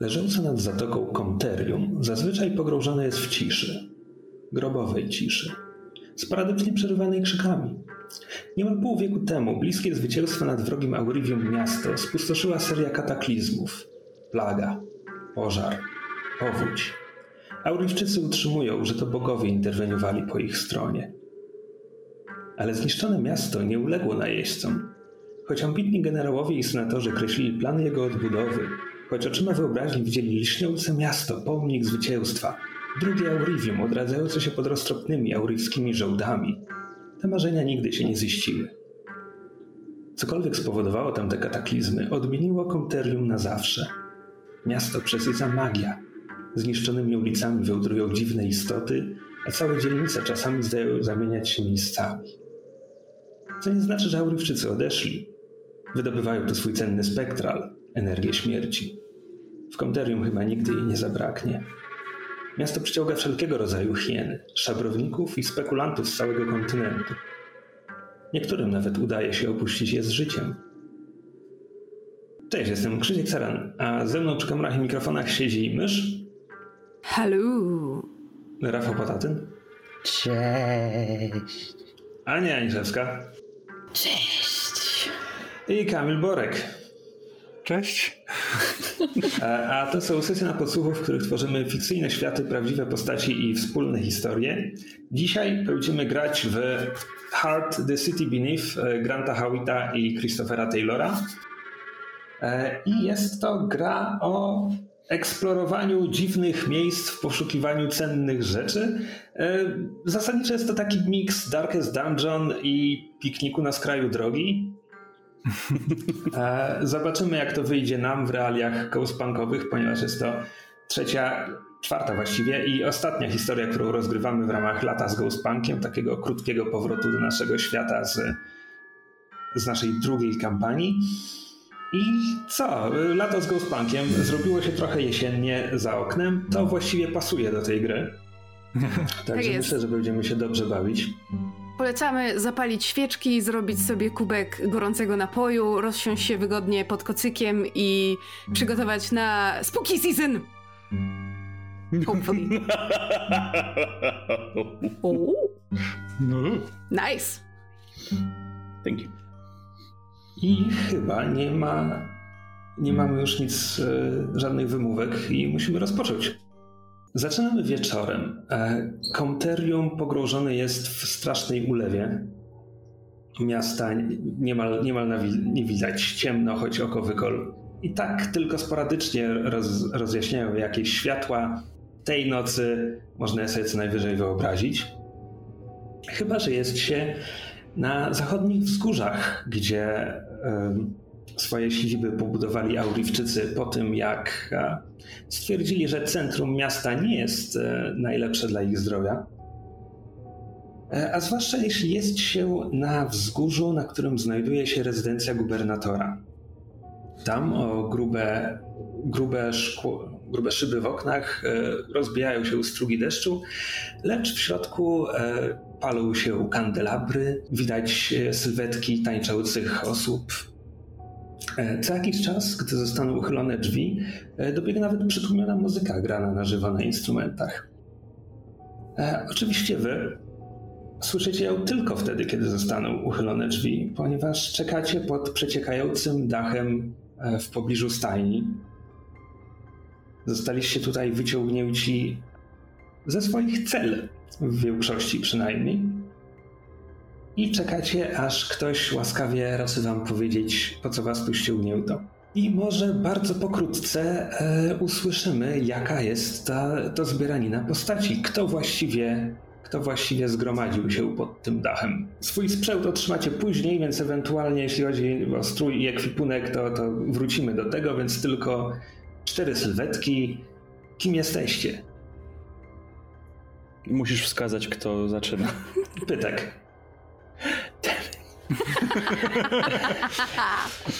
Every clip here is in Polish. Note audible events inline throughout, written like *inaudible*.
Leżące nad zatoką Komterium zazwyczaj pogrążone jest w ciszy, grobowej ciszy, sporadycznie przerywanej krzykami. Niemal pół wieku temu bliskie zwycięstwo nad wrogim Aurivium miasto spustoszyła seria kataklizmów. Plaga, pożar, powódź. Auriwczycy utrzymują, że to bogowie interweniowali po ich stronie. Ale zniszczone miasto nie uległo najeźdźcom. Choć ambitni generałowie i senatorzy kreślili plany jego odbudowy, choć oczyma wyobraźni widzieli lśniące miasto, pomnik zwycięstwa, drugie Aurivium odradzające się pod roztropnymi aurywskimi żołdami, te marzenia nigdy się nie ziściły. Cokolwiek spowodowało tamte kataklizmy, odmieniło Komterium na zawsze. Miasto przesyca magia. Zniszczonymi ulicami wełdrują dziwne istoty, a całe dzielnice czasami zdają zamieniać się miejscami. Co nie znaczy, że Aurywczycy odeszli. Wydobywają tu swój cenny spektral, energię śmierci. W Komterium chyba nigdy jej nie zabraknie. Miasto przyciąga wszelkiego rodzaju hieny, szabrowników i spekulantów z całego kontynentu. Niektórym nawet udaje się opuścić je z życiem. Cześć, jestem Krzysiek Saran, a ze mną przy kamerach i mikrofonach siedzi mysz. Halo. Rafał Potatyn. Cześć. Ania Aniszewska. Cześć. I Kamil Borek. Cześć. A, *laughs* a to są sesje na podsłuchu, w których tworzymy fikcyjne światy, prawdziwe postaci i wspólne historie. Dzisiaj będziemy grać w Heart the City Beneath e, Granta Howita i Christophera Taylora. E, I jest to gra o eksplorowaniu dziwnych miejsc w poszukiwaniu cennych rzeczy. E, Zasadniczo jest to taki miks Darkest Dungeon i pikniku na skraju drogi. E, Zobaczymy, jak to wyjdzie nam w realiach ghostpunkowych, ponieważ jest to trzecia, czwarta właściwie i ostatnia historia, którą rozgrywamy w ramach lata z ghostpunkiem, takiego krótkiego powrotu do naszego świata z, z naszej drugiej kampanii. I co? Lato z ghostpunkiem zrobiło się trochę jesiennie za oknem. To właściwie pasuje do tej gry. *laughs* Także jest. myślę, że będziemy się dobrze bawić. Polecamy zapalić świeczki, zrobić sobie kubek gorącego napoju, rozsiąść się wygodnie pod kocykiem i przygotować na spooky season. Hopefully. *laughs* Nice. Thank you. I chyba nie ma. Nie mamy już nic, e, żadnych wymówek i musimy rozpocząć. Zaczynamy wieczorem. E, Komterium pogrążone jest w strasznej ulewie. Miasta niemal, niemal nie widać, ciemno, choć oko wykol. I tak tylko sporadycznie roz, rozjaśniają jakieś światła. Tej nocy można je sobie co najwyżej wyobrazić. Chyba, że jest się na zachodnich wzgórzach, gdzie em, swoje siedziby pobudowali Auriwczycy po tym, jak e, stwierdzili, że centrum miasta nie jest e, najlepsze dla ich zdrowia. E, A zwłaszcza jeśli jest się na wzgórzu, na którym znajduje się rezydencja gubernatora. Tam o grube, grube, szkło, grube szyby w oknach rozbijają się strugi deszczu, lecz w środku palą się kandelabry, widać sylwetki tańczących osób. E, Co jakiś czas, gdy zostaną uchylone drzwi, e, dobiega nawet przytłumiona muzyka grana na żywo na instrumentach. E, Oczywiście wy słyszycie ją tylko wtedy, kiedy zostaną uchylone drzwi, ponieważ czekacie pod przeciekającym dachem w pobliżu stajni. Zostaliście tutaj wyciągnięci ze swoich cel, w większości przynajmniej. I czekacie, aż ktoś łaskawie raczy wam powiedzieć, po co was tu ściągnięto. I może bardzo pokrótce e, usłyszymy, jaka jest ta, to zbieranina postaci. Kto właściwie, kto właściwie zgromadził się pod tym dachem. Swój sprzęt otrzymacie później, więc ewentualnie jeśli chodzi o strój i ekwipunek, to, to wrócimy do tego, więc tylko cztery sylwetki. Kim jesteście? Musisz wskazać, kto zaczyna. Pytek.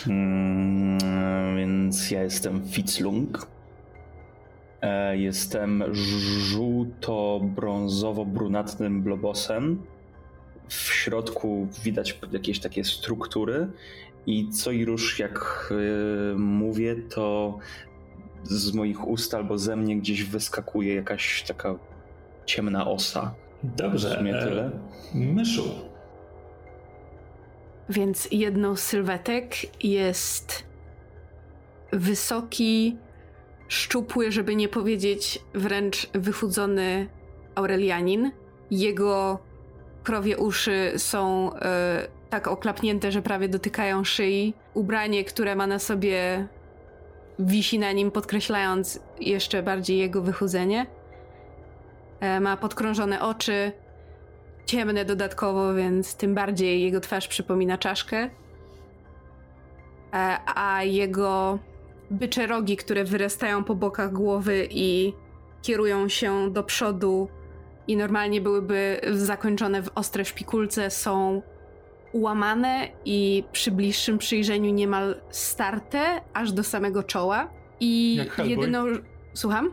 Mm, więc ja jestem Fitzlung. E, Jestem żółto-brązowo-brunatnym blobosem. W środku widać jakieś takie struktury i co i rusz jak e, mówię, to z moich ust albo ze mnie gdzieś wyskakuje jakaś taka ciemna osa. Dobrze. W sumie e, tyle. Myszu. Więc jedną z sylwetek jest wysoki, szczupły, żeby nie powiedzieć wręcz wychudzony Aurelianin. Jego krowie uszy są e, tak oklapnięte, że prawie dotykają szyi. Ubranie, które ma na sobie, wisi na nim, podkreślając jeszcze bardziej jego wychudzenie. E, ma podkrążone oczy, ciemne dodatkowo, więc tym bardziej jego twarz przypomina czaszkę. E, a jego bycze rogi, które wyrastają po bokach głowy i kierują się do przodu i normalnie byłyby zakończone w ostre szpikulce, są ułamane i przy bliższym przyjrzeniu niemal starte aż do samego czoła. I jedyną. Słucham?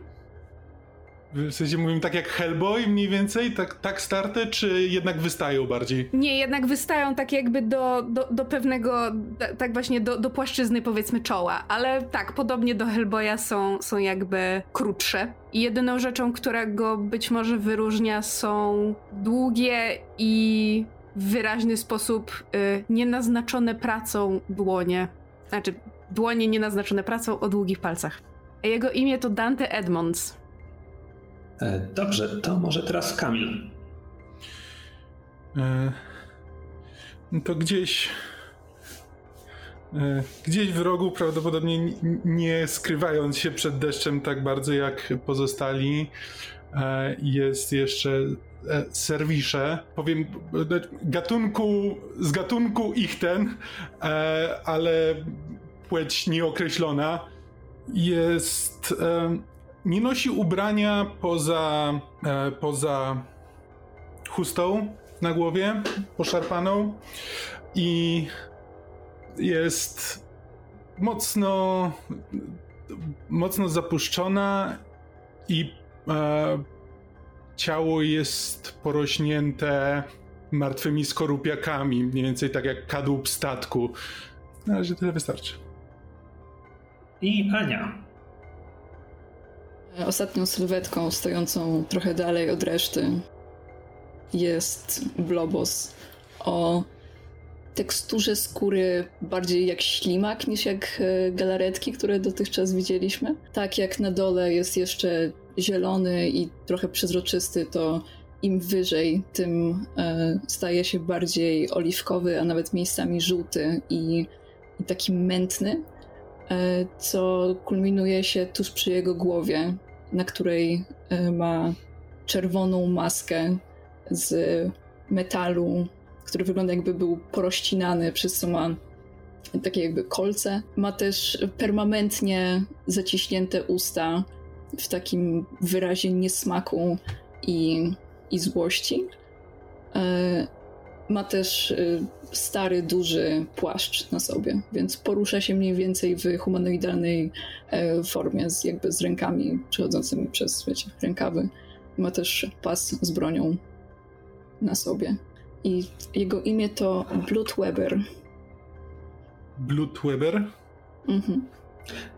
W sensie mówimy tak jak Hellboy mniej więcej, tak, tak starte, czy jednak wystają bardziej? Nie, jednak wystają tak jakby do, do, do pewnego, ta- tak właśnie do, do płaszczyzny powiedzmy czoła, ale tak, podobnie do Hellboya są, są jakby krótsze. I jedyną rzeczą, która go być może wyróżnia są długie i w wyraźny sposób y, nienaznaczone pracą dłonie. Znaczy, dłonie nienaznaczone pracą o długich palcach. Jego imię to Dante Edmonds. E, Dobrze, to może teraz Kamil. E, no to gdzieś. e, Gdzieś w rogu, prawdopodobnie nie skrywając się przed deszczem tak bardzo jak pozostali, jest jeszcze serwisze. Powiem e, gatunku, z gatunku ich ten, ale płeć nieokreślona. Jest. Nie nosi ubrania poza, e, poza chustą na głowie, poszarpaną i jest mocno mocno zapuszczona i e, ciało jest porośnięte martwymi skorupiakami, mniej więcej tak jak kadłub statku. Na razie tyle wystarczy. I Ania. Ostatnią sylwetką stojącą trochę dalej od reszty jest Blobos o teksturze skóry bardziej jak ślimak niż jak e, galaretki, które dotychczas widzieliśmy. Tak jak na dole jest jeszcze zielony i trochę przezroczysty, to im wyżej, tym e, staje się bardziej oliwkowy, a nawet miejscami żółty i, i taki mętny, e, co kulminuje się tuż przy jego głowie, na której e, ma czerwoną maskę z metalu, który wygląda jakby był porościnany, przez co ma takie jakby kolce. Ma też permanentnie zaciśnięte usta w takim wyrazie niesmaku i, i złości. E, Ma też e, stary, duży płaszcz na sobie, więc porusza się mniej więcej w humanoidalnej e, formie, z, jakby z rękami przechodzącymi przez wiecie, rękawy. Ma też pas z bronią na sobie. I jego imię to Bloodweber. Bloodweber. Mhm.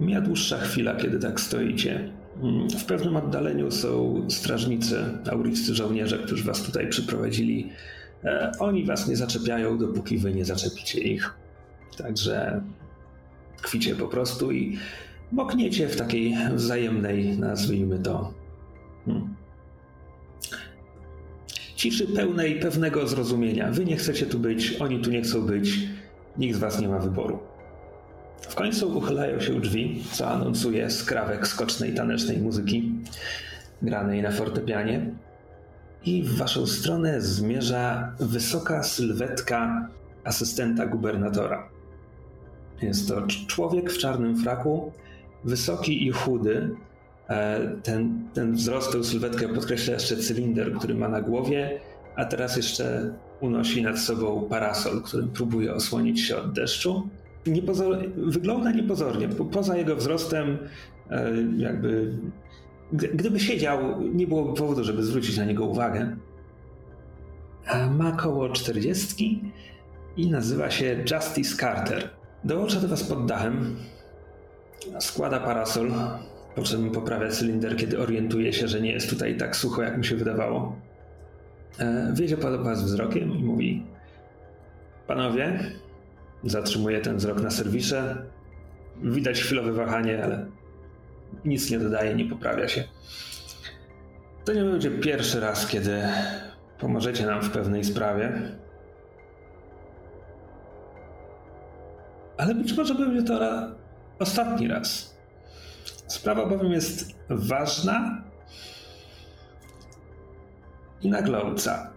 Mija dłuższa chwila, kiedy tak stoicie. Mm, W pewnym oddaleniu są strażnicy, auriccy żołnierze, którzy was tutaj przyprowadzili. E, Oni was nie zaczepiają, dopóki wy nie zaczepicie ich. Także tkwicie po prostu i mokniecie w takiej wzajemnej, nazwijmy to, hmm, ciszy pełnej pewnego zrozumienia. Wy nie chcecie tu być, oni tu nie chcą być, nikt z was nie ma wyboru. W końcu uchylają się drzwi, co anonsuje skrawek skocznej tanecznej muzyki granej na fortepianie. I w waszą stronę zmierza wysoka sylwetka asystenta gubernatora. Jest to cz- człowiek w czarnym fraku, wysoki i chudy. E, Ten, ten wzrost, tę sylwetkę podkreśla jeszcze cylinder, który ma na głowie, a teraz jeszcze unosi nad sobą parasol, którym próbuje osłonić się od deszczu. Niepozor... Wygląda niepozornie. Po, poza jego wzrostem, e, jakby. Gdy- Gdyby siedział, nie byłoby powodu, żeby zwrócić na niego uwagę. Ma koło 40 i nazywa się Justice Carter. Dołącza do was pod dachem. Składa parasol, po czym poprawia cylinder, kiedy orientuje się, że nie jest tutaj tak sucho, jak mu się wydawało. E, Wiedzie pod was wzrokiem i mówi: Panowie, zatrzymuje ten wzrok na serwisze. Widać chwilowe wahanie, ale nic nie dodaje, nie poprawia się. To nie będzie pierwszy raz, kiedy pomożecie nam w pewnej sprawie. Ale być może będzie to ostatni raz. Sprawa bowiem jest ważna i nagląca.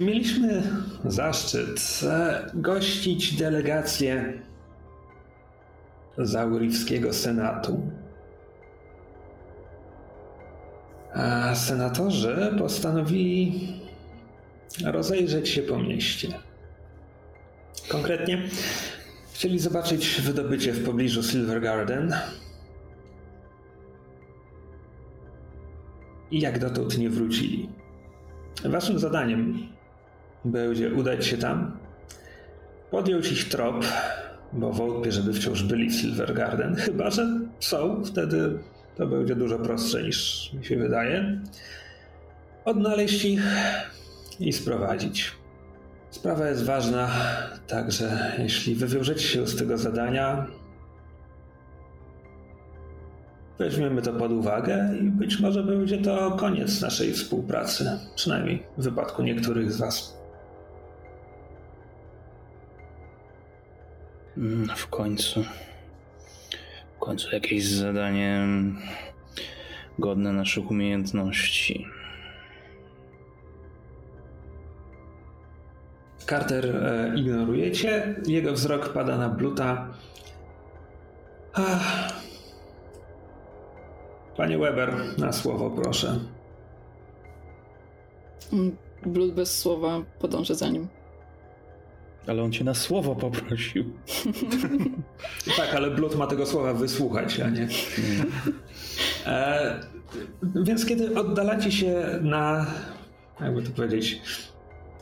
Mieliśmy zaszczyt e, gościć delegację Zaurowskiego Senatu. A senatorzy postanowili rozejrzeć się po mieście. Konkretnie chcieli zobaczyć wydobycie w pobliżu Silver Garden i jak dotąd nie wrócili. Waszym zadaniem będzie udać się tam, podjąć ich trop, bo wątpię, żeby wciąż byli w Silver Garden, chyba że są, wtedy to będzie dużo prostsze niż mi się wydaje. Odnaleźć ich i sprowadzić. Sprawa jest ważna, także jeśli wywiążecie się z tego zadania, weźmiemy to pod uwagę i być może będzie to koniec naszej współpracy, przynajmniej w wypadku niektórych z Was. W końcu. W końcu jakieś zadanie godne naszych umiejętności. Carter e, ignorujecie, jego wzrok pada na Bluta. Ach. Panie Weber, na słowo proszę. Mm, Blood bez słowa podąża za nim. Ale on cię na słowo poprosił. *laughs* Tak, ale Blut ma tego słowa wysłuchać, a nie. E, więc kiedy oddalacie się na. Jakby to powiedzieć.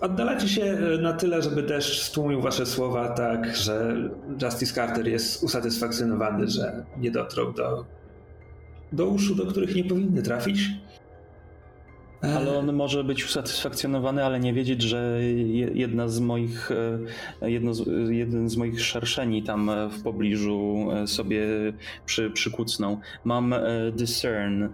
Oddalacie się na tyle, żeby deszcz stłumił wasze słowa tak, że Justice Carter jest usatysfakcjonowany, że nie dotrą do, do uszu, do których nie powinny trafić. Ale on może być usatysfakcjonowany, ale nie wiedzieć, że je- jedna z moich, e, jedno z, jeden z moich szerszeni tam w pobliżu e, sobie przy, przykucnął. Mam e, discern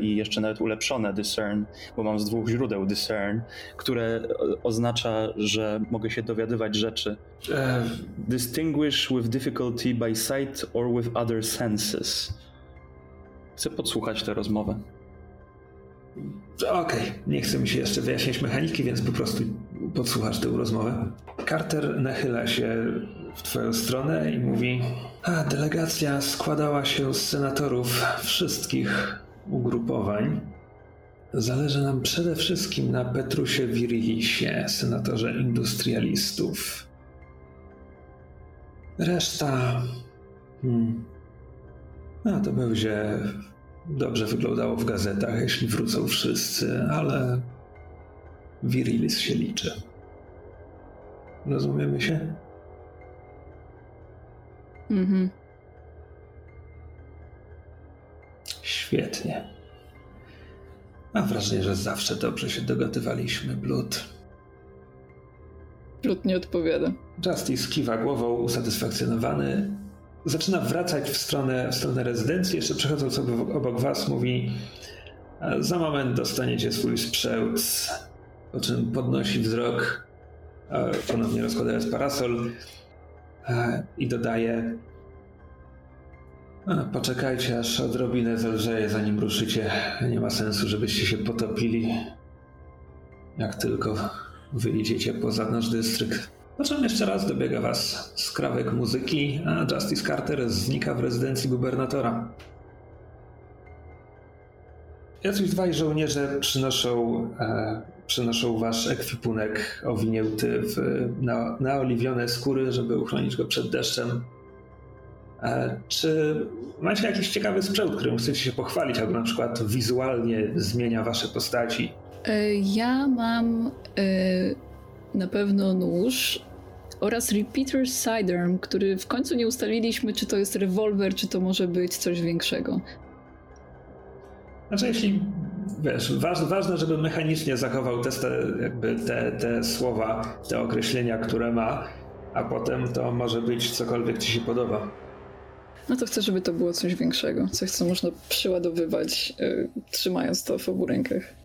i jeszcze nawet ulepszone discern, bo mam z dwóch źródeł discern, które oznacza, że mogę się dowiadywać rzeczy. Distinguish with difficulty by sight or with other senses. Chcę podsłuchać tę rozmowę. Okej, nie chce mi się jeszcze wyjaśniać mechaniki, więc po prostu podsłuchasz tę rozmowę. Carter nachyla się w twoją stronę i mówi A, delegacja składała się z senatorów wszystkich ugrupowań. Zależy nam przede wszystkim na Petrusie Virilisie, senatorze industrialistów. Reszta... Hmm. A, to będzie dobrze wyglądało w gazetach, jeśli wrócą wszyscy, ale Virilis się liczy. Rozumiemy się? Mhm. Świetnie. Mam wrażenie, że zawsze dobrze się dogadywaliśmy, Blood. Blood nie odpowiada. Justice kiwa głową, usatysfakcjonowany. Zaczyna wracać w stronę, w stronę rezydencji. Jeszcze przechodząc obok, was, mówi: "A Za moment dostaniecie swój sprzęt. Po czym podnosi wzrok, a ponownie rozkładając parasol, a, i dodaje: Poczekajcie, aż odrobinę zelżeje, zanim ruszycie. Nie ma sensu, żebyście się potopili. Jak tylko wyjdziecie poza nasz dystrykt. Po czym jeszcze raz dobiega was skrawek muzyki, a Justice Carter znika w rezydencji gubernatora. Jacyś dwaj żołnierze przynoszą, e, przynoszą wasz ekwipunek owinięty w na, naoliwione skóry, żeby uchronić go przed deszczem. E, czy macie jakiś ciekawy sprzęt, którym chcecie się pochwalić, albo na przykład wizualnie zmienia wasze postaci? E, Ja mam e, na pewno nóż oraz Repeater Sidearm, który w końcu nie ustaliliśmy, czy to jest rewolwer, czy to może być coś większego. Znaczy, jeśli wiesz, ważne, ważne żeby mechanicznie zachował te, jakby te, te słowa, te określenia, które ma, a potem to może być cokolwiek ci się podoba. No to chcę, żeby to było coś większego, coś, co można przyładowywać, yy, trzymając to w obu rękach.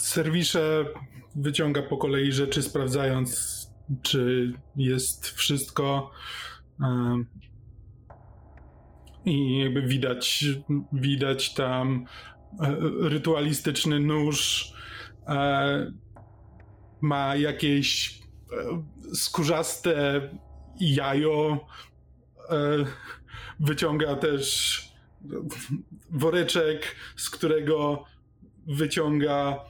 Serwisze wyciąga po kolei rzeczy, sprawdzając, czy jest wszystko. I jakby widać, widać tam e, rytualistyczny nóż. E, ma jakieś e, skórzaste jajo. Wyciąga też woreczek, z którego wyciąga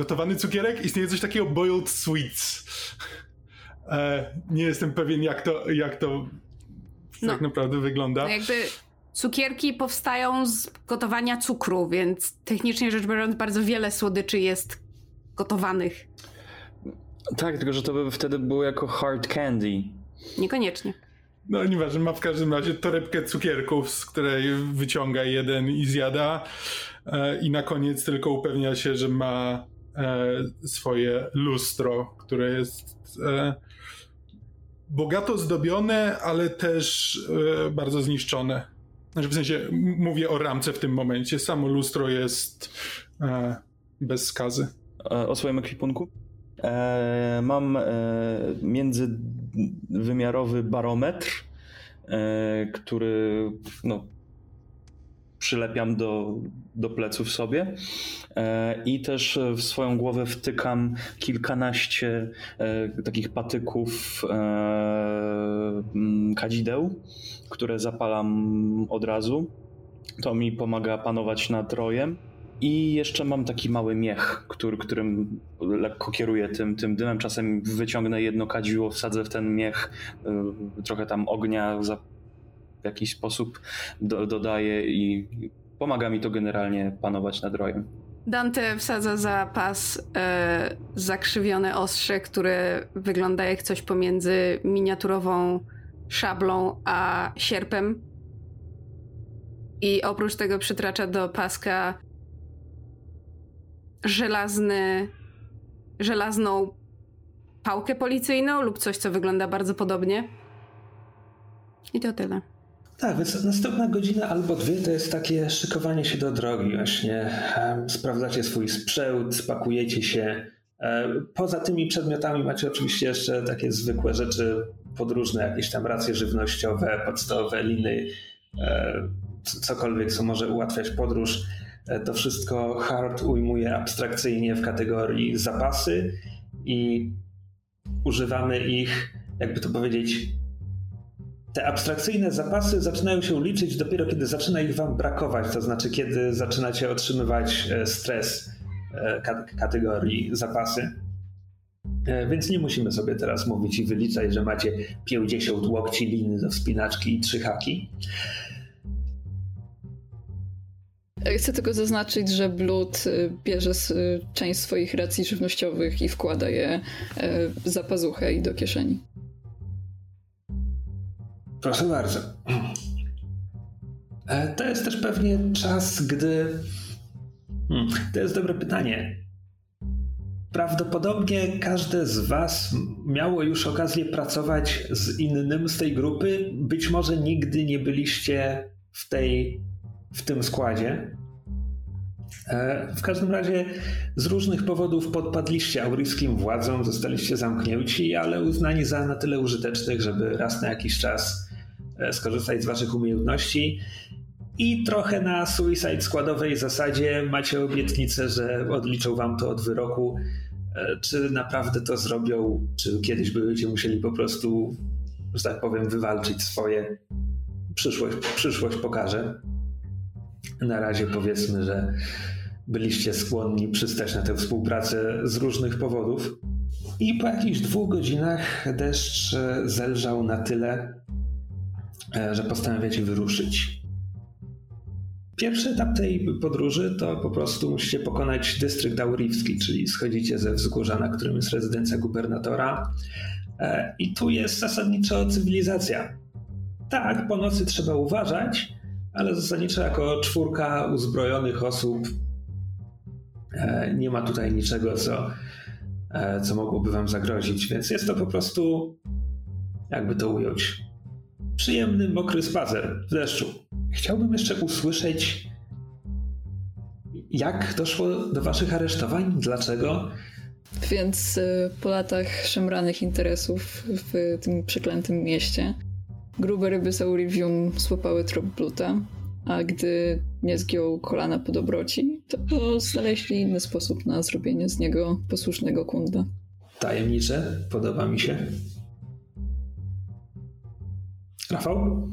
gotowany cukierek. Istnieje coś takiego boiled sweets. E, nie jestem pewien, jak to, jak to no. tak naprawdę wygląda. No jakby cukierki powstają z gotowania cukru, więc technicznie rzecz biorąc bardzo wiele słodyczy jest gotowanych. Tak, tylko że to by wtedy było jako hard candy. Niekoniecznie. No nieważne, ma w każdym razie torebkę cukierków, z której wyciąga jeden i zjada. E, I na koniec tylko upewnia się, że ma swoje lustro, które jest e, bogato zdobione, ale też e, bardzo zniszczone. Znaczy w sensie mówię o ramce w tym momencie. Samo lustro jest bez skazy. O swoim ekwipunku? mam międzywymiarowy barometr, który no, przylepiam do, do pleców sobie e, i też w swoją głowę wtykam kilkanaście e, takich patyków e, mm, kadzideł, które zapalam od razu. To mi pomaga panować nad rojem. I jeszcze mam taki mały miech, który, którym lekko kieruję tym, tym dymem. Czasem wyciągnę jedno kadziło, wsadzę w ten miech, trochę tam ognia w jakiś sposób do, dodaje i pomaga mi to generalnie panować nad rojem. Dante wsadza za pas e, zakrzywione ostrze, które wygląda jak coś pomiędzy miniaturową szablą a sierpem. I oprócz tego przytracza do paska żelazny, żelazną pałkę policyjną lub coś, co wygląda bardzo podobnie. I to tyle. Tak, więc następna godzina albo dwie to jest takie szykowanie się do drogi właśnie. Sprawdzacie swój sprzęt, pakujecie się. Poza tymi przedmiotami macie oczywiście jeszcze takie zwykłe rzeczy podróżne, jakieś tam racje żywnościowe, podstawowe liny, cokolwiek, co może ułatwiać podróż. E, to wszystko Hard ujmuje abstrakcyjnie w kategorii zapasy i używamy ich, jakby to powiedzieć, te abstrakcyjne zapasy zaczynają się liczyć dopiero kiedy zaczyna ich wam brakować, to znaczy kiedy zaczynacie otrzymywać e, stres e, kategorii zapasy. E, więc nie musimy sobie teraz mówić i wyliczać, że macie 50 łokci liny do wspinaczki i 3 haki. Chcę tylko zaznaczyć, że Blood bierze część swoich racji żywnościowych i wkłada je za pazuchę i do kieszeni. Proszę bardzo. E, to jest też pewnie czas, gdy. Hmm, to jest dobre pytanie. Prawdopodobnie każde z Was miało już okazję pracować z innym z tej grupy. Być może nigdy nie byliście w, tej, w tym składzie. E, w każdym razie z różnych powodów podpadliście auryjskim władzom, zostaliście zamknięci, ale uznani za na tyle użytecznych, żeby raz na jakiś czas skorzystać z waszych umiejętności. I trochę na Suicide składowej zasadzie macie obietnicę, że odliczą wam to od wyroku. E, czy naprawdę to zrobią, czy kiedyś będziecie musieli po prostu, że tak powiem, wywalczyć swoje. Przyszłość, przyszłość pokaże. Na razie powiedzmy, że byliście skłonni przystać na tę współpracę z różnych powodów. I po jakichś dwóch godzinach deszcz zelżał na tyle, E, że postanawiacie wyruszyć. Pierwszy etap tej podróży to po prostu musicie pokonać dystrykt aurivski, czyli schodzicie ze wzgórza, na którym jest rezydencja gubernatora. E, I tu jest zasadniczo cywilizacja. Tak, po nocy trzeba uważać, ale zasadniczo jako czwórka uzbrojonych osób e, nie ma tutaj niczego, co, e, co mogłoby wam zagrozić, więc jest to po prostu, jakby to ująć, przyjemny, mokry spacer w deszczu. Chciałbym jeszcze usłyszeć, jak doszło do waszych aresztowań, dlaczego. Więc y, po latach szemranych interesów w tym przeklętym mieście, grube ryby z Aurivium złapały trop bluta, a gdy nie zgiął kolana po dobroci, to znaleźli inny sposób na zrobienie z niego posłusznego kunda. Tajemnicze, podoba mi się. Rafał?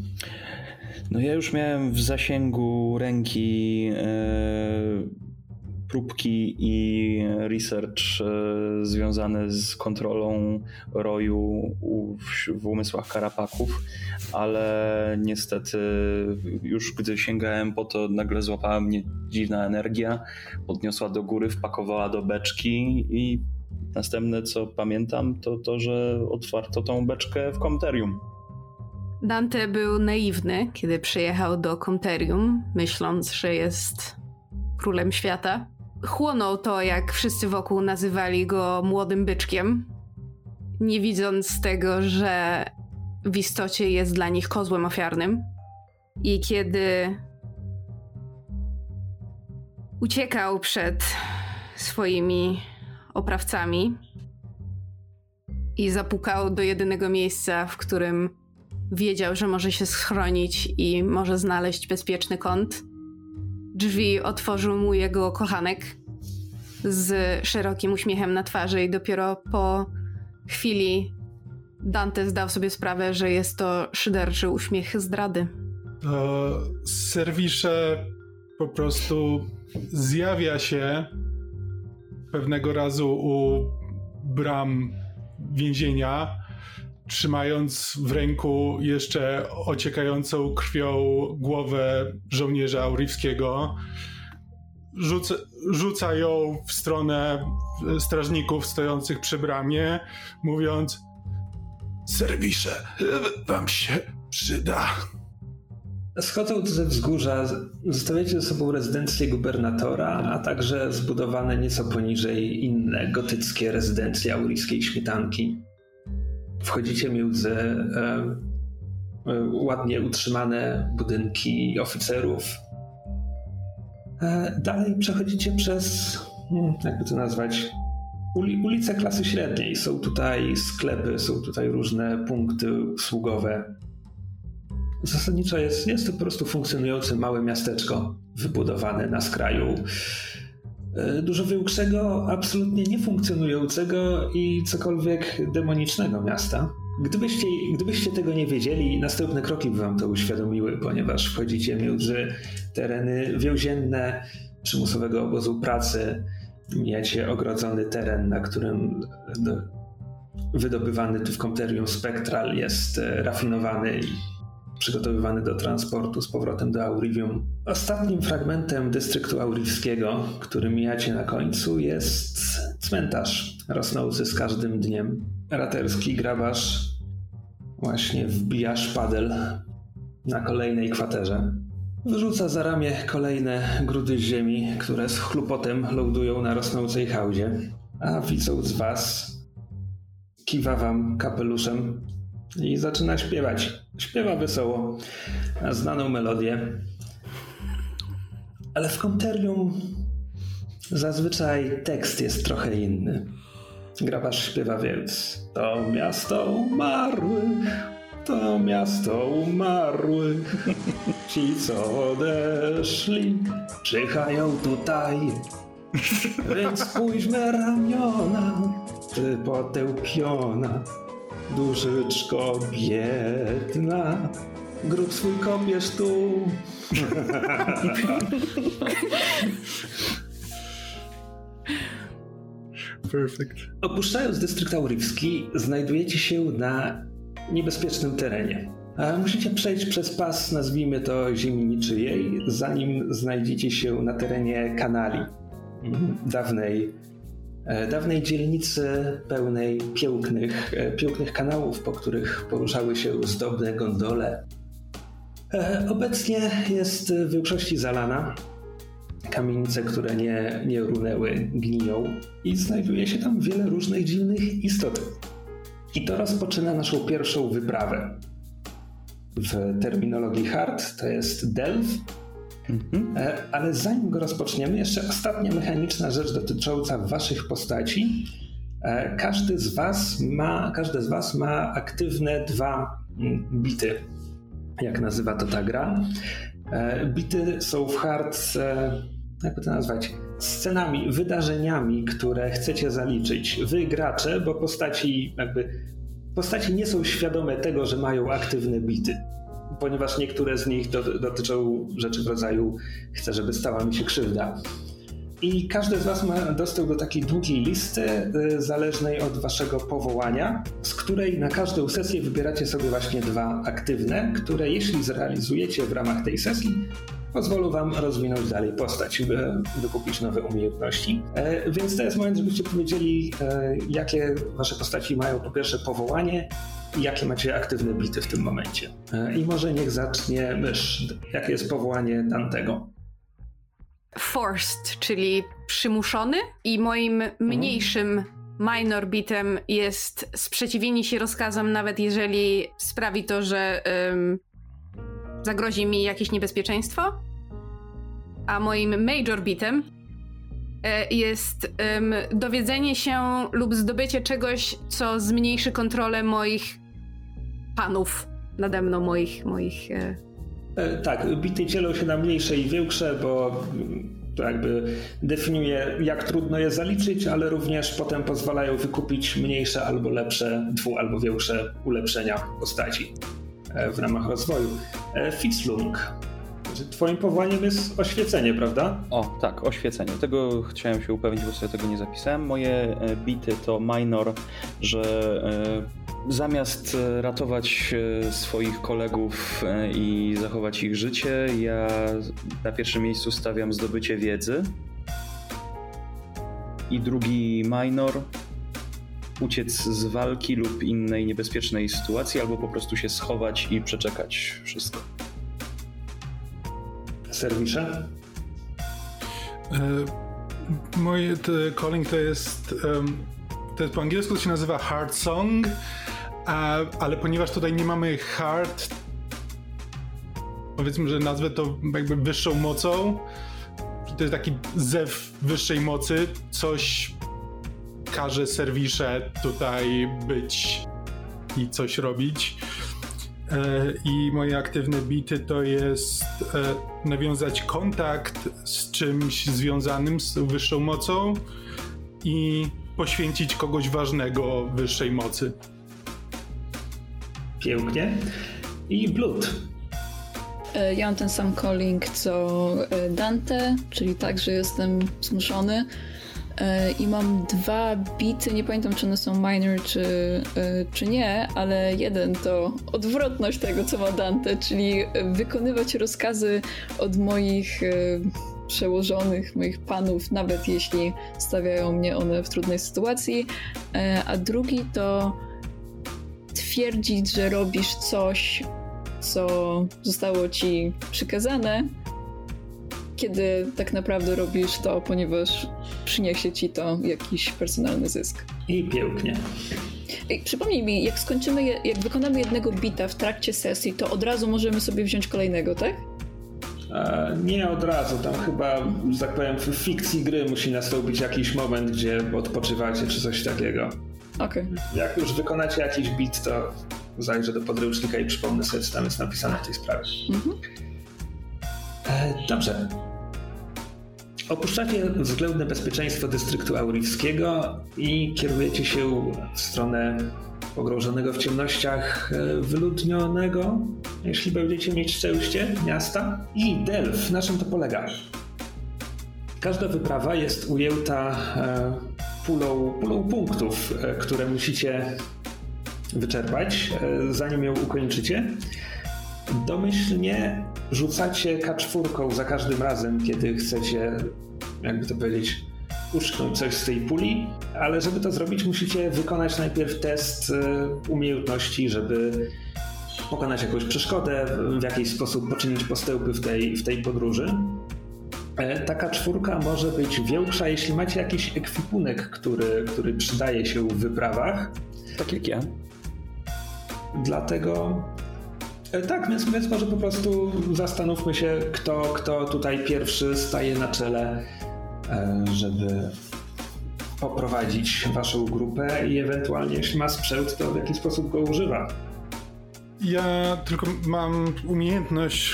No ja już miałem w zasięgu ręki e, próbki i research e, związane z kontrolą roju w, w umysłach karapaków, ale niestety już gdy sięgałem po to, nagle złapała mnie dziwna energia, podniosła do góry, wpakowała do beczki i następne co pamiętam to to, że otwarto tą beczkę w komterium. Dante był naiwny, kiedy przyjechał do Konterium, myśląc, że jest królem świata. Chłonął to, jak wszyscy wokół nazywali go młodym byczkiem, nie widząc tego, że w istocie jest dla nich kozłem ofiarnym. I kiedy uciekał przed swoimi oprawcami i zapukał do jedynego miejsca, w którym wiedział, że może się schronić i może znaleźć bezpieczny kąt. Drzwi otworzył mu jego kochanek z szerokim uśmiechem na twarzy, i dopiero po chwili Dante zdał sobie sprawę, że jest to szyderczy uśmiech zdrady. serwisze po prostu zjawia się pewnego razu u bram więzienia trzymając w ręku jeszcze ociekającą krwią głowę żołnierza Aurivskiego. Rzuca, rzuca ją w stronę strażników stojących przy bramie, mówiąc: Serwisze, wam się przyda. Schodząc ze wzgórza, zostawiacie ze sobą rezydencję gubernatora, a także zbudowane nieco poniżej inne gotyckie rezydencje aurijskiej śmietanki wchodzicie między e, e, ładnie utrzymane budynki oficerów. E, dalej przechodzicie przez, hmm, jakby to nazwać, ulice klasy średniej. Są tutaj sklepy, są tutaj różne punkty usługowe. Zasadniczo jest, jest to po prostu funkcjonujące małe miasteczko wybudowane na skraju dużo większego, absolutnie niefunkcjonującego i cokolwiek demonicznego miasta. Gdybyście, gdybyście tego nie wiedzieli, następne kroki by wam to uświadomiły, ponieważ wchodzicie między tereny więzienne, przymusowego obozu pracy, mijacie ogrodzony teren, na którym wydobywany tu w Comterium Spectral jest e, rafinowany przygotowywany do transportu z powrotem do Aurivium. Ostatnim fragmentem dystryktu aurivskiego, który mijacie na końcu, jest cmentarz, rosnący z każdym dniem. Raterski grabarz właśnie wbija szpadel na kolejnej kwaterze. Wyrzuca za ramię kolejne grudy ziemi, które z chlupotem lądują na rosnącej hałdzie. A widząc was, kiwa wam kapeluszem i zaczyna śpiewać. Śpiewa wesoło, znaną melodię. Ale w Konterium zazwyczaj tekst jest trochę inny. Grabarz śpiewa więc To miasto umarłych, to miasto umarłych. Ci, co odeszli, czyhają tutaj. Więc spójrzmy ramiona, ty potępiona duszyczko biedna, grób swój kopiesz tu. *laughs* Perfect. Opuszczając dystrykt aurywski, znajdujecie się na niebezpiecznym terenie. Musicie przejść przez pas, nazwijmy to ziemi niczyjej, zanim znajdziecie się na terenie kanali mhm, dawnej, dawnej dzielnicy pełnej pięknych, e, pięknych kanałów, po których poruszały się zdobne gondole. E, obecnie jest w większości zalana. Kamienice, które nie, nie runęły, gniją i znajduje się tam wiele różnych dziwnych istot. I to rozpoczyna naszą pierwszą wyprawę w terminologii hard, to jest delve. Mhm. E, ale zanim go rozpoczniemy, jeszcze ostatnia mechaniczna rzecz dotycząca waszych postaci. E, każdy z was ma, każdy z was ma aktywne dwa mm, bity, jak nazywa to ta gra. E, bity są w hard, jakby to nazwać, scenami, wydarzeniami, które chcecie zaliczyć. Wy gracze, bo postaci jakby Postaci nie są świadome tego, że mają aktywne bity, ponieważ niektóre z nich do, dotyczą rzeczy w rodzaju chcę, żeby stała mi się krzywda. I każdy z Was ma dostęp do takiej długiej listy, y, zależnej od Waszego powołania, z której na każdą sesję wybieracie sobie właśnie dwa aktywne, które jeśli zrealizujecie w ramach tej sesji, pozwolą wam rozwinąć dalej postać, wykupić nowe umiejętności. E, więc to jest moment, żebyście powiedzieli, e, jakie wasze postaci mają po pierwsze powołanie jakie macie aktywne bity w tym momencie. E, I może niech zacznie mysz. Jakie jest powołanie Dantego? Forced, czyli przymuszony i moim mniejszym minor bitem jest sprzeciwienie się rozkazom, nawet jeżeli sprawi to, że zagrozi mi jakieś niebezpieczeństwo. A moim major bitem e, jest dowiedzenie się lub zdobycie czegoś, co zmniejszy kontrolę moich panów nade mną, moich. moich e... E, tak, bity dzielą się na mniejsze i większe, bo to jakby definiuje, jak trudno je zaliczyć, ale również potem pozwalają wykupić mniejsze albo lepsze, dwu albo większe ulepszenia postaci. E, w ramach rozwoju. E, Fitzlung, Twoim powołaniem jest oświecenie, prawda? O, tak, oświecenie. Tego chciałem się upewnić, bo sobie tego nie zapisałem. Moje bity to minor, że zamiast ratować swoich kolegów i zachować ich życie, ja na pierwszym miejscu stawiam zdobycie wiedzy. I drugi minor uciec z walki lub innej niebezpiecznej sytuacji, albo po prostu się schować i przeczekać wszystko. Serwisze? E, moje calling to jest, um, to jest po angielsku to się nazywa hard song, a, ale ponieważ tutaj nie mamy hard, powiedzmy, że nazwę to jakby wyższą mocą, to jest taki zew wyższej mocy, coś każe serwisze tutaj być i coś robić. E, I moje aktywne bity to jest e, nawiązać kontakt z czymś związanym z wyższą mocą i poświęcić kogoś ważnego wyższej mocy. Pięknie. I Blood. E, ja mam ten sam calling co Dante, czyli tak, że jestem zmuszony E, i mam dwa bity, nie pamiętam czy one są minor czy, e, czy nie, ale jeden to odwrotność tego, co ma Dante, czyli wykonywać rozkazy od moich e, przełożonych, moich panów, nawet jeśli stawiają mnie one w trudnej sytuacji, a drugi to twierdzić, że robisz coś, co zostało ci przykazane, kiedy tak naprawdę robisz to, ponieważ przyniesie ci to jakiś personalny zysk. I pięknie. Ej, przypomnij mi, jak skończymy, jak wykonamy jednego bita w trakcie sesji, to od razu możemy sobie wziąć kolejnego, tak? E, nie od razu, tam chyba, że tak powiem, w fikcji gry musi nastąpić jakiś moment, gdzie odpoczywacie czy coś takiego. Okay. Jak już wykonacie jakiś bit, to zajrzę do podręcznika i przypomnę sobie, co tam jest napisane w tej sprawie. Mhm. E, dobrze. Opuszczacie względne bezpieczeństwo dystryktu aurickiego i kierujecie się w stronę pogrążonego w ciemnościach e, wyludnionego, jeśli będziecie mieć szczęście, miasta. I Delf, na czym to polega? Każda wyprawa jest ujęta e, pulą, pulą punktów, które musicie wyczerpać, zanim ją ukończycie. Domyślnie rzucacie kaczwórką za każdym razem, kiedy chcecie, jakby to powiedzieć, uszknąć coś z tej puli, ale żeby to zrobić, musicie wykonać najpierw test umiejętności, żeby pokonać jakąś przeszkodę, w jakiś sposób poczynić postępy w tej, w tej podróży. E, taka czwórka może być większa, jeśli macie jakiś ekwipunek, który, który przydaje się w wyprawach. Tak jak ja. Dlatego e, tak, więc, więc może po prostu zastanówmy się, kto, kto tutaj pierwszy staje na czele, e, żeby poprowadzić waszą grupę i ewentualnie jeśli ma sprzęt, to w jaki sposób go używa. Ja tylko mam umiejętność,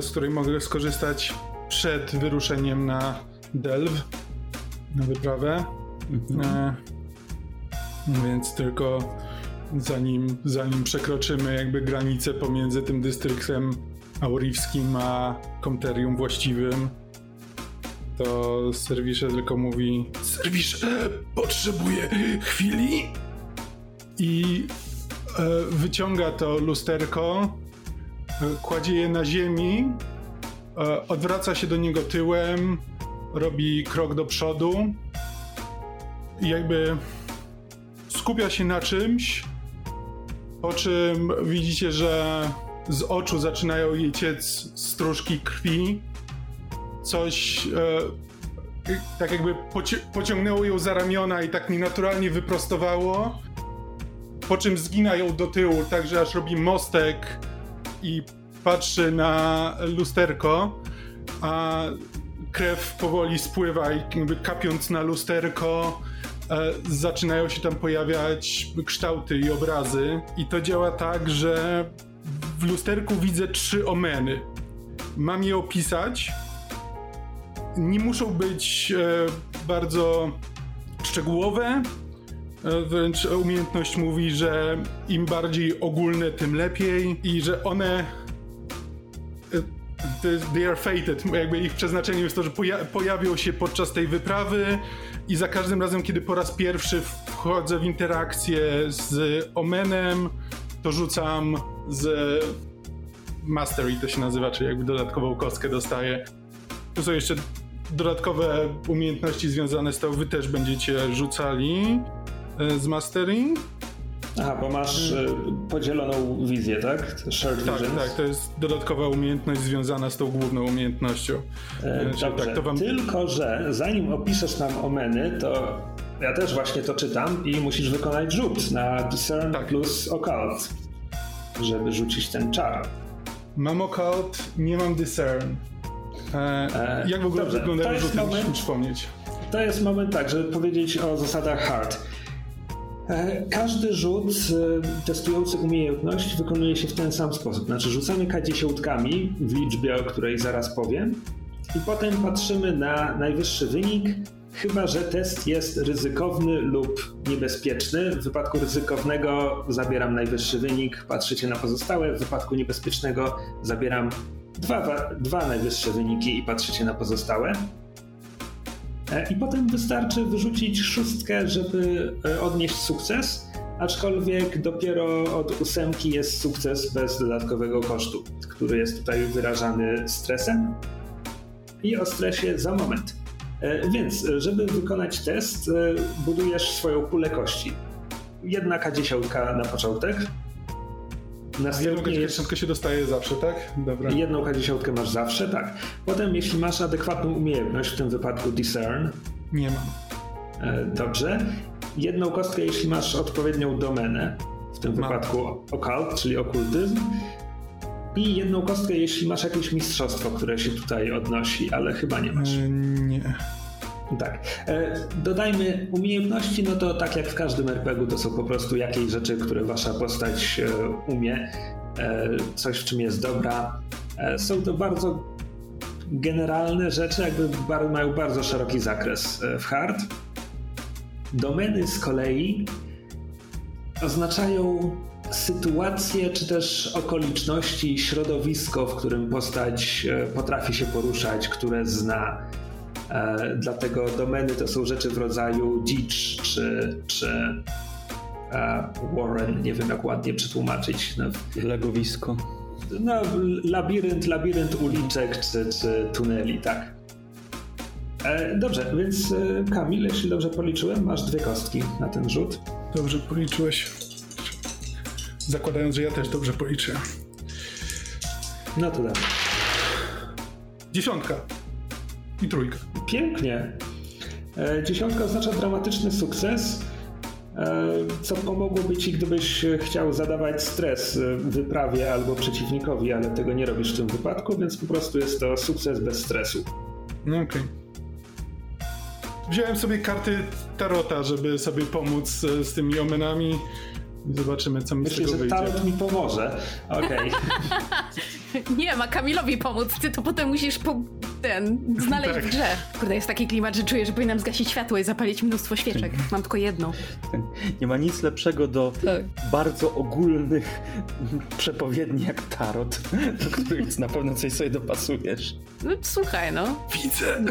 z której mogę skorzystać przed wyruszeniem na Delw, na wyprawę. Mhm. E, więc tylko zanim, zanim przekroczymy jakby granicę pomiędzy tym dystryktem aurifskim a komterium właściwym, to serwisze tylko mówi serwisz potrzebuje chwili i e, wyciąga to lusterko, e, kładzie je na ziemi odwraca się do niego tyłem, robi krok do przodu i jakby skupia się na czymś, po czym widzicie, że z oczu zaczynają jej ciec stróżki krwi. Coś e, tak jakby poci pociągnęło ją za ramiona i tak nienaturalnie wyprostowało, po czym zgina ją do tyłu, tak że aż robi mostek i patrzy na lusterko, a krew powoli spływa i jakby kapiąc na lusterko e, zaczynają się tam pojawiać kształty i obrazy i to działa tak, że w lusterku widzę trzy omeny. Mam je opisać. Nie muszą być e, bardzo szczegółowe, e, wręcz umiejętność mówi, że im bardziej ogólne, tym lepiej i że one they are fated, jakby ich przeznaczeniem jest to, że poja pojawią się podczas tej wyprawy i za każdym razem, kiedy po raz pierwszy wchodzę w interakcję z Omenem, to rzucam z Mastery to się nazywa, czyli jakby dodatkową kostkę dostaję. Tu są jeszcze dodatkowe umiejętności związane z tą, wy też będziecie rzucali e, z Mastery. Aha, bo masz y, podzieloną wizję, tak? Shared tak, visions. tak, to jest dodatkowa umiejętność związana z tą główną umiejętnością. E, dobrze, tak, to wam... tylko że zanim opiszesz nam omeny, to ja też właśnie to czytam i musisz wykonać rzut na Discern tak. plus Occult, żeby rzucić ten czar. Mam Occult, nie mam Discern. E, e, jak w ogóle wyglądają rzuty, moment, przypomnieć? To jest moment tak, żeby powiedzieć o zasadach hard. E, każdy rzut e, testujący umiejętność wykonuje się w ten sam sposób. Znaczy rzucamy K10 w liczbie, o której zaraz powiem i potem patrzymy na najwyższy wynik, chyba że test jest ryzykowny lub niebezpieczny. W wypadku ryzykownego zabieram najwyższy wynik, patrzycie na pozostałe. W wypadku niebezpiecznego zabieram dwa, dwa najwyższe wyniki i patrzycie na pozostałe. E, I potem wystarczy wyrzucić szóstkę, żeby e, odnieść sukces, aczkolwiek dopiero od ósemki jest sukces bez dodatkowego kosztu, który jest tutaj wyrażany stresem. I o stresie za moment. E, więc, żeby wykonać test, budujesz swoją kulę kości. Jedna K10 na początek, Następnie jedną k się dostaje zawsze, tak? Dobra. Jedną K10 masz zawsze, tak. Potem, jeśli masz adekwatną umiejętność, w tym wypadku Discern. Nie mam. E, dobrze. Jedną kostkę, jeśli masz odpowiednią domenę, w tym mam. wypadku occult, czyli okultyzm. I jedną kostkę, jeśli masz jakieś mistrzostwo, które się tutaj odnosi, ale chyba nie masz. E, nie. Tak. E, dodajmy umiejętności, no to tak jak w każdym RPG-u, to są po prostu jakieś rzeczy, które wasza postać e, umie, e, coś w czym jest dobra. Są to bardzo generalne rzeczy, jakby mają bardzo szeroki zakres w hard. Domeny z kolei oznaczają sytuacje czy też okoliczności, środowisko, w którym postać potrafi się poruszać, które zna E, dlatego domeny to są rzeczy w rodzaju dzicz czy, czy a Warren, nie wiem jak ładnie przetłumaczyć. No, Legowisko. no labirynt, labirynt uliczek czy, czy tuneli, tak. E, dobrze, więc e, Kamil, jeśli dobrze policzyłem, masz dwie kostki na ten rzut. Dobrze policzyłeś. Zakładając, że ja też dobrze policzę. No to dobrze. Dziesiątka. I trójka. Pięknie. E, Dziesiątka oznacza dramatyczny sukces, e, co pomogłoby ci, gdybyś chciał zadawać stres wyprawie albo przeciwnikowi, ale tego nie robisz w tym wypadku, więc po prostu jest to sukces bez stresu. No okej. Wziąłem sobie karty Tarota, żeby sobie pomóc e, z tymi omenami. I zobaczymy, co mi z Myślę, tego że wyjdzie. talent mi pomoże. Okej. *laughs* Nie, ma Kamilowi pomóc, ty to potem musisz po... ten, znaleźć Tak. w grze. Kurde, jest taki klimat, że czuję, że powinnam zgasić światło i zapalić mnóstwo świeczek. *laughs* Mam tylko jedną. Nie ma nic lepszego do Tak. bardzo ogólnych *laughs* przepowiedni jak tarot, do których na pewno coś sobie dopasujesz. No słuchaj, no. Widzę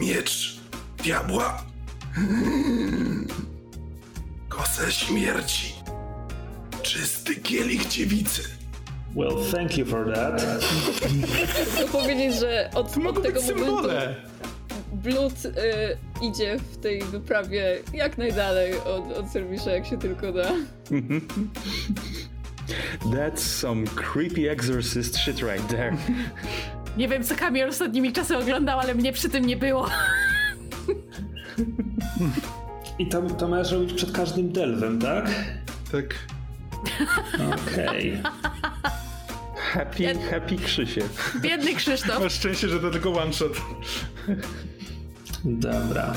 miecz diabła. Kosę śmierci. Czysty kielich dziewicy. Well, thank you for that. Chcę powiedzieć, że od, od tego momentu symbole. Blood y, idzie w tej wyprawie jak najdalej od, od serwisza, jak się tylko da. That's some creepy exorcist shit right there. Nie wiem, co Kamil ostatnimi czasy oglądał, ale mnie przy tym nie było. *laughs* I to, to masz robić przed każdym delwem, tak? Tak. Okej. Happy, happy Krzysiek. Biedny Krzysztof. *laughs* Masz szczęście, że to tylko one shot. Dobra.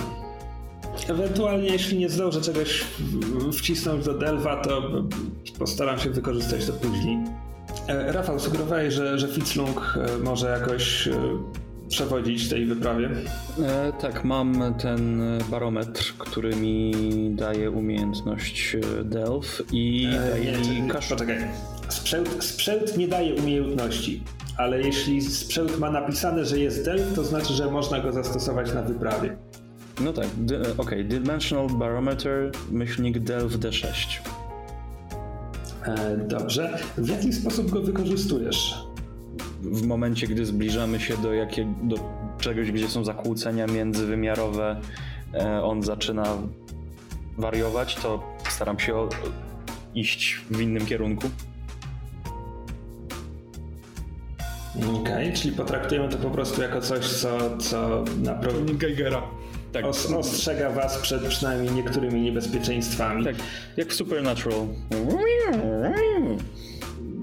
Ewentualnie, jeśli nie zdążę czegoś wcisnąć do Delva, to postaram się wykorzystać to później. E, Rafał, sugerowałeś, że, że Fitzlung e, może jakoś e, przewodzić tej wyprawie. E, tak, mam ten barometr, który mi daje umiejętność e, Delph i E, daje nie, mi kasz... poczekaj. Sprzęt, sprzęt nie daje umiejętności, ale jeśli sprzęt ma napisane, że jest Delv, to znaczy, że można go zastosować na wyprawie. No tak, e, okej, Dimensional Barometer, myślnik Delph D6. E, dobrze. W jaki sposób go wykorzystujesz? W momencie, gdy zbliżamy się do, jakie, do czegoś, gdzie są zakłócenia międzywymiarowe, e, on zaczyna wariować, to staram się iść w innym kierunku. Okej, czyli potraktujemy to po prostu jako coś, co, co naprawdę Geigera. Tak, os, ostrzega was przed przynajmniej niektórymi niebezpieczeństwami. tak jak w Supernatural.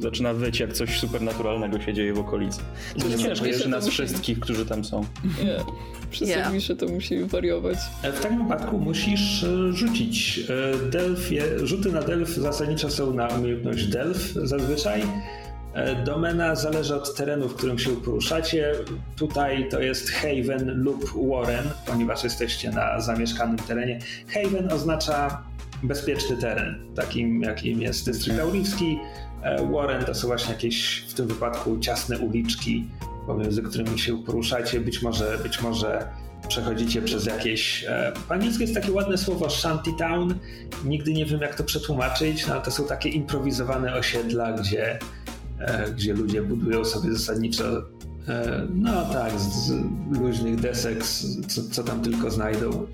Zaczyna wyć, jak coś supernaturalnego się dzieje w okolicy. To Nie ciężkie nas musi- wszystkich, którzy tam są. Nie. Przy Yeah. serwisie to musi wariować. E, W takim wypadku musisz e, rzucić. E, Delf je, rzuty na Delf zasadniczo są na umiejętność Delf zazwyczaj. Domena zależy od terenu, w którym się poruszacie. Tutaj to jest Haven lub Warren, ponieważ jesteście na zamieszkanym terenie. Haven oznacza bezpieczny teren, takim jakim jest dystrykt Auricki. E, Warren to są właśnie jakieś w tym wypadku ciasne uliczki, pomiędzy którymi się poruszacie. Być może, być może przechodzicie przez jakieś. E, po angielsku jest takie ładne słowo shantytown. Nigdy nie wiem, jak to przetłumaczyć, no ale to są takie improwizowane osiedla, gdzie, e, gdzie ludzie budują sobie zasadniczo. No tak, z, luźnych desek, co, co tam tylko znajdą.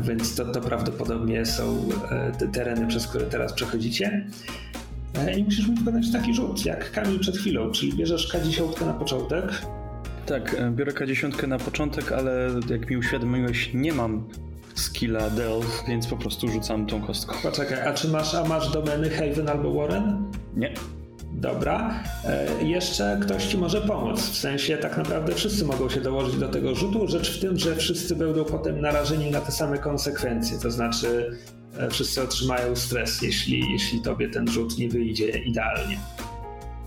Więc to, to prawdopodobnie są te tereny, przez które teraz przechodzicie. E, I musisz mi wykonać taki rzut, jak Kamil przed chwilą, czyli bierzesz K10 na początek. Tak, e, biorę K10 na początek, ale jak mi uświadomiłeś, nie mam skilla Delph, więc po prostu rzucam tą kostką. Poczekaj, a czy masz, a masz domeny Haven albo Warren? Nie. Dobra. E, jeszcze ktoś ci może pomóc. W sensie tak naprawdę wszyscy mogą się dołożyć do tego rzutu. Rzecz w tym, że wszyscy będą potem narażeni na te same konsekwencje. To znaczy wszyscy otrzymają stres, jeśli, jeśli tobie ten rzut nie wyjdzie idealnie.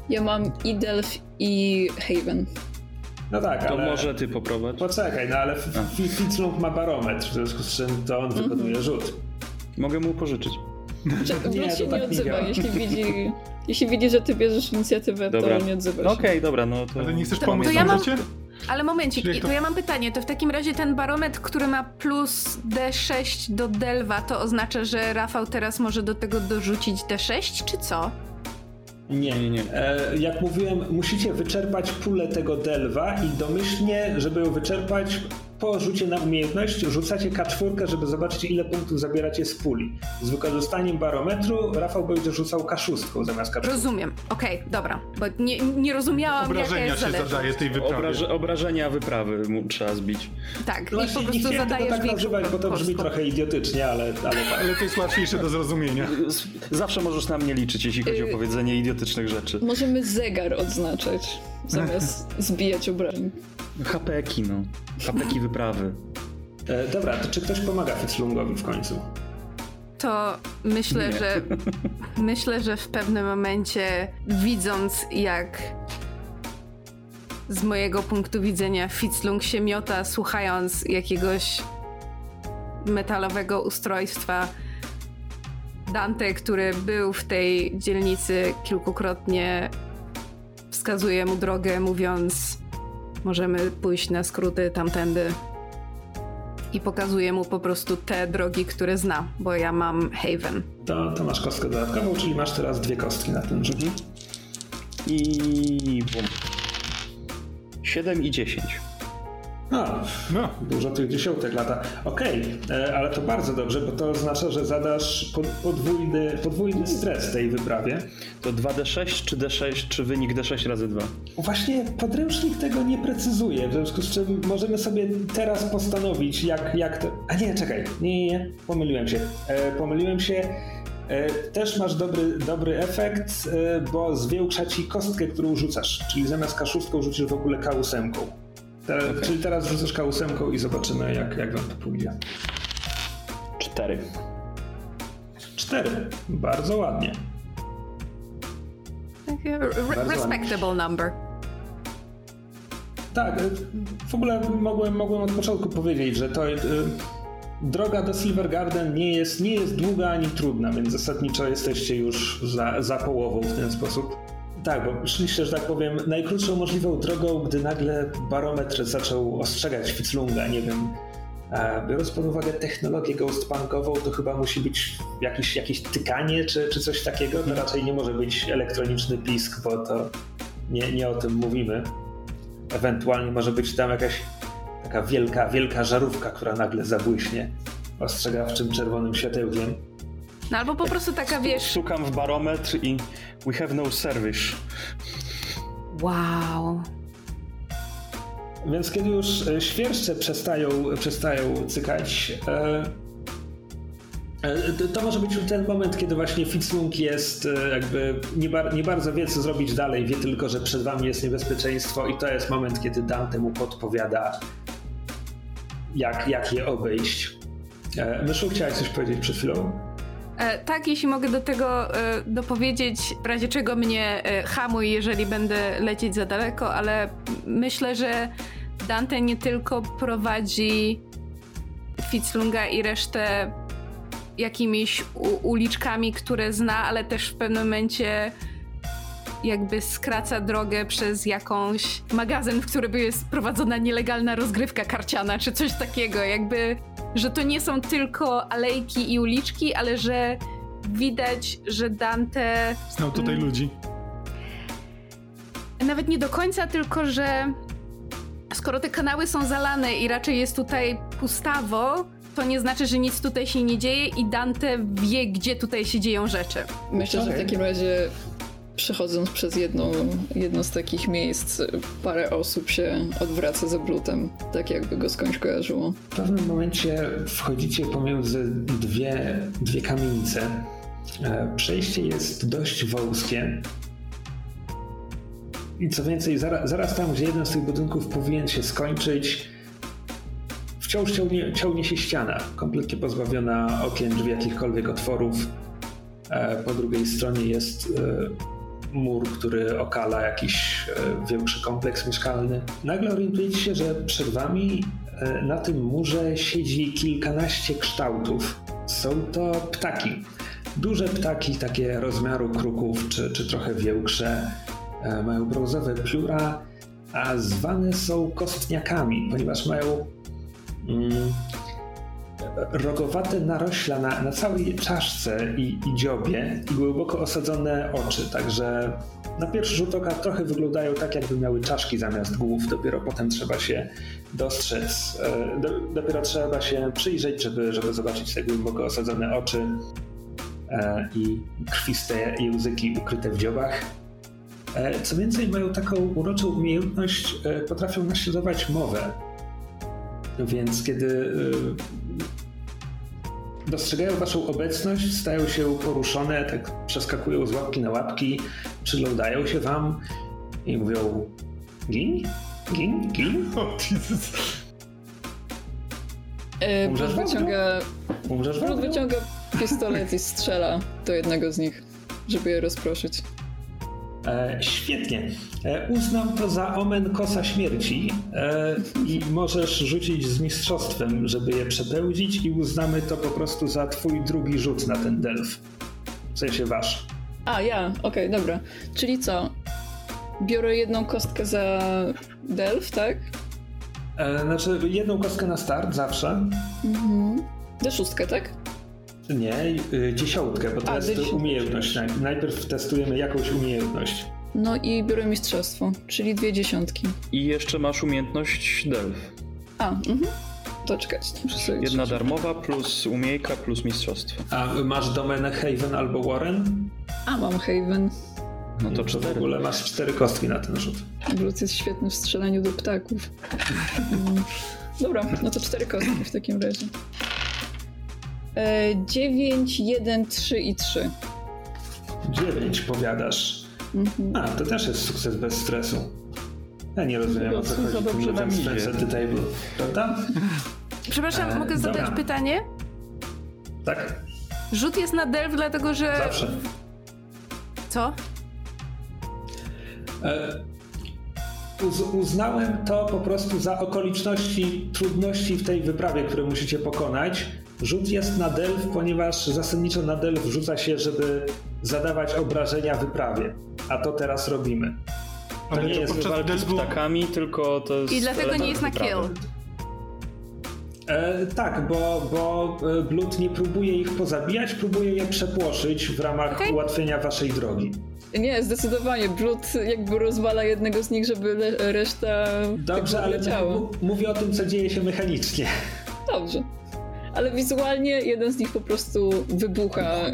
Ja mam i Delph i Haven. No tak, To ale... może ty poprowadź. Poczekaj, no ale Fitzlung ma barometr, w związku z czym to on wykonuje rzut. Mogę mu pożyczyć. Że Nie, się tak nie odzywa. jeśli, widzi, jeśli widzi, że ty bierzesz inicjatywę, Dobra. to nie odzywa No. Okej, dobra, no to... Ale nie chcesz pomóc to to ja mam- życie? Ale momencik, to... to ja mam pytanie. To w takim razie ten barometr, który ma plus D6 do Delwa, to oznacza, że Rafał teraz może do tego dorzucić D6, czy co? Nie, nie, nie. E, jak mówiłem, musicie wyczerpać pulę tego delwa i domyślnie, żeby ją wyczerpać, po rzucie na umiejętność rzucacie K4, żeby zobaczyć, ile punktów zabieracie z puli. Z wykorzystaniem barometru Rafał będzie rzucał K6 zamiast K4. Rozumiem. Okej, okay, dobra. Bo nie, nie rozumiałam, Obrażenia jaka jest się zadaje tej wyprawy. Obraż, obrażenia wyprawy mu trzeba zbić. Tak, no i po prostu nie zadajesz tak nazywać, bo to brzmi trochę idiotycznie, ale, ale... ale to jest łatwiejsze do zrozumienia. Zawsze możesz na mnie liczyć, jeśli chodzi o y, powiedzenie idiotycznych rzeczy. Możemy zegar odznaczać, zamiast *laughs* zbijać obrażeń. Hapeki, no. Hapeki wyprawy. E, dobra, to czy ktoś pomaga Fitzlungowi w końcu? To myślę, Nie. że *laughs* myślę, że w pewnym momencie widząc jak z mojego punktu widzenia Fitzlung się miota, słuchając jakiegoś metalowego ustrojstwa. Dante, który był w tej dzielnicy kilkukrotnie, wskazuje mu drogę, mówiąc: Możemy pójść na skróty tamtędy. I pokazuje mu po prostu te drogi, które zna, bo ja mam Haven. To, to masz kostkę dodatkową, czyli masz teraz dwie kostki na tym rzucie. I bum. 7 i 10. A, no, dużo tych dziesiątek lata. Okej, okay, e, ale to bardzo dobrze, bo to oznacza, że zadasz podwójny, podwójny stres tej wyprawie. To 2D6 czy D6, czy wynik D6 razy 2? Właśnie podręcznik tego nie precyzuje, w związku z czym możemy sobie teraz postanowić, jak, jak to... A nie, czekaj, nie, nie, nie, pomyliłem się. E, pomyliłem się. E, też masz dobry, dobry efekt, e, bo zwiększa ci kostkę, którą rzucasz. Czyli zamiast K6 rzucisz w ogóle K8. Te, okay. Czyli teraz rzucasz K8 i zobaczymy, jak, jak wam to pójdzie. Cztery. Cztery. Bardzo ładnie. Bardzo respectable ładnie. number. Tak, w ogóle mogłem, mogłem od początku powiedzieć, że to y, droga do Silver Garden nie jest, nie jest długa ani trudna, więc zasadniczo jesteście już za, za połową w ten sposób. Tak, bo szliście, że tak powiem, najkrótszą możliwą drogą, gdy nagle barometr zaczął ostrzegać Fitzlunga, nie wiem, biorąc pod uwagę technologię ghostpunkową, to chyba musi być jakieś, jakieś tykanie czy, czy coś takiego, to raczej nie może być elektroniczny pisk, bo to nie, nie o tym mówimy. Ewentualnie może być tam jakaś taka wielka, wielka żarówka, która nagle zabłyśnie ostrzegawczym czerwonym światełkiem. No albo po prostu taka, wiesz... Szukam w barometr i we have no service. Wow. Więc kiedy już e, świerszcze przestają, przestają cykać, e, e, to może być ten moment, kiedy właśnie Fitzlung jest jakby nie, bar, nie, bardzo wie, co zrobić dalej, wie tylko, że przed wami jest niebezpieczeństwo i to jest moment, kiedy Dante mu podpowiada, jak, jak je obejść. Myszu, chciałeś coś powiedzieć przed chwilą? E, tak, jeśli mogę do tego e, dopowiedzieć, w razie czego mnie e, hamuj, jeżeli będę lecieć za daleko, ale myślę, że Dante nie tylko prowadzi Fitzlunga i resztę jakimiś uliczkami, które zna, ale też w pewnym momencie jakby skraca drogę przez jakąś magazyn, w którym jest prowadzona nielegalna rozgrywka karciana, czy coś takiego, jakby, że to nie są tylko alejki i uliczki, ale że widać, że Dante... Znał tutaj mm, ludzi. Nawet nie do końca, tylko że skoro te kanały są zalane i raczej jest tutaj pustawo, to nie znaczy, że nic tutaj się nie dzieje i Dante wie, gdzie tutaj się dzieją rzeczy. Myślę, że w takim razie przechodząc przez jedno, jedno z takich miejsc, parę osób się odwraca za blutem, tak jakby go skądś kojarzyło. W pewnym momencie wchodzicie pomiędzy dwie, dwie kamienice. E, przejście jest dość wąskie. I co więcej, zaraz, zaraz tam, gdzie jeden z tych budynków powinien się skończyć, wciąż ciągnie, ciągnie się ściana, kompletnie pozbawiona okien, drzwi, jakichkolwiek otworów. E, po drugiej stronie jest e, mur, który okala jakiś e, większy kompleks mieszkalny. Nagle orientujecie się, że przed wami e, na tym murze siedzi kilkanaście kształtów. Są to ptaki. Duże ptaki, takie rozmiaru kruków, czy, czy trochę większe. E, mają brązowe pióra a zwane są kostniakami, ponieważ mają mm, rogowate narośla na, na całej czaszce i, i dziobie i głęboko osadzone oczy, także na pierwszy rzut oka trochę wyglądają tak, jakby miały czaszki zamiast głów. Dopiero potem trzeba się dostrzec, e, do, dopiero trzeba się przyjrzeć, żeby, żeby zobaczyć te głęboko osadzone oczy e, i krwiste języki ukryte w dziobach. E, co więcej, mają taką uroczą umiejętność, potrafią naśladować mowę. Więc kiedy dostrzegają waszą obecność, stają się poruszone, tak przeskakują z łapki na łapki, przyglądają się wam i mówią gin? Gin? Gin? *laughs* O, Jesus. E, Umrzesz wyciąga, Umrzesz wyciąga pistolet i strzela do jednego z nich, żeby je rozproszyć. E, świetnie. E, uznam to za omen kosa śmierci e, i możesz rzucić z mistrzostwem, żeby je przepełdzić i uznamy to po prostu za twój drugi rzut na ten delf. W sensie wasz. A, ja, okej, okay, dobra. Czyli co? Biorę jedną kostkę za delf, tak? E, znaczy, jedną kostkę na start zawsze. Mhm. Do szóstkę, tak? Nie, y, dziesiątkę, bo to A, jest dziesiątkę. umiejętność. Najpierw testujemy jakąś umiejętność. No i biorę mistrzostwo, czyli dwie dziesiątki. I jeszcze masz umiejętność Delf. A, mhm. To czekać. Jedna darmowa plus umiejka plus mistrzostwo. A masz domenę Haven albo Warren? A, mam Haven. No to, cztery. w ogóle masz cztery kostki na ten rzut. Blut jest świetny w strzelaniu do ptaków. Mm. Dobra, no to cztery kostki w takim razie. 9, 1, 3 i 3. 9 powiadasz. Mhm. A, to też jest sukces bez stresu. Ja nie rozumiem o co chodzi tym ten stress at the table, prawda? Przepraszam, e, mogę zadać dobra. pytanie? Tak. Rzut jest na delf, dlatego że... Zawsze. Co? E, uz uznałem to po prostu za okoliczności trudności w tej wyprawie, które musicie pokonać Rzut jest na delf, ponieważ zasadniczo na delf rzuca się, żeby zadawać obrażenia wyprawie. A to teraz robimy. To Ale nie to jest walki z ptakami, tylko to jest... I dlatego nie jest na kill. E, tak, bo, bo e, Blood nie próbuje ich pozabijać, próbuje je przepłoszyć w ramach okay. ułatwienia waszej drogi. Nie, zdecydowanie. Blood jakby rozwala jednego z nich, żeby reszta. Dobrze, tak ale mówię o tym, co dzieje się mechanicznie. Dobrze ale wizualnie jeden z nich po prostu wybucha e,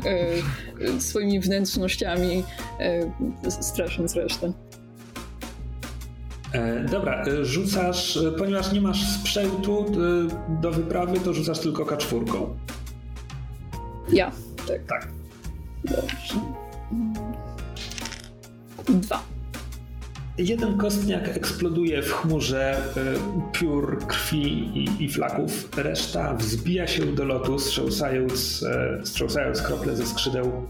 swoimi wnętrznościami, e, strasząc resztę. E, dobra, e, rzucasz, e, ponieważ nie masz sprzętu do wyprawy, to rzucasz tylko kaczwórką. Ja, tak. Tak. Dobrze. Dwa. Jeden kostniak eksploduje w chmurze y, piór, krwi i, i, flaków. Reszta wzbija się do lotu, strząsając, y, strząsając krople ze skrzydeł.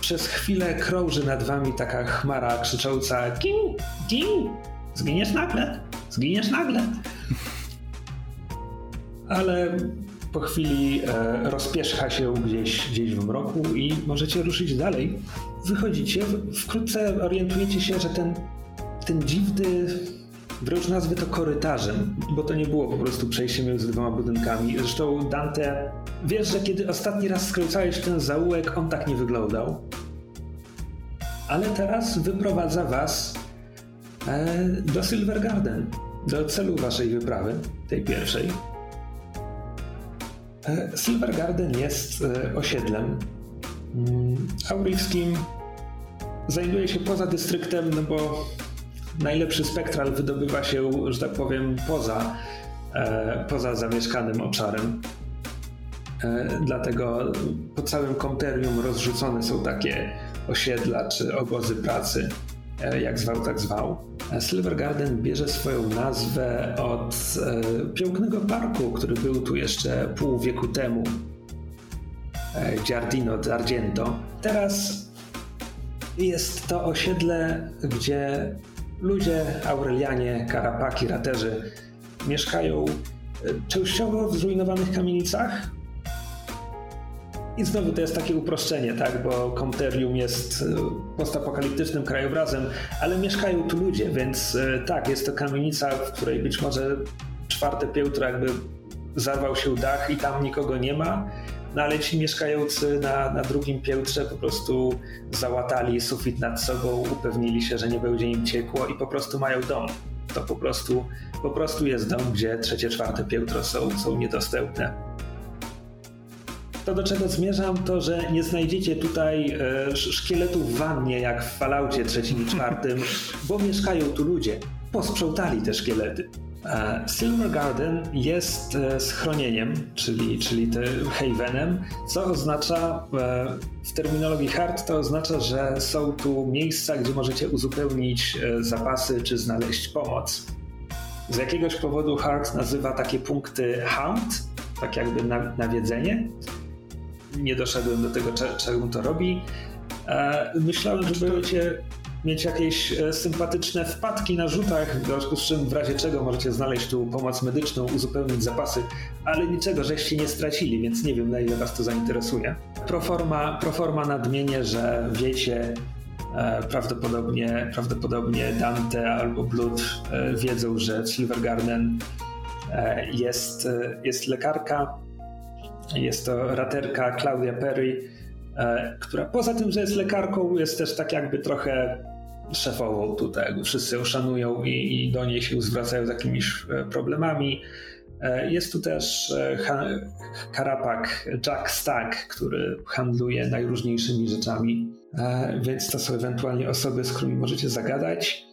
Przez chwilę krąży nad wami taka chmara krzycząca Gin! Gin! Zginiesz nagle! Zginiesz nagle! Ale po chwili e, rozpierzcha się gdzieś, gdzieś w mroku i możecie ruszyć dalej. Wychodzicie, wkrótce orientujecie się, że ten, ten dziwny, wręcz nazwy to korytarzem, bo to nie było po prostu przejście między dwoma budynkami. Zresztą Dante, wiesz, że kiedy ostatni raz skręcałeś ten zaułek, on tak nie wyglądał. Ale teraz wyprowadza was e, do Silver Garden, do celu waszej wyprawy, tej pierwszej. E, Silver Garden jest e, osiedlem mm, auryjskim. Znajduje się poza dystryktem, no bo najlepszy spektral wydobywa się, że tak powiem, poza, e, poza zamieszkanym obszarem. Dlatego po całym konterium rozrzucone są takie osiedla czy obozy pracy, jak zwał, tak zwał. Silver Garden bierze swoją nazwę od e, pięknego parku, który był tu jeszcze pół wieku temu. E, Giardino d'Argento. Teraz jest to osiedle, gdzie ludzie, Aurelianie, Karapaki, raterzy mieszkają e, częściowo w zrujnowanych kamienicach I znowu to jest takie uproszczenie, tak, bo Komterium jest postapokaliptycznym krajobrazem, ale mieszkają tu ludzie, więc tak, jest to kamienica, w której być może czwarte piętro jakby zarwał się dach i tam nikogo nie ma, no ale ci mieszkający na, na drugim piętrze po prostu załatali sufit nad sobą, upewnili się, że nie będzie im ciekło i po prostu mają dom. To po prostu, po prostu jest dom, gdzie trzecie, czwarte piętro są, są niedostępne. To do czego zmierzam, to że nie znajdziecie tutaj e, szkieletów w wannie jak w falaucie trzecim i czwartym, *laughs* bo mieszkają tu ludzie. Posprzątali te szkielety. E, Silver Garden jest e, schronieniem, czyli, czyli havenem, co oznacza e, w terminologii hard to oznacza, że są tu miejsca, gdzie możecie uzupełnić zapasy czy znaleźć pomoc. Z jakiegoś powodu hard nazywa takie punkty hound, tak jakby nawiedzenie. Nie doszedłem do tego, czemu to robi. Myślałem, że będziecie mieć jakieś e, sympatyczne wpadki na rzutach, w związku z czym w razie czego możecie znaleźć tu pomoc medyczną, uzupełnić zapasy, ale niczego żeście nie stracili, więc nie wiem na ile was to zainteresuje. Proforma, proforma nadmienię, że wiecie, e, prawdopodobnie, prawdopodobnie Dante albo Blood e, wiedzą, że w Silver Garden jest, jest lekarka, jest to raterka Claudia Perry, która poza tym, że jest lekarką, jest też tak jakby trochę szefową tutaj, wszyscy ją szanują i, i do niej się zwracają z jakimiś e, problemami. E, jest tu też e, karapak Jack Stack, który handluje najróżniejszymi rzeczami, więc to są ewentualnie osoby, z którymi możecie zagadać.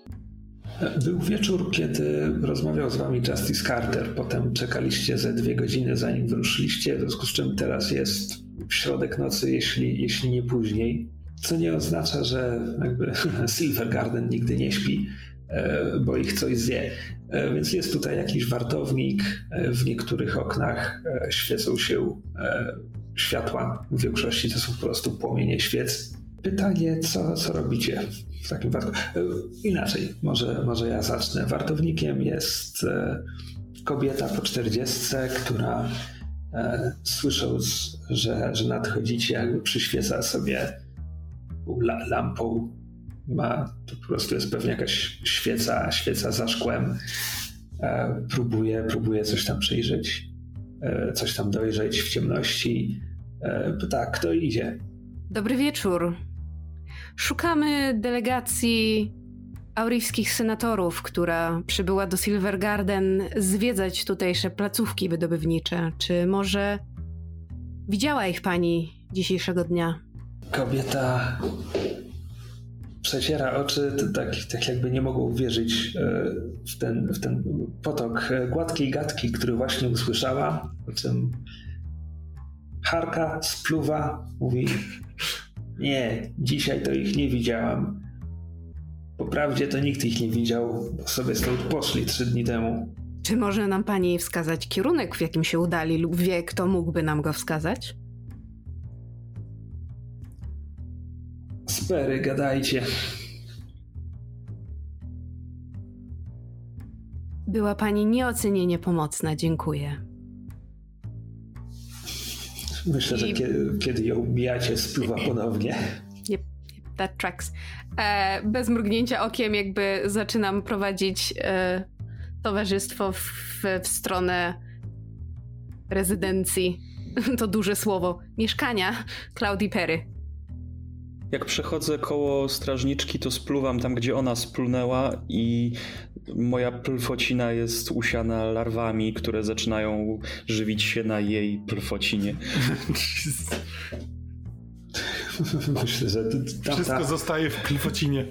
Był wieczór, kiedy rozmawiał z wami Justice Carter. Potem czekaliście ze dwie godziny, zanim wyruszyliście, w związku z czym teraz jest środek nocy, jeśli, jeśli nie później. Co nie oznacza, że jakby *laughs* Silver Garden nigdy nie śpi, e, bo ich coś zje. E, więc jest tutaj jakiś wartownik. E, w niektórych oknach świecą się światła. W większości to są po prostu płomienie świec. Pytanie, co, co robicie w takim wypadku? Inaczej, może, może ja zacznę. Wartownikiem jest kobieta po czterdziestce, która słysząc, że, że nadchodzicie, jakby przyświeca sobie lampą. Ma, to po prostu jest pewnie jakaś świeca, świeca za szkłem. E, próbuje, próbuje coś tam przyjrzeć, e, coś tam dojrzeć w ciemności. E, tak, kto idzie? Dobry wieczór. Szukamy delegacji auryjskich senatorów, która przybyła do Silver Garden zwiedzać tutejsze placówki wydobywnicze. Czy może widziała ich pani dzisiejszego dnia? Kobieta przeciera oczy, tak, tak jakby nie mogą uwierzyć e, w ten, w ten potok gładkiej gadki, który właśnie usłyszała, po czym harka, spluwa, mówi nie, dzisiaj to ich nie widziałam. Po prawdzie to nikt ich nie widział, bo sobie stąd poszli trzy dni temu. Czy może nam pani wskazać kierunek, w jakim się udali lub wie, kto mógłby nam go wskazać? Spery, gadajcie. Była pani nieocenienie pomocna, dziękuję. Myślę, I... że kiedy, kiedy ją mijacie, spływa ponownie. Yep, that tracks. E, bez mrugnięcia okiem jakby zaczynam prowadzić e, towarzystwo w, w stronę rezydencji, *laughs* to duże słowo, mieszkania Claudii Perry. Jak przechodzę koło strażniczki, to spluwam tam, gdzie ona splunęła i moja plfocina jest usiana larwami, które zaczynają żywić się na jej plfocinie. *laughs* Myślę, że wszystko zostaje w plfocinie.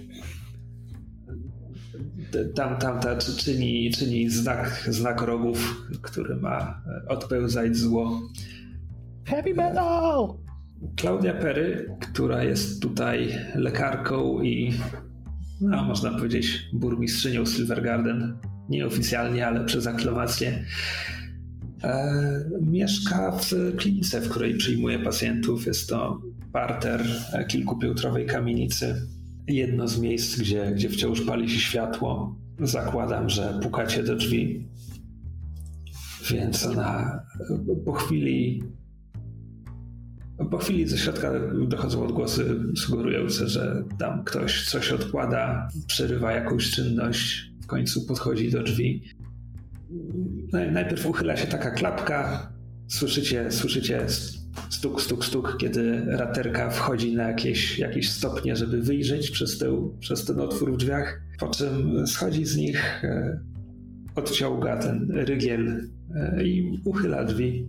Tam, tamta czyni, czyni znak, znak rogów, który ma odpełzać zło. Heavy metal! Klaudia Perry, która jest tutaj lekarką i, no, można powiedzieć, burmistrzynią Silver Garden. Nieoficjalnie, ale przez aklamację. E, mieszka w klinice, w której przyjmuje pacjentów. Jest to parter kilkupiętrowej kamienicy. Jedno z miejsc, gdzie, gdzie wciąż pali się światło. Zakładam, że pukacie do drzwi. Więc ona po chwili Po chwili ze środka dochodzą odgłosy sugerujące, że tam ktoś coś odkłada, przerywa jakąś czynność, w końcu podchodzi do drzwi. Najpierw uchyla się taka klapka, słyszycie, słyszycie stuk, stuk, stuk, kiedy raterka wchodzi na jakieś, jakieś stopnie, żeby wyjrzeć przez, tę, przez ten otwór w drzwiach, po czym schodzi z nich, e, odciąga ten rygiel e, i uchyla drzwi.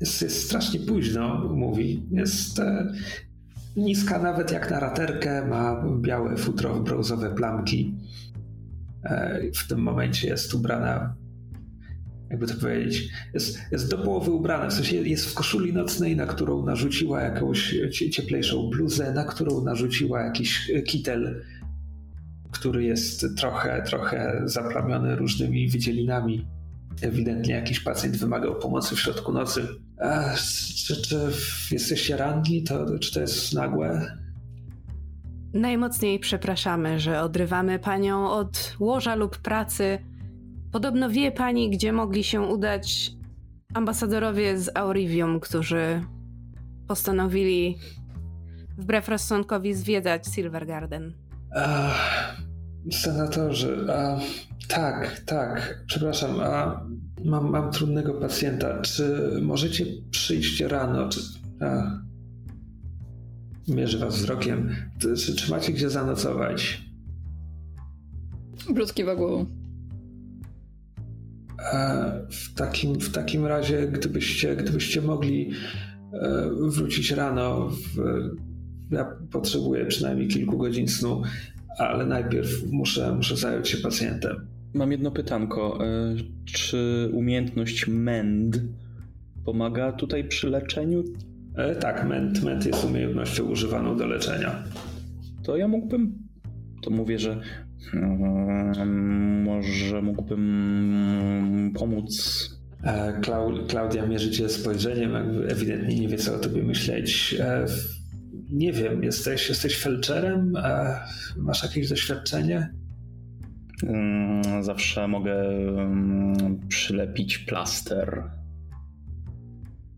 Jest, jest strasznie późno, mówi. Jest e, niska nawet jak na raterkę, ma białe futro, brązowe plamki. E, w tym momencie jest ubrana jakby to powiedzieć, jest, jest do połowy ubrana, w sensie jest w koszuli nocnej, na którą narzuciła jakąś cieplejszą bluzę, na którą narzuciła jakiś kitel, który jest trochę, trochę zaplamiony różnymi wydzielinami. Ewidentnie jakiś pacjent wymagał pomocy w środku nocy. A, czy, czy jesteście ranni? To, czy to jest nagłe? Najmocniej przepraszamy, że odrywamy panią od łoża lub pracy Podobno wie pani, gdzie mogli się udać ambasadorowie z Aurivium, którzy postanowili wbrew rozsądkowi zwiedzać Silver Garden. senatorze, a, tak, tak, przepraszam, a, mam, mam trudnego pacjenta. Czy możecie przyjść rano? Czy, a, mierzy was wzrokiem. Czy, czy macie gdzie zanocować? Brud kiwa głową. W takim, w takim razie, gdybyście, gdybyście mogli e, wrócić rano, w, ja potrzebuję przynajmniej kilku godzin snu, ale najpierw muszę, muszę zająć się pacjentem. Mam jedno pytanko. E, czy umiejętność MEND pomaga tutaj przy leczeniu? E, tak, MEND, MEND jest umiejętnością używaną do leczenia. To ja mógłbym. To mówię, że może mógłbym pomóc. E, Klaudia mierzy cię spojrzeniem, jakby ewidentnie nie wie, co o tobie myśleć. E, nie wiem, jesteś, jesteś felczerem? E, masz jakieś doświadczenie? Zawsze mogę przylepić plaster.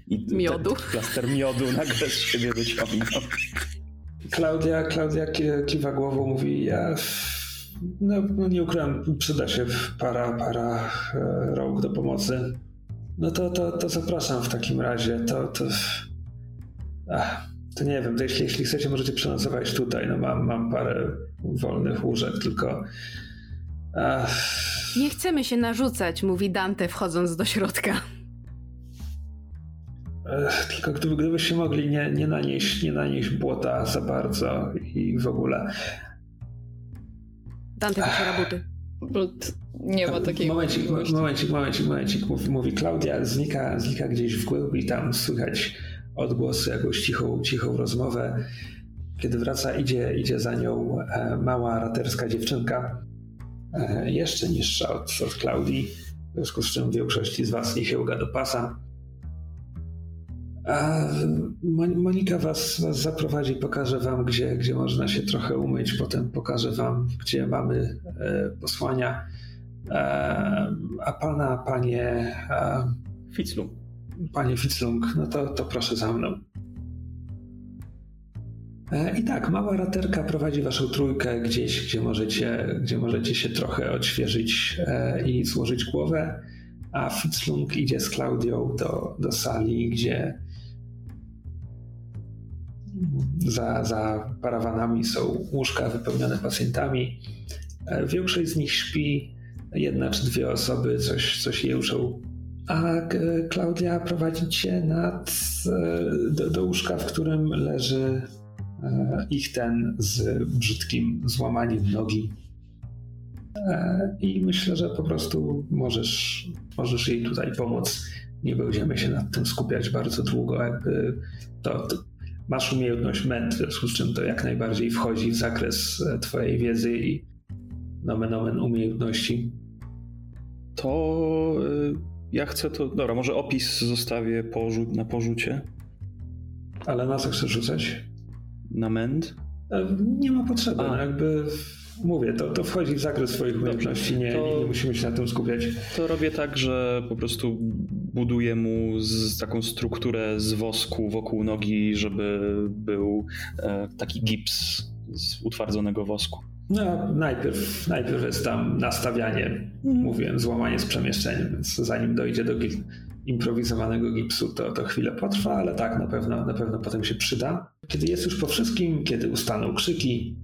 I miodu. *laughs* plaster miodu nagle z siebie wyciągnął. Klaudia, Klaudia kiwa głową, mówi, ja no, no nie ukrywam, przyda się para, para e, rąk do pomocy. No to, to, to zapraszam w takim razie. To, to, ach, to nie wiem, to jeśli, jeśli chcecie, możecie przenocować tutaj. No mam, mam parę wolnych łóżek, tylko. Ach. Nie chcemy się narzucać, mówi Dante, wchodząc do środka. Ech, tylko gdyby, gdybyście mogli nie, nie, nanieść, nie nanieść błota za bardzo i w ogóle. Dante wyciera buty. nie ma takiej momencik, możliwości. Momencik, momencik, momencik, mówi, mówi Klaudia, znika, znika gdzieś w głębi, tam słychać odgłosy, jakąś cichą, cichą rozmowę. Kiedy wraca, idzie, idzie za nią e, mała raterska dziewczynka, jeszcze niższa od, od Klaudii, w związku z czym większości z was nie się do pasa. A Monika was, was zaprowadzi, pokaże wam, gdzie, gdzie można się trochę umyć, potem pokaże wam, gdzie mamy e, posłania. E, a pana, panie... E, Fitzlung. Panie Fitzlung, no to, to proszę za mną. E, I tak, mała raterka prowadzi waszą trójkę gdzieś, gdzie możecie, gdzie możecie się trochę odświeżyć e, i złożyć głowę, a Fitzlung idzie z Klaudią do, do sali, gdzie za, za parawanami są łóżka wypełnione pacjentami. E, większość z nich śpi, jedna czy dwie osoby coś, coś jełżą. A Klaudia prowadzi cię nad, do, do łóżka, w którym leży ich ten z brzydkim złamaniem nogi. I myślę, że po prostu możesz, możesz jej tutaj pomóc. Nie będziemy się nad tym skupiać bardzo długo. Jakby to, to masz umiejętność MENT, w związku z czym to jak najbardziej wchodzi w zakres e, twojej wiedzy i nomen omen umiejętności. To ja chcę to... Dobra, może opis zostawię na porzucie. Ale na co chcesz rzucać? Na MENT? E, nie ma potrzeby, no jakby mówię, to, to wchodzi w zakres swoich umiejętności, nie, to, nie, musimy się na tym skupiać. To robię tak, że po prostu buduję mu z, taką strukturę z wosku wokół nogi, żeby był e, taki gips z utwardzonego wosku. No, najpierw, najpierw jest tam nastawianie, mm. mówiłem, złamanie z przemieszczeniem, więc zanim dojdzie do improwizowanego gipsu, to, to chwilę potrwa, ale tak, na pewno, na pewno potem się przyda. Kiedy jest już po wszystkim, kiedy ustaną krzyki,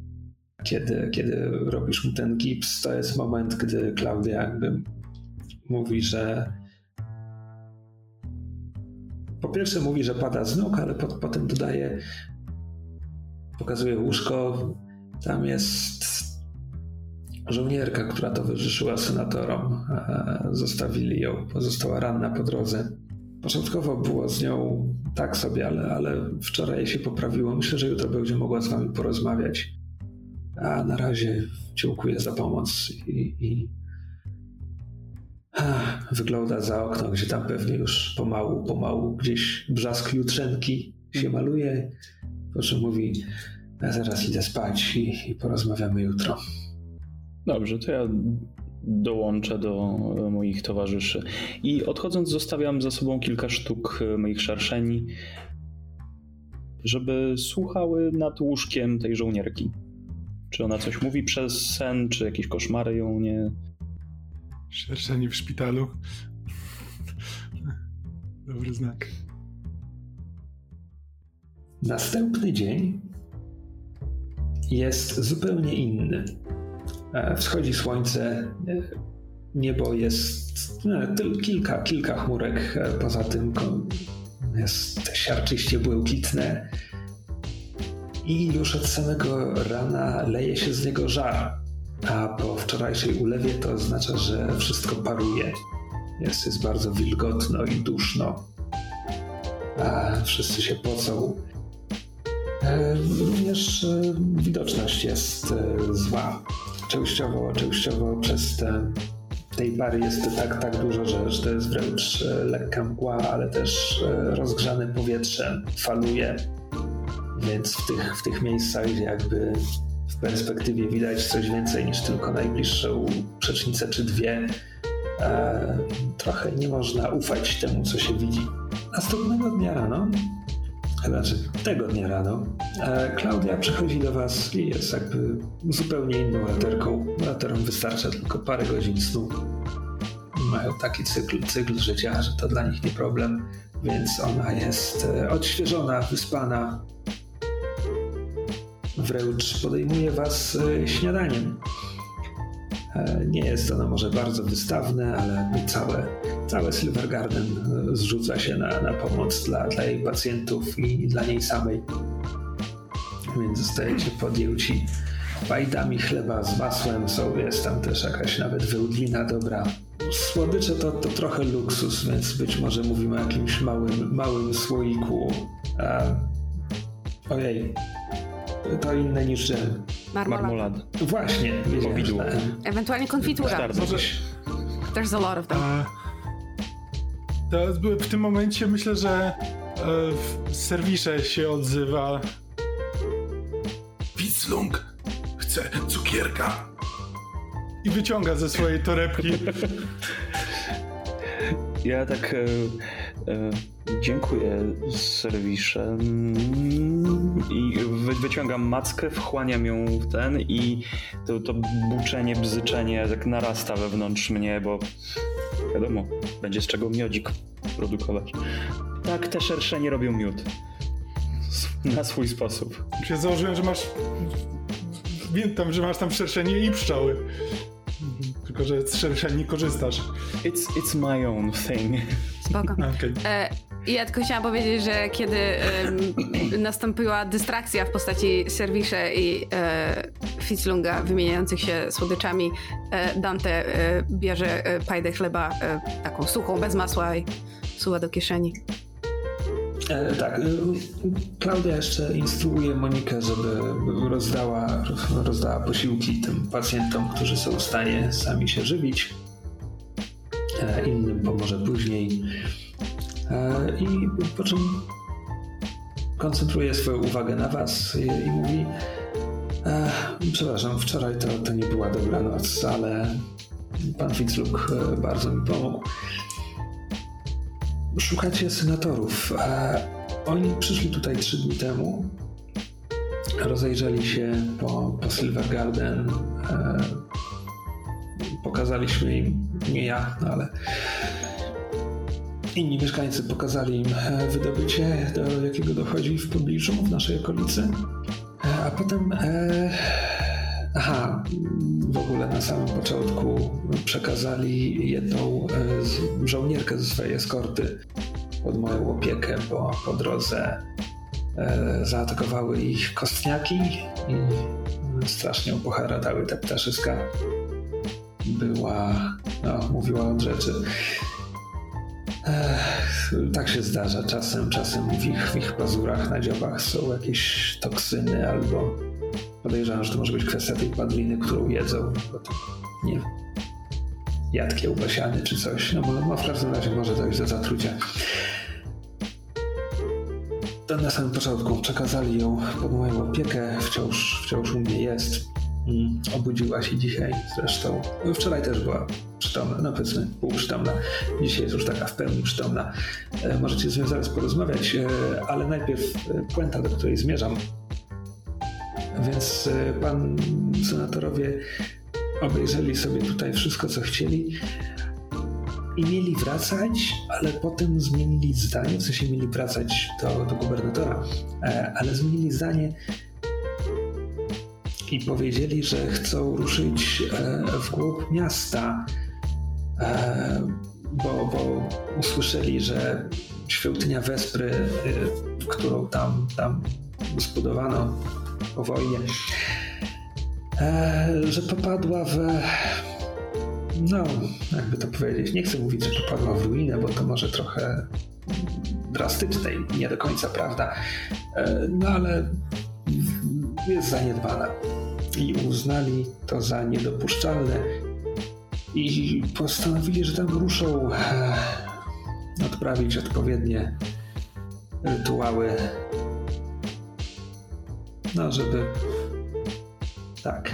kiedy, kiedy robisz mu ten gips, to jest moment, gdy Klaudia jakby mówi, że po pierwsze mówi, że pada z nóg, ale po, potem dodaje, pokazuje łóżko, tam jest żołnierka, która towarzyszyła senatorom. Zostawili ją, pozostała ranna po drodze. Początkowo było z nią tak sobie, ale, ale wczoraj się poprawiło. Myślę, że jutro będzie mogła z wami porozmawiać. A na razie dziękuję za pomoc i, i wygląda za okno, gdzie tam pewnie już pomału, pomału gdzieś brzask jutrzenki się maluje. Po czym mówi, ja zaraz idę spać i, i porozmawiamy jutro. Dobrze, to ja dołączę do moich towarzyszy. I odchodząc, zostawiam za sobą kilka sztuk moich szerszeni, żeby słuchały nad łóżkiem tej żołnierki. Czy ona coś mówi przez sen, czy jakieś koszmary ją nie. Szerszeni w szpitalu. Dobry znak. Następny dzień jest zupełnie inny. E, wschodzi słońce, e, niebo jest no, kilka, kilka chmurek, e, poza tym jest siarczyście błękitne i już od samego rana leje się z niego żar, a po wczorajszej ulewie to oznacza, że wszystko paruje. Jest, jest bardzo wilgotno i duszno. A wszyscy się pocą. Również widoczność jest zła częściowo, częściowo przez te, tej pary jest tak, tak dużo, że, że to jest wręcz e, lekka mgła, ale też e, rozgrzane powietrze faluje, więc w tych, w tych miejscach, gdzie jakby w perspektywie widać coś więcej niż tylko najbliższą przecznicę czy dwie, e, trochę nie można ufać temu, co się widzi. Następnego dnia rano znaczy tego dnia rano, Klaudia przychodzi do was i jest jakby zupełnie inną laterką. Laterom wystarcza tylko parę godzin snu. Mają taki cykl, cykl życia, że to dla nich nie problem, więc ona jest e, odświeżona, wyspana. Wręcz podejmuje was e, śniadaniem. E, nie jest ono może bardzo wystawne, ale całe, całe Silver Garden e, zrzuca się na, na pomoc dla, dla jej pacjentów i dla niej samej. Więc zostajecie podjęci bajdami chleba z masłem, są, jest tam też jakaś nawet wełdlina dobra. Słodycze to, to trochę luksus, więc być może mówimy o jakimś małym, małym słoiku. E, ojej, to inne niż dżem. Marmolad. Właśnie, Powidło. Ewentualnie konfitura. There's a lot of them. W tym momencie myślę, że e, w serwisie się odzywa. Wislung chce cukierka. I wyciąga ze swojej torebki. Ja tak e, e, dziękuję serwisze i wy, wyciągam mackę, wchłaniam ją w ten i to, to buczenie, bzyczenie tak narasta wewnątrz mnie, bo wiadomo, będzie z czego miodzik produkować. Tak, te szersze nie robią miód. *laughs* Na swój sposób. Ja założyłem, że masz... Wiem tam, że masz tam szerszenie i pszczoły. Tylko, że z szerszeni nie korzystasz. It's, it's my own thing. Spoko. *laughs* Okay. E, ja tylko chciałam powiedzieć, że kiedy e, nastąpiła dystrakcja w postaci serwisze i e, Fitzlunga wymieniających się słodyczami, e, Dante e, bierze e, pajdę chleba taką suchą, bez masła i suwa do kieszeni. E, tak. E, Klaudia jeszcze instruuje Monikę, żeby rozdała, rozdała posiłki tym pacjentom, którzy są w stanie sami się żywić. E, innym pomoże później. I po czym koncentruje swoją uwagę na Was i mówi: E, przepraszam, wczoraj to, to nie była dobra noc, ale pan Fitzluk e, bardzo mi pomógł. Szukacie senatorów. E, oni przyszli tutaj trzy dni temu. Rozejrzeli się po, po Silver Garden. E, pokazaliśmy im, nie ja, no ale inni mieszkańcy pokazali im wydobycie, do jakiego dochodzi w pobliżu, w naszej okolicy. A potem, e, aha, w ogóle na samym początku przekazali jedną e, żołnierkę ze swojej eskorty pod moją opiekę, bo po drodze e, zaatakowały ich kostniaki i strasznie opoharatały te ptaszyska. Była, no, mówiła od rzeczy. Tak się zdarza czasem. Czasem w ich, w ich pazurach na dziobach są jakieś toksyny albo podejrzewam, że to może być kwestia tej padliny, którą jedzą. Nie wiem, jad czy coś. No no, w każdym razie może dojść do zatrucia. Na samym początku przekazali ją pod moją opiekę. Wciąż, wciąż u mnie jest. Mm, obudziła się dzisiaj zresztą. Wczoraj też była przytomna, no powiedzmy półprzytomna. Dzisiaj jest już taka w pełni przytomna. E, możecie z nią zaraz porozmawiać, e, ale najpierw e, puenta, do której zmierzam. Więc pan senatorowie obejrzeli sobie tutaj wszystko, co chcieli i mieli wracać, ale potem zmienili zdanie, w sensie mieli wracać do, do gubernatora, ale zmienili zdanie i powiedzieli, że chcą ruszyć w głąb miasta, bo, bo usłyszeli, że świątynia Wespry, y, którą tam, tam zbudowano po wojnie, e, że popadła w. No, jakby to powiedzieć, nie chcę mówić, że popadła w ruinę, bo to może trochę drastyczne i nie do końca prawda, e, no ale jest zaniedbana. I uznali to za niedopuszczalne i postanowili, że tam ruszą e, odprawić odpowiednie rytuały. No, żeby. Tak.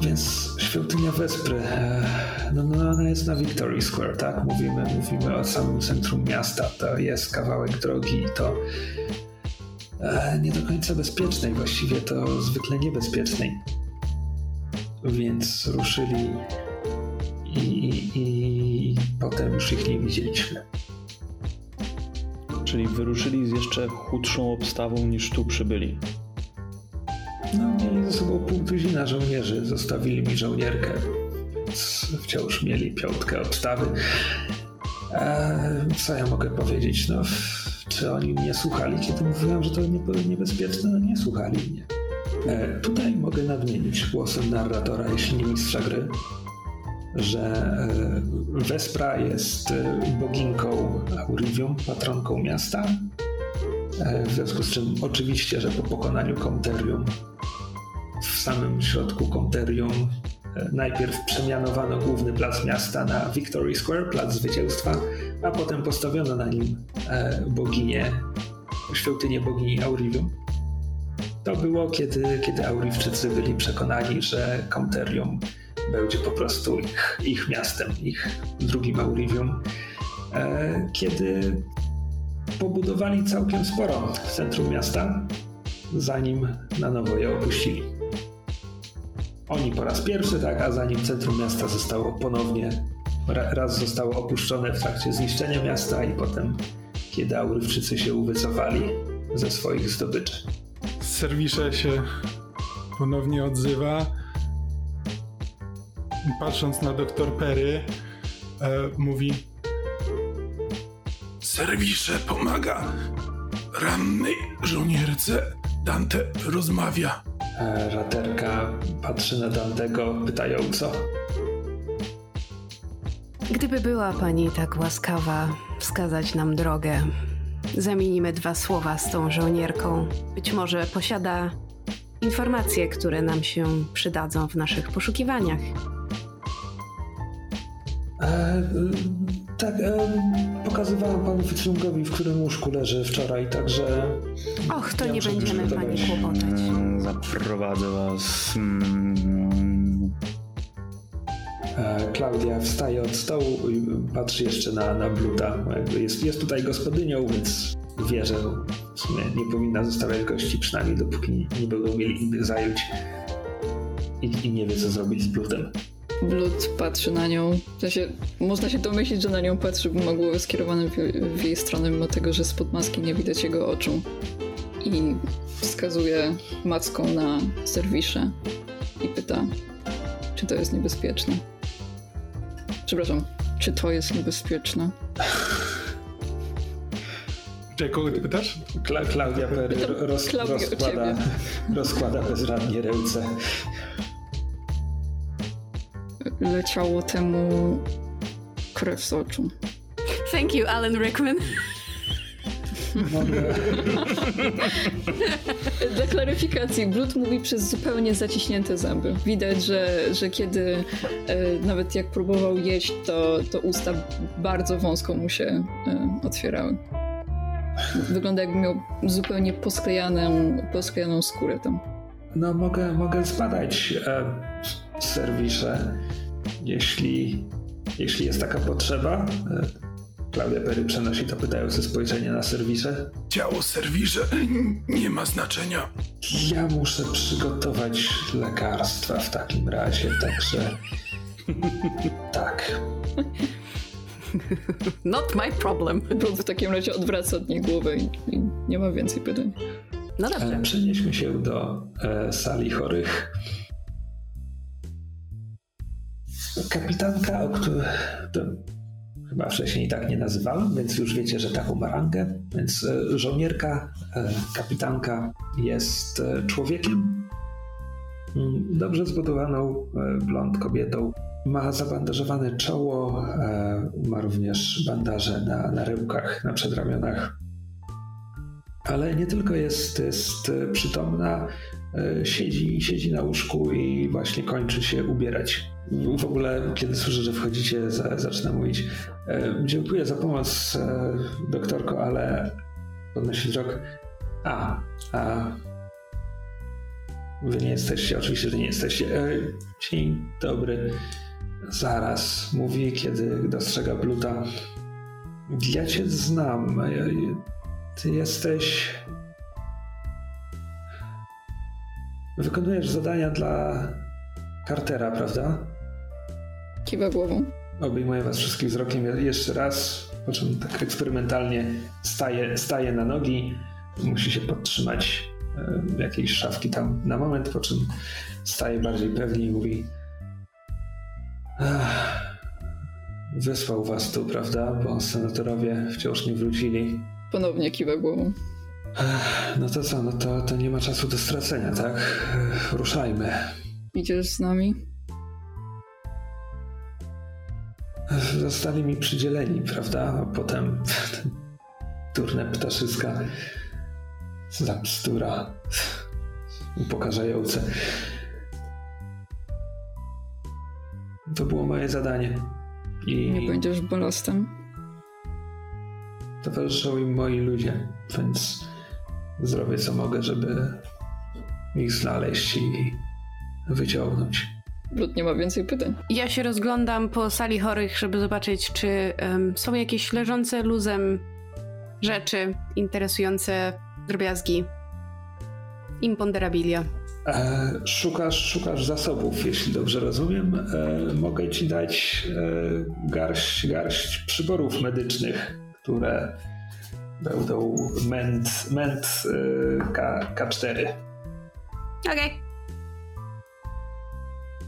Więc świątynia Wespry, e, no, no ona jest na Victory Square, tak? Mówimy, mówimy o samym centrum miasta. To jest kawałek drogi i to e, nie do końca bezpiecznej, właściwie to zwykle niebezpiecznej. Więc ruszyli i, i potem już ich nie widzieliśmy. Czyli wyruszyli z jeszcze chudszą obstawą niż tu przybyli. No, mieli ze sobą pół tuzina żołnierzy. Zostawili mi żołnierkę. Wciąż mieli piątkę obstawy. Eee, co ja mogę powiedzieć? No, czy oni mnie słuchali, kiedy mówiłem, że to niebezpieczne? No, nie słuchali mnie. Eee, tutaj mogę nadmienić głosem narratora, jeśli nie mistrza gry, że e, Wespra jest e, boginką Aurivium, patronką miasta. E, w związku z czym oczywiście, że po pokonaniu Komterium w samym środku Komterium najpierw przemianowano główny plac miasta na Victory Square, plac zwycięstwa, a potem postawiono na nim boginię, świątynię bogini Aurivium. To było, kiedy, kiedy Aurivczycy byli przekonani, że Komterium będzie po prostu ich, ich miastem, ich drugim Aurivium, e, kiedy pobudowali całkiem sporo w centrum miasta, zanim na nowo je opuścili. Oni po raz pierwszy, tak, a zanim centrum miasta zostało ponownie, raz zostało opuszczone w trakcie zniszczenia miasta i potem, kiedy Aurywczycy się uwycofali ze swoich zdobyczy. Serwisze się ponownie odzywa patrząc na doktor Perry, e, mówi: Serwisze pomaga rannej żołnierce. Dante rozmawia. E, raterka patrzy na Dantego pytająco. Gdyby była pani tak łaskawa wskazać nam drogę, zamienimy dwa słowa z tą żołnierką. Być może posiada informacje, które nam się przydadzą w naszych poszukiwaniach. E, tak, e, pokazywałam panu Fitzrungowi, w którym łóżku leży wczoraj, także... Och, to nie będziemy pani kłopotać. Zaprowadzę was. E, Klaudia wstaje od stołu i patrzy jeszcze na, na Bluta. Jest, jest tutaj gospodynią, więc wie, że w sumie nie powinna zostawiać gości, przynajmniej dopóki nie będą mieli innych zajęć. I, I nie wie, co zrobić z Blutem. Blood patrzy na nią. W sensie, można się domyślić, że na nią patrzy, bo ma głowę skierowaną w, w jej stronę, mimo tego, że spod maski nie widać jego oczu. I wskazuje macką na serwisze i pyta, czy to jest niebezpieczne. Przepraszam, czy to jest niebezpieczne? Czekaj, kogo ty pytasz? Kla, Klaudia Perry roz, rozkłada, rozkłada bezradnie ręce. Leciało temu krew z oczu. Thank you, Alan Rickman. *laughs* Mogę, Dla klaryfikacji, Blood mówi przez zupełnie zaciśnięte zęby. Widać, że, że kiedy e, nawet jak próbował jeść, to, to usta bardzo wąsko mu się e, otwierały. Wygląda jakby miał zupełnie posklejaną, posklejaną skórę tam. no mogę, mogę zbadać e, serwisze, jeśli, jeśli jest taka potrzeba. E, Klaudia Perry przenosi to pytające spojrzenie na serwisze. Ciało serwirze nie ma znaczenia. Ja muszę przygotować lekarstwa w takim razie, także. Tak. Not my problem. Blood w takim razie odwraca od niej głowę i, i nie ma więcej pytań. No dobrze. E, Przenieśmy się do e, sali chorych. Kapitanka, o której chyba wcześniej tak nie nazywałem, więc już wiecie, że taką ma rangę. Więc e, żołnierka, e, kapitanka jest e, człowiekiem, mm, dobrze zbudowaną, blond kobietą. Ma zabandażowane czoło, ma również bandaże na, na rękach, na przedramionach. Ale nie tylko jest, jest przytomna, siedzi, siedzi na łóżku i właśnie kończy się ubierać. W ogóle, kiedy słyszę, że wchodzicie, za, zaczyna mówić e, dziękuję za pomoc, e, doktorko, ale podnosi wzrok. A, a wy nie jesteście, oczywiście, że nie jesteście. E, dzień dobry. Zaraz, mówi, kiedy dostrzega Bluta. Ja cię znam. E, Ty jesteś. Wykonujesz zadania dla Cartera, prawda? Kiwa głową. Obejmuję was wszystkich wzrokiem je- jeszcze raz, po czym tak eksperymentalnie staje, staje na nogi. Musi się podtrzymać e, jakiejś szafki tam na moment, po czym staje bardziej pewnie i mówi "Ach, Wysłał was tu, prawda? Bo senatorowie wciąż nie wrócili. Ponownie kiwa głową. No to co, no to, to nie ma czasu do stracenia, tak? Ruszajmy. Idziesz z nami? Zostali mi przydzieleni, prawda? A potem *laughs* turne ptaszyska. Za bzdura. Upokarzające. To było moje zadanie. I Nie będziesz balastem? towarzyszą im moi ludzie, więc zrobię co mogę, żeby ich znaleźć i wyciągnąć. Blood nie ma więcej pytań. Ja się rozglądam po sali chorych, żeby zobaczyć, czy em, są jakieś leżące luzem rzeczy interesujące drobiazgi. Imponderabilia. E, szukasz, szukasz zasobów, jeśli dobrze rozumiem. E, mogę ci dać e, garść, garść przyborów medycznych, które będą ment, ment e, K, K4. Okej.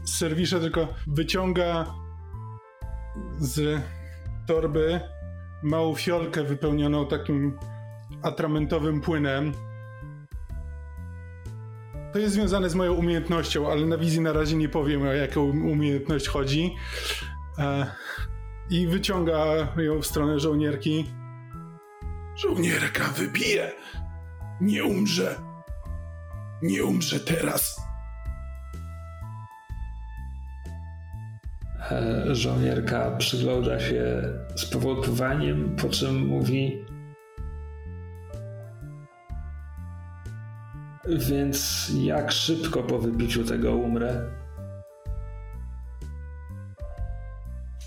Z serwisza tylko wyciąga z torby małą fiolkę wypełnioną takim atramentowym płynem. To jest związane z moją umiejętnością, ale na wizji na razie nie powiem o jaką umiejętność chodzi. E, I wyciąga ją w stronę żołnierki. Żołnierka wybije. Nie umrze. Nie umrze teraz. E, żołnierka przygląda się z powątpiewaniem, po czym mówi: Więc jak szybko po wypiciu tego umrę?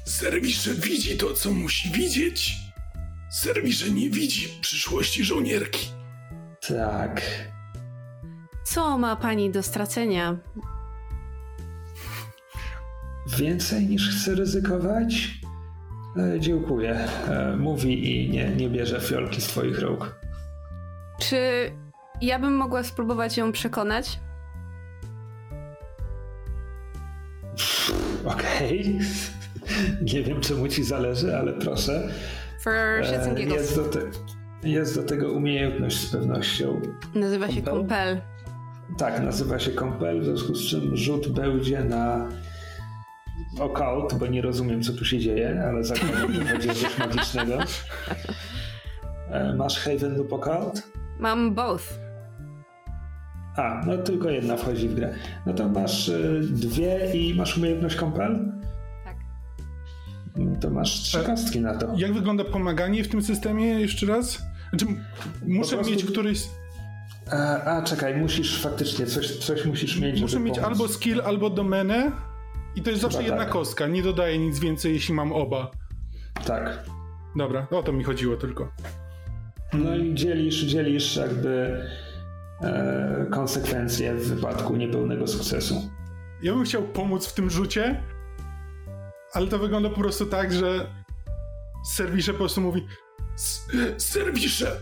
Serwisze widzi to, co musi widzieć. Serwisze nie widzi przyszłości żołnierki. Tak. Co ma pani do stracenia? Więcej niż chcę ryzykować? E, dziękuję. E, mówi i nie, nie bierze fiolki z twoich rąk. Czy ja bym mogła spróbować ją przekonać? Okej. Nie wiem, czemu ci zależy, ale proszę. E, jest, do te, jest do tego umiejętność z pewnością. Nazywa się? Compel. Tak, nazywa się Compel, w związku z czym rzut będzie na occult, bo nie rozumiem, co tu się dzieje, ale zakładam, że o coś magicznego. E, Masz Haven lub occult? Mam both. A, no tylko jedna wchodzi w grę. No to masz y, dwie i masz umiejętność Compel? To masz trzy kostki na to. Jak wygląda pomaganie w tym systemie jeszcze raz? Znaczy, muszę prostu- mieć któryś. A, a czekaj, musisz faktycznie, coś, coś musisz mieć, Muszę mieć pomóc. albo skill, albo domenę. I to jest zawsze Chyba jedna tak. kostka. Nie dodaję nic więcej, jeśli mam oba. Tak. Dobra, o to mi chodziło tylko. No i dzielisz, dzielisz jakby e, konsekwencje w wypadku niepełnego sukcesu. Ja bym chciał pomóc w tym rzucie, ale to wygląda po prostu tak, że serwisze po prostu mówi serwisze e,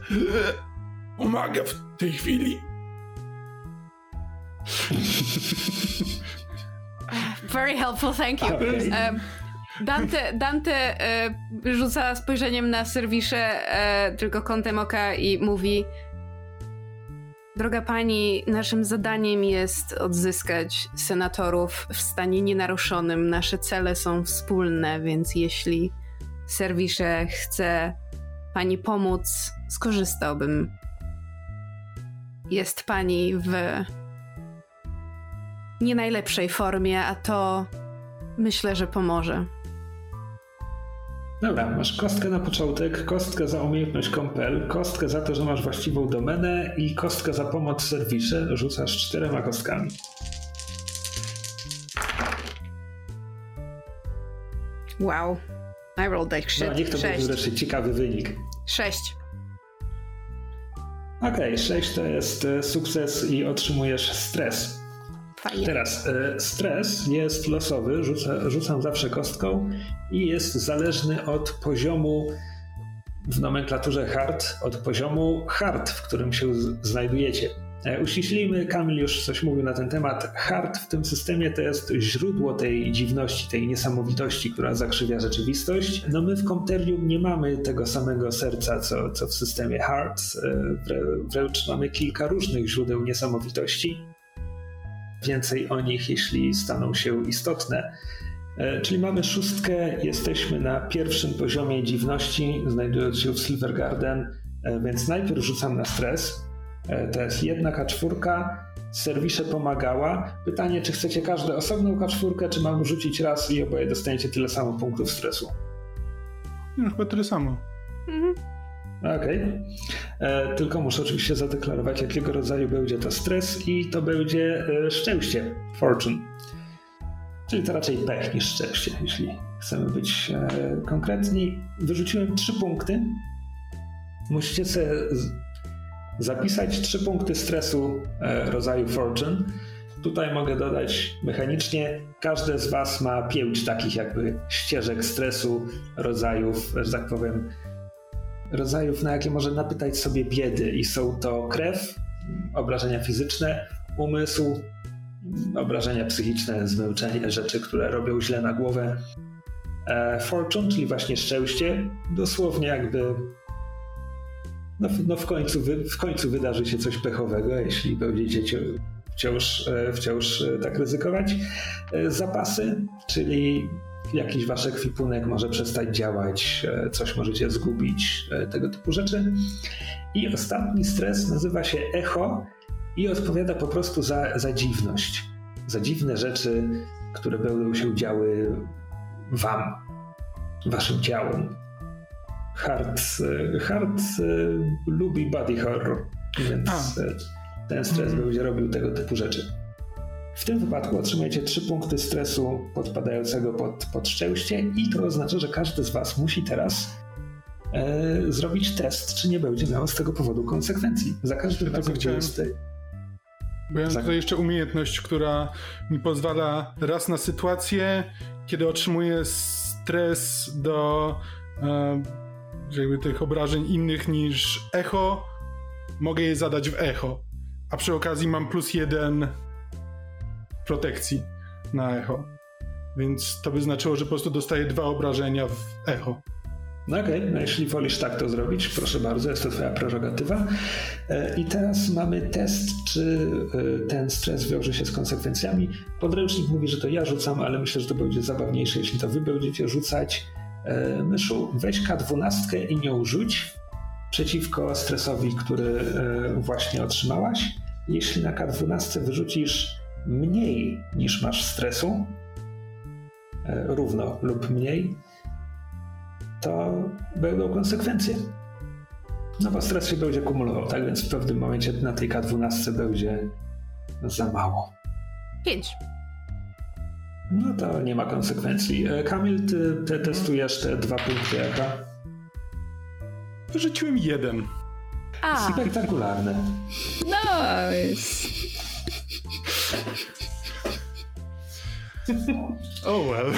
pomaga w tej chwili. *laughs* Very helpful, thank you. Em, Dante, Dante e, rzuca spojrzeniem na serwisze e, tylko kątem oka i mówi Droga pani, naszym zadaniem jest odzyskać senatorów w stanie nienaruszonym. Nasze cele są wspólne, więc jeśli serwisze chce pani pomóc, skorzystałbym. Jest pani w nie najlepszej formie, a to myślę, że pomoże. Dobra, masz kostkę na początek, kostkę za umiejętność Compel, kostkę za to, że masz właściwą domenę i kostkę za pomoc serwisze. Rzucasz czterema kostkami. Wow. I rolled like shit. No, niech to będzie Sześć. wreszcie ciekawy wynik. Sześć. Okej, 6 to jest e, sukces i otrzymujesz stres. Fajnie. Teraz e, stres jest losowy, rzuca, rzucam zawsze kostką i jest zależny od poziomu w nomenklaturze hard, od poziomu hard, w którym się znajdujecie. E, Uściślimy, Kamil już coś mówił na ten temat. Hard w tym systemie to jest źródło tej dziwności, tej niesamowitości, która zakrzywia rzeczywistość. No my w Comterium nie mamy tego samego serca, co, co w systemie hard. E, wrę- Wręcz mamy kilka różnych źródeł niesamowitości więcej o nich, jeśli staną się istotne. E, Czyli mamy szóstkę, jesteśmy na pierwszym poziomie dziwności, znajdując się w Silver Garden, e, więc najpierw rzucam na stres. E, To jest jedna K4, serwisze pomagała. Pytanie, czy chcecie każde osobną K4, czy mam rzucić raz i oboje dostaniecie tyle samo punktów stresu. No, chyba tyle samo. Mhm. Okej. E, Tylko muszę oczywiście zadeklarować, jakiego rodzaju będzie to stres i to będzie e, szczęście, fortune. Czyli to raczej pech niż szczęście, jeśli chcemy być e, konkretni. Wyrzuciłem trzy punkty. Musicie sobie zapisać trzy punkty stresu rodzaju fortune. Tutaj mogę dodać mechanicznie, każde z Was ma pięć takich jakby ścieżek stresu, rodzajów, że tak powiem, rodzajów, na jakie może napytać sobie biedy, i są to krew, obrażenia fizyczne, umysł, obrażenia psychiczne, zmęczenie, rzeczy, które robią źle na głowę. E, fortune, czyli właśnie szczęście, dosłownie jakby. No, no w, końcu wy, w końcu wydarzy się coś pechowego, jeśli będziecie wciąż, e, wciąż e, tak ryzykować. Zapasy, czyli jakiś wasz ekwipunek może przestać działać, e, coś możecie zgubić, e, tego typu rzeczy. I ostatni stres nazywa się echo i odpowiada po prostu za, za dziwność. Za dziwne rzeczy, które będą się działy wam, waszym ciałom. Hard, e, hard lubi body horror, więc A. ten stres Mhm. będzie robił tego typu rzeczy. W tym wypadku otrzymujecie trzy punkty stresu podpadającego pod, pod szczęście i to oznacza, że każdy z was musi teraz e, zrobić test, czy nie będzie miało z tego powodu konsekwencji. Za każdym Ja razem, chciałem- jest... Bo ja mam tutaj jeszcze umiejętność, która mi pozwala raz na sytuację, kiedy otrzymuję stres do e, jakby tych obrażeń innych niż echo, mogę je zadać w echo. A przy okazji mam plus jeden protekcji na echo. Więc to by znaczyło, że po prostu dostaję dwa obrażenia w echo. No okej, no jeśli wolisz tak to zrobić, proszę bardzo, jest to twoja prerogatywa. E, I teraz mamy test, czy e, ten stres wiąże się z konsekwencjami. Podręcznik mówi, że to ja rzucam, ale myślę, że to będzie zabawniejsze, jeśli to wy będziecie rzucać. E, Myszu, weź K12 i nią rzuć przeciwko stresowi, który właśnie otrzymałaś. Jeśli na K12 wyrzucisz mniej niż masz stresu, e, równo lub mniej, to będą konsekwencje. No bo stres się będzie kumulował, tak? Więc w pewnym momencie na tej K12 będzie za mało. Pięć. No to nie ma konsekwencji. E, Kamil, ty, ty testujesz te dwa punkty jaka? Wyrzuciłem jeden. A, Spektakularne. Nice! *laughs* Oh well.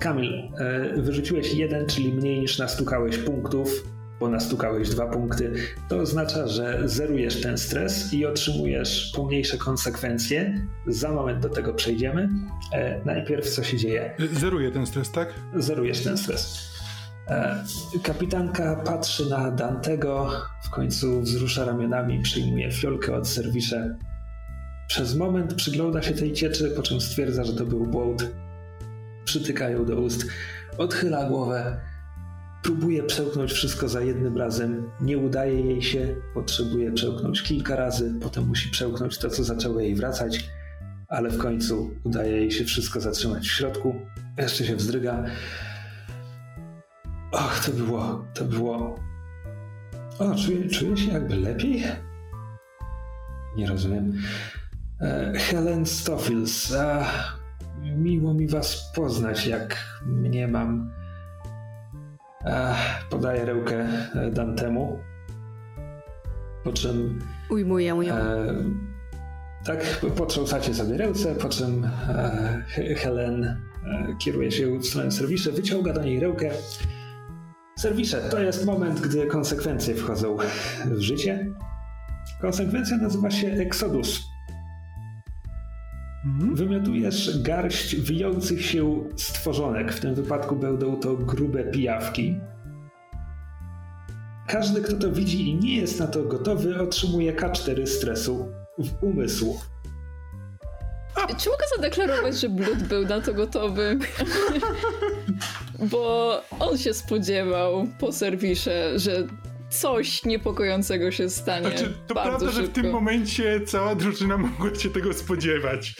Kamil, e, wyrzuciłeś jeden, czyli mniej niż nastukałeś punktów, bo nastukałeś dwa punkty. To oznacza, że zerujesz ten stres i otrzymujesz pomniejsze konsekwencje. Za moment do tego przejdziemy. E, Najpierw co się dzieje? Zeruję ten stres, tak? zerujesz ten stres. E, Kapitanka patrzy na Dantego, w końcu wzrusza ramionami, przyjmuje fiolkę od serwisze. Przez moment przygląda się tej cieczy, po czym stwierdza, że to był błąd. Przytyka ją do ust, odchyla głowę, próbuje przełknąć wszystko za jednym razem. Nie udaje jej się, potrzebuje przełknąć kilka razy, potem musi przełknąć to, co zaczęło jej wracać, ale w końcu udaje jej się wszystko zatrzymać w środku. Jeszcze się wzdryga. Och, to było, to było. O, czuję, czuję się jakby lepiej? Nie rozumiem. E, Helen Stoffels, a, miło mi was poznać, jak mnie mam. Podaję rękę e, Dantemu. Po czym ujmuję ją. E, tak, potrząsacie sobie ręce, po czym e, He- Helen e, kieruje się w stronę serwisze, wyciąga do niej rękę. Serwisze, to jest moment, gdy konsekwencje wchodzą w życie. Konsekwencja nazywa się Exodus. Mhm. Wymiotujesz garść wijących się stworzonek. W tym wypadku będą to grube pijawki. Każdy, kto to widzi i nie jest na to gotowy, otrzymuje K4 stresu w umysł. Czy mogę zadeklarować, że Blood był na to gotowy? *laughs* Bo on się spodziewał po serwisze, że coś niepokojącego się stanie. Znaczy, to bardzo prawda, że w szybko. tym momencie cała drużyna mogła się tego spodziewać.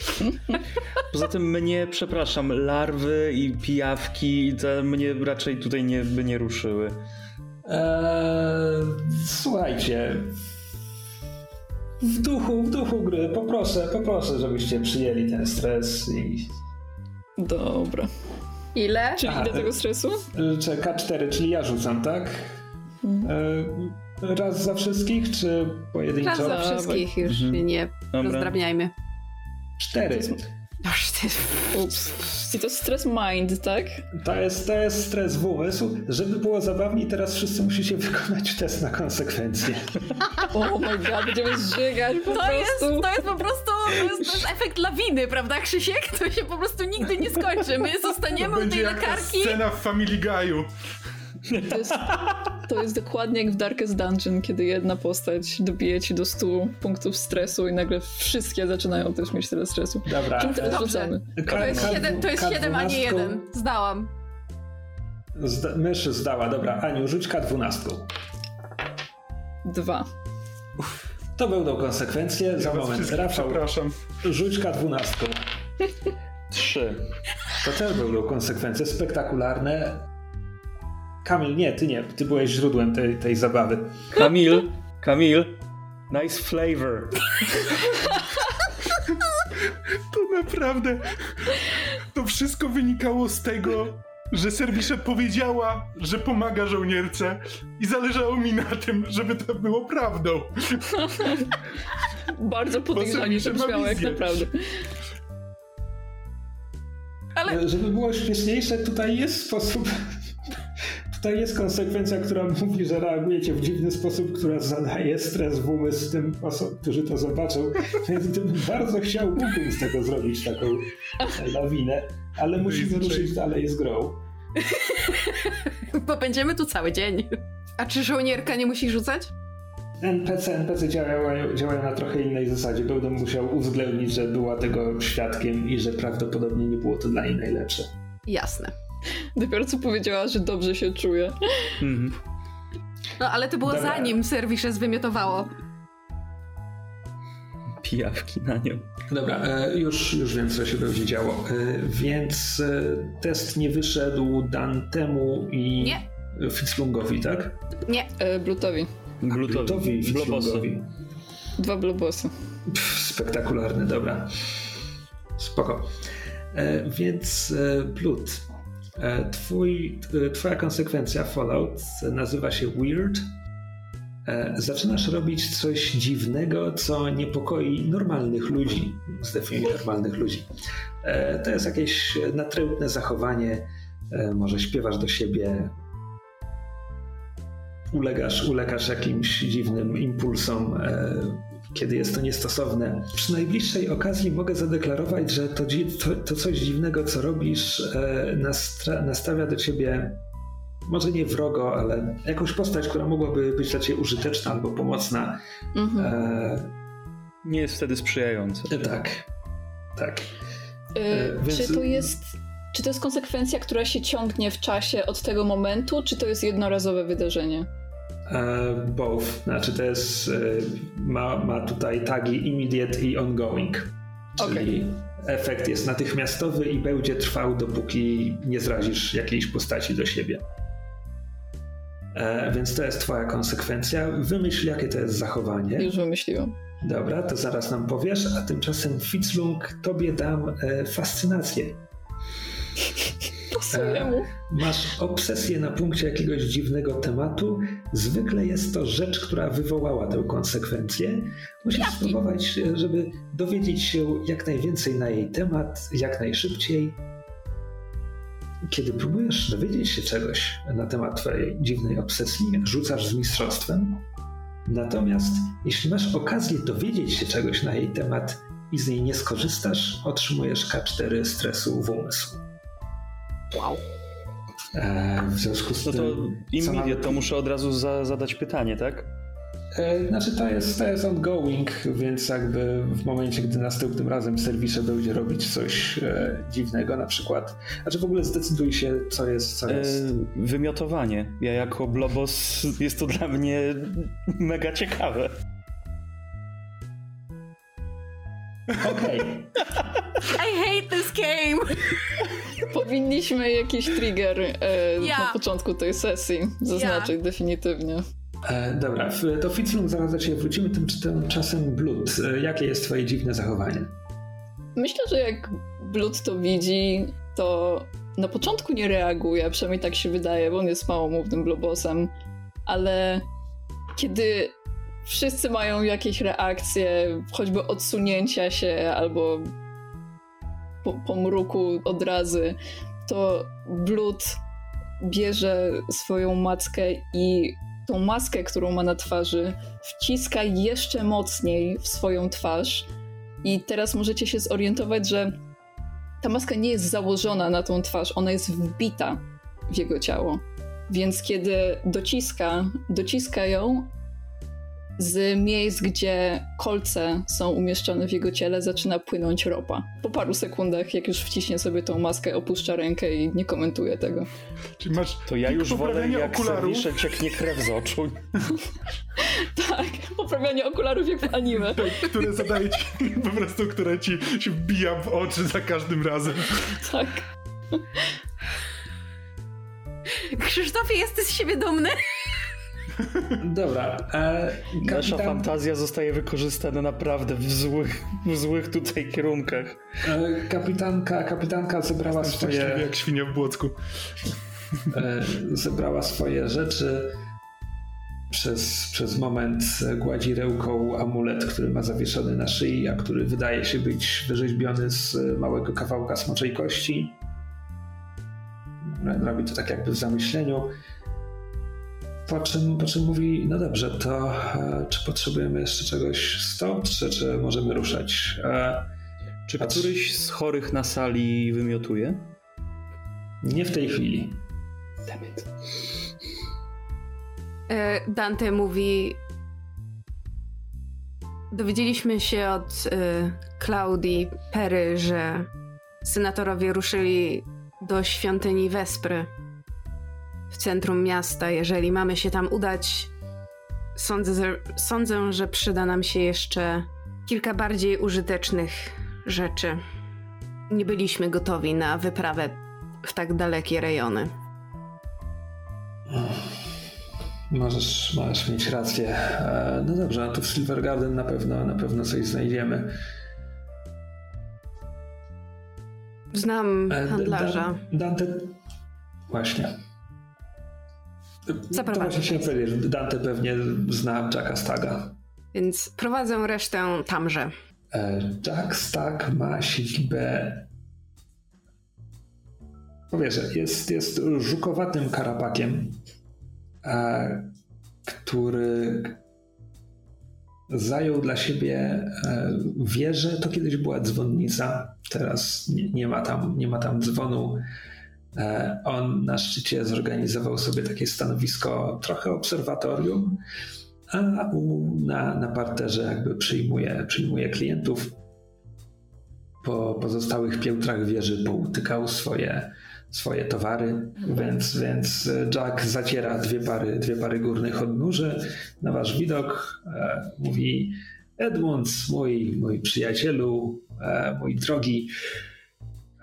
*laughs* Poza tym mnie, przepraszam, larwy i pijawki te mnie raczej tutaj nie, by nie ruszyły. Eee, słuchajcie. W duchu, w duchu gry, poproszę, poproszę, żebyście przyjęli ten stres i. Dobra. Ile? Czyli Aha, ile e- tego stresu? Czy K4, czyli ja rzucam, tak? Eee, raz za wszystkich, czy pojedynczo? Raz za wszystkich już Mhm. nie Dobra. rozdrabniajmy. Cztery. Boż, ty... Ups. I to stres mind, tak? To jest, to jest stres umysł. Żeby było zabawniej, teraz wszyscy musicie wykonać test na konsekwencje. *laughs* Oh my god, będziemy zżygać po To jest, prostu. to jest po prostu to jest, to jest efekt lawiny, prawda Krzysiek? To się po prostu nigdy nie skończy. My zostaniemy u Będzie tej lekarki. scena w Family Guy'u. To jest, to jest dokładnie jak w Darkest Dungeon, kiedy jedna postać dobije ci do 100 punktów stresu i nagle wszystkie zaczynają też mieć tyle stresu. Dobra. Czym teraz Dobrze. rzucamy? To jest K- 7, to jest K- 7 a nie 12. 1. Zdałam. Zda, myszy zdała. Dobra, Aniu, rzuć K12. Dwa. To będą konsekwencje. Za Ja was moment. Rafał, przepraszam. rzuć K12. Trzy. To też będą konsekwencje spektakularne. Kamil, nie, ty nie. Ty byłeś źródłem tej, tej zabawy. Kamil, Kamil, nice flavor. To naprawdę. To wszystko wynikało z tego, że Serwisza powiedziała, że pomaga żołnierce i zależało mi na tym, żeby to było prawdą. Bardzo podejrzanie to brzmiało jak naprawdę. Ale Żeby było śmieszniejsze, tutaj jest sposób. Tutaj jest konsekwencja, która *laughs* mówi, że reagujecie w dziwny sposób, która zadaje stres w umysł tym osobom, którzy to zobaczą. *laughs* Więc gdybym bardzo chciał, mógłbym z tego zrobić taką lawinę, ale musimy ruszyć dalej z grą. bo będziemy tu cały dzień. A czy żołnierka nie musi rzucać? NPC, NPC działają, działają na trochę innej zasadzie. Będę musiał uwzględnić, że była tego świadkiem i że prawdopodobnie nie było to dla niej najlepsze. Jasne. Dopiero co powiedziała, że dobrze się czuje. Mhm. No ale to było Dobra. zanim serwisze zwymiotowało. Pijawki na nią. Dobra, e, już, już wiem, co się będzie działo. E, Więc e, test nie wyszedł Dantemu i Nie. Fitzlungowi, tak? Nie. Blutowi. Blutowi i Blobosy. Fitzlungowi. Dwa blobosy. Pff, spektakularny, dobra. Spoko. Więc Blut, twój, e, twoja konsekwencja Fallout nazywa się Weird. E, zaczynasz robić coś dziwnego, co niepokoi normalnych ludzi. Zdefiniuj normalnych ludzi. E, to jest jakieś natrętne zachowanie. E, może śpiewasz do siebie, ulegasz, ulegasz jakimś dziwnym impulsom, e, kiedy jest to niestosowne. Przy najbliższej okazji mogę zadeklarować, że to, to, to coś dziwnego, co robisz, e, nastawia do ciebie może nie wrogo, ale jakąś postać, która mogłaby być dla ciebie użyteczna albo pomocna. Mhm. E, Nie jest wtedy sprzyjający. tak, tak. E, e, więc- Czy to jest. Czy to jest konsekwencja, która się ciągnie w czasie od tego momentu, czy to jest jednorazowe wydarzenie? E, both, znaczy to jest, e, ma, ma tutaj tagi immediate i ongoing, czyli efekt jest natychmiastowy i będzie trwał, dopóki nie zrazisz jakiejś postaci do siebie. E, więc to jest twoja konsekwencja. Wymyśl, jakie to jest zachowanie. Już wymyśliłam. Dobra, to zaraz nam powiesz, a tymczasem Fitzlung, tobie dam e, fascynację. *laughs* Pasuje mu. Masz obsesję na punkcie jakiegoś dziwnego tematu. Zwykle jest to rzecz, która wywołała tę konsekwencję. Musisz spróbować, e, żeby dowiedzieć się jak najwięcej na jej temat, jak najszybciej. Kiedy próbujesz dowiedzieć się czegoś na temat twojej dziwnej obsesji, rzucasz z mistrzostwem. Natomiast jeśli masz okazję dowiedzieć się czegoś na jej temat i z niej nie skorzystasz, otrzymujesz K4 stresu w umysł. Wow. E, w związku z No tym. to co immediate, to muszę od razu za, zadać pytanie, tak? E, Znaczy to jest, to jest ongoing, więc jakby w momencie, gdy następnym razem serwisze będzie robić coś e, dziwnego, na przykład, znaczy w ogóle zdecyduj się, co jest, co E, jest. wymiotowanie. Ja jako blobos jest to dla mnie mega ciekawe. Okej, I hate this game! Powinniśmy jakiś trigger e, Ja. na początku tej sesji zaznaczyć definitywnie. e, dobra, w- do Fitzlung zaraz do ciebie wrócimy, tym, tymczasem Blood, e, jakie jest twoje dziwne zachowanie? Myślę, że jak Blood to widzi, to na początku nie reaguje, przynajmniej tak się wydaje, bo on jest małomównym blobosem, ale kiedy wszyscy mają jakieś reakcje, choćby odsunięcia się albo po, pomruku odrazy, to Blood bierze swoją mackę i tą maskę, którą ma na twarzy, wciska jeszcze mocniej w swoją twarz. I teraz możecie się zorientować, że ta maska nie jest założona na tą twarz, ona jest wbita w jego ciało. Więc kiedy dociska, dociska ją z miejsc, gdzie kolce są umieszczone w jego ciele, zaczyna płynąć ropa. Po paru sekundach, jak już wciśnie sobie tą maskę, opuszcza rękę i nie komentuje tego. Czyli masz To ja już wolę, jak serwisze cieknie krew z oczu. *laughs* Tak, poprawianie okularów jak w anime. Tak, które zadaje ci, *laughs* po prostu, które ci się wbija w oczy za każdym razem. Tak. Krzysztofie, jesteś z siebie dumny? Dobra. E, kapitan... Nasza fantazja zostaje wykorzystana naprawdę w złych, w złych tutaj kierunkach. E, kapitanka, kapitanka zebrała swoje... jak świnia w błocku. E, zebrała swoje rzeczy. Przez, przez moment gładzi ręką amulet, który ma zawieszony na szyi, a który wydaje się być wyrzeźbiony z małego kawałka smoczej kości. Robi to tak jakby w zamyśleniu. Po czym, po czym mówi, no dobrze, to e, czy potrzebujemy jeszcze czegoś stąd, czy, czy możemy ruszać? E, czy któryś z chorych na sali wymiotuje? Nie w tej chwili. Dammit. E, Dante mówi. Dowiedzieliśmy się od y, Claudii Perry, że senatorowie ruszyli do świątyni Wespry w centrum miasta. Jeżeli mamy się tam udać, sądzę, sądzę, że przyda nam się jeszcze kilka bardziej użytecznych rzeczy. Nie byliśmy gotowi na wyprawę w tak dalekie rejony. Możesz, możesz mieć rację. E, no dobrze, no to w Silver Garden na pewno, na pewno coś znajdziemy. Znam handlarza. Dante. Właśnie. Zaprowadzę. To właśnie się powiedzieć. Dante pewnie zna Jacka Staga. Więc prowadzę resztę tamże. Jack Stag ma siedzibę. Powiesz, jest, jest żukowatym karapakiem, który zajął dla siebie wieżę. To kiedyś była dzwonnica, teraz nie, nie, ma, tam, nie ma tam dzwonu. On na szczycie zorganizował sobie takie stanowisko, trochę obserwatorium, a u, na, na parterze jakby przyjmuje, przyjmuje klientów. Po pozostałych piętrach wieży poutykał swoje, swoje towary, więc, więc Jack zaciera dwie pary, dwie pary górnych odnóży na wasz widok. E, mówi Edmund, mój, mój przyjacielu, e, mój drogi,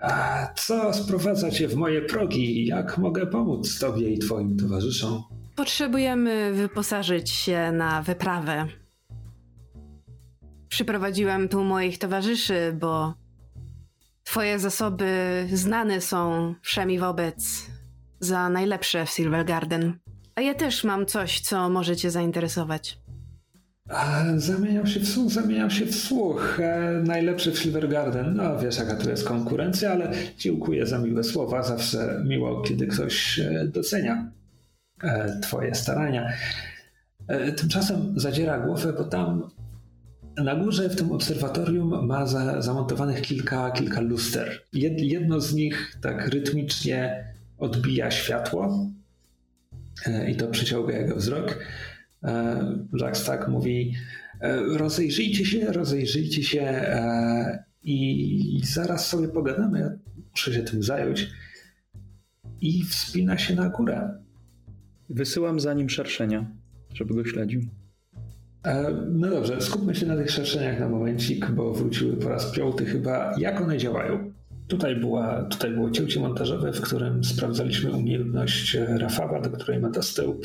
a co sprowadza cię w moje progi? Jak mogę pomóc tobie i twoim towarzyszom? Potrzebujemy wyposażyć się na wyprawę. Przyprowadziłem tu moich towarzyszy, bo twoje zasoby znane są wszemi wobec za najlepsze w Silver Garden. A ja też mam coś, co może cię zainteresować. A, zamieniam się w słuch, zamieniam się w słuch. E, najlepszy w Silver Garden. No wiesz jaka tu jest konkurencja, ale dziękuję za miłe słowa. Zawsze miło, kiedy ktoś e, docenia e, twoje starania. E, tymczasem zadziera głowę, bo tam na górze w tym obserwatorium ma za, zamontowanych kilka, kilka luster. Jed, jedno z nich tak rytmicznie odbija światło e, i to przyciąga jego wzrok. Jack Stack mówi rozejrzyjcie się, rozejrzyjcie się i zaraz sobie pogadamy, ja muszę się tym zająć. I wspina się na górę. Wysyłam za nim szerszenia, żeby go śledził. No dobrze, skupmy się na tych szerszeniach na momencik, bo wróciły po raz piąty chyba. Jak one działają? Tutaj, była, tutaj było cięcie montażowe, w którym sprawdzaliśmy umiejętność Rafała, do której ma dostęp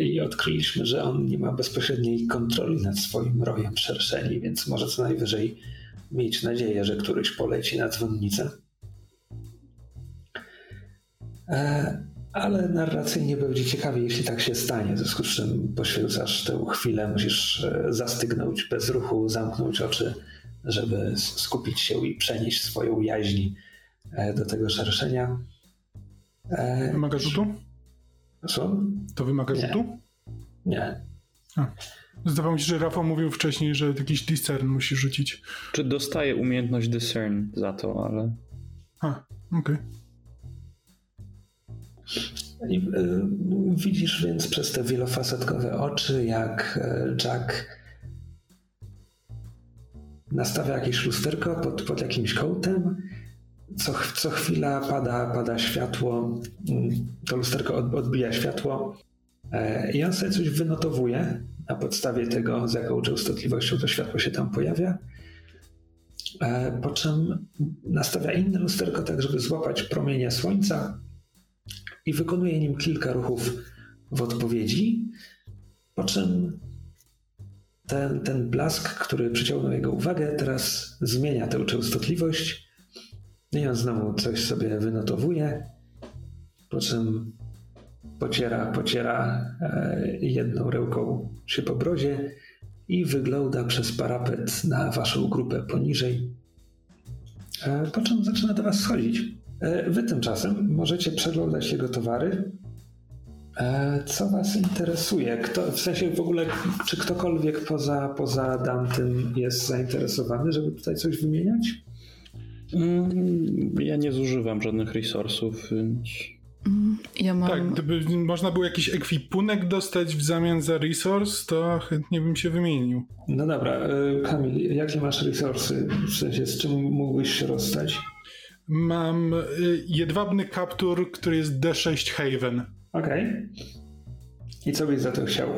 i odkryliśmy, że on nie ma bezpośredniej kontroli nad swoim rojem szerszeni, więc może co najwyżej mieć nadzieję, że któryś poleci na dzwonnicę. Ale narracyjnie będzie ciekawie, jeśli tak się stanie, w związku z czym poświęcasz tę chwilę, musisz zastygnąć bez ruchu, zamknąć oczy, żeby skupić się i przenieść swoją jaźń do tego szerszenia. Wymaga rzutu? Co? To wymaga rzutu? Nie. A. Zdawało mi się, że Rafał mówił wcześniej, że jakiś discern musi rzucić. Czy dostaje umiejętność discern za to, ale... A, okej. I, y, widzisz więc przez te wielofacetkowe oczy, jak y, Jack nastawia jakieś lusterko pod, pod jakimś kątem. Co, co chwila pada, pada światło, mm, to lusterko od, odbija światło e, i on sobie coś wynotowuje na podstawie tego, z jaką częstotliwością to światło się tam pojawia. e, po czym nastawia inne lusterko tak, żeby złapać promienie słońca i wykonuje nim kilka ruchów w odpowiedzi, po czym ten, ten blask, który przyciągnął jego uwagę, teraz zmienia tę częstotliwość i on znowu coś sobie wynotowuje, po czym pociera, pociera e, jedną ręką się po brozie i wygląda przez parapet na waszą grupę poniżej, e, po czym zaczyna do was schodzić. E, wy tymczasem możecie przeglądać jego towary. Co was interesuje? Kto, w sensie w ogóle, czy ktokolwiek poza, poza Dantym jest zainteresowany, żeby tutaj coś wymieniać? Mm, ja nie zużywam żadnych resursów, więc... Ja mam... Tak, gdyby można było jakiś ekwipunek dostać w zamian za resource, to chętnie bym się wymienił. No dobra, e, Kamil, jakie masz resursy? W sensie, z czym mógłbyś się rozstać? Mam e, jedwabny kaptur, który jest D6 Haven. Okej. Okay. I co byś za to chciał?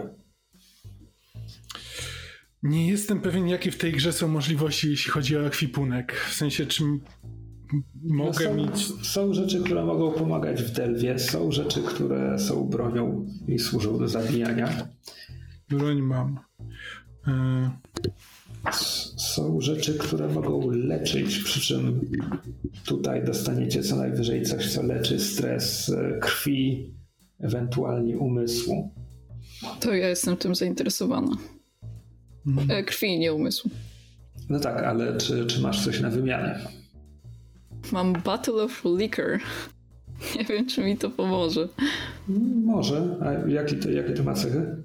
Nie jestem pewien, jakie w tej grze są możliwości, jeśli chodzi o ekwipunek. W sensie, czym mogę no są, mieć. Są rzeczy, które mogą pomagać w delwie, są rzeczy, które są bronią i służą do zabijania. Broń mam. E... Są rzeczy, które mogą leczyć, przy czym tutaj dostaniecie co najwyżej coś, co leczy stres e, krwi, ewentualnie umysłu. To ja jestem tym zainteresowana. Mhm. E, krwi, nie umysłu. No tak, ale czy, czy masz coś na wymianę? Mam Battle of Liquor. *laughs* Nie wiem, czy mi to pomoże. Może. A jakie to, jakie to ma cechy?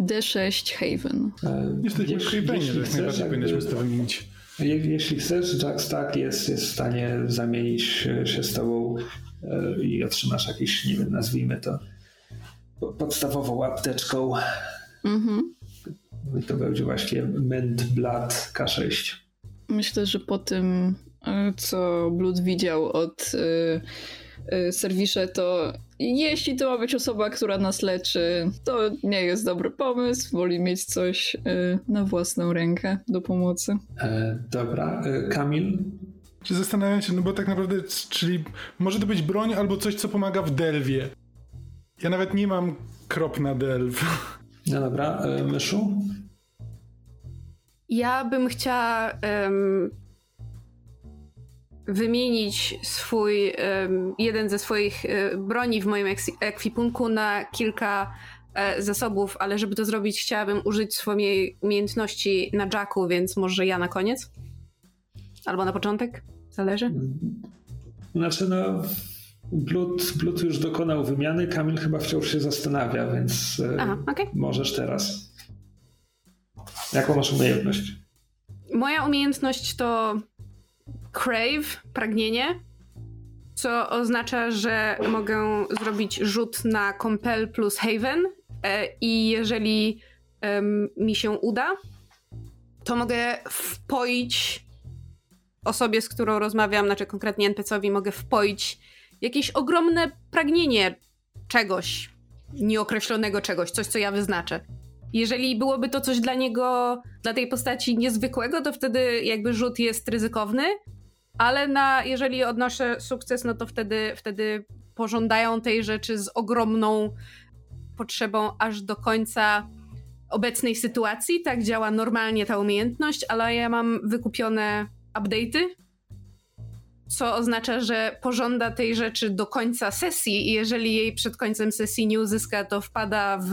D6 Haven. E, Jesteśmy w Havenie, że jak najbardziej powinniśmy to wymienić. Jeśli chcesz, Jack Stack jest, jest w stanie zamienić się z tobą e, i otrzymasz jakiś, nie wiem, nazwijmy to podstawową apteczką. Mhm. I to będzie właśnie Ment Blood K6. Myślę, że po tym co Blood widział od y, y, serwisze, to jeśli to ma być osoba, która nas leczy, to nie jest dobry pomysł. Woli mieć coś na własną rękę do pomocy. E, dobra, e, Kamil? Czy zastanawiam się, no bo tak naprawdę, czyli może to być broń albo coś, co pomaga w delwie. Ja nawet nie mam krop na delw. *laughs* No dobra, e, Myszu? Ja bym chciała um, wymienić swój, jeden ze swoich e, broni w moim ekwipunku na kilka e, zasobów, ale żeby to zrobić, chciałabym użyć swojej umiejętności na Jacku, więc może ja na koniec? Albo na początek? Zależy? Znaczy, no. Blood, Blood już dokonał wymiany, Kamil chyba wciąż się zastanawia, więc e, Aha, okay. możesz teraz. Jaką masz umiejętność? Moja umiejętność to crave, pragnienie, co oznacza, że mogę zrobić rzut na compel plus haven e, i jeżeli mi się uda, to mogę wpoić osobie, z którą rozmawiam, znaczy konkretnie NPC-owi, mogę wpoić jakieś ogromne pragnienie czegoś, nieokreślonego czegoś, coś, co ja wyznaczę. Jeżeli byłoby to coś dla niego, dla tej postaci niezwykłego, to wtedy jakby rzut jest ryzykowny, ale na, jeżeli odnoszę sukces, no to wtedy, wtedy pożądają tej rzeczy z ogromną potrzebą aż do końca obecnej sytuacji. Tak działa normalnie ta umiejętność, ale ja mam wykupione update'y, co oznacza, że pożąda tej rzeczy do końca sesji i jeżeli jej przed końcem sesji nie uzyska, to wpada w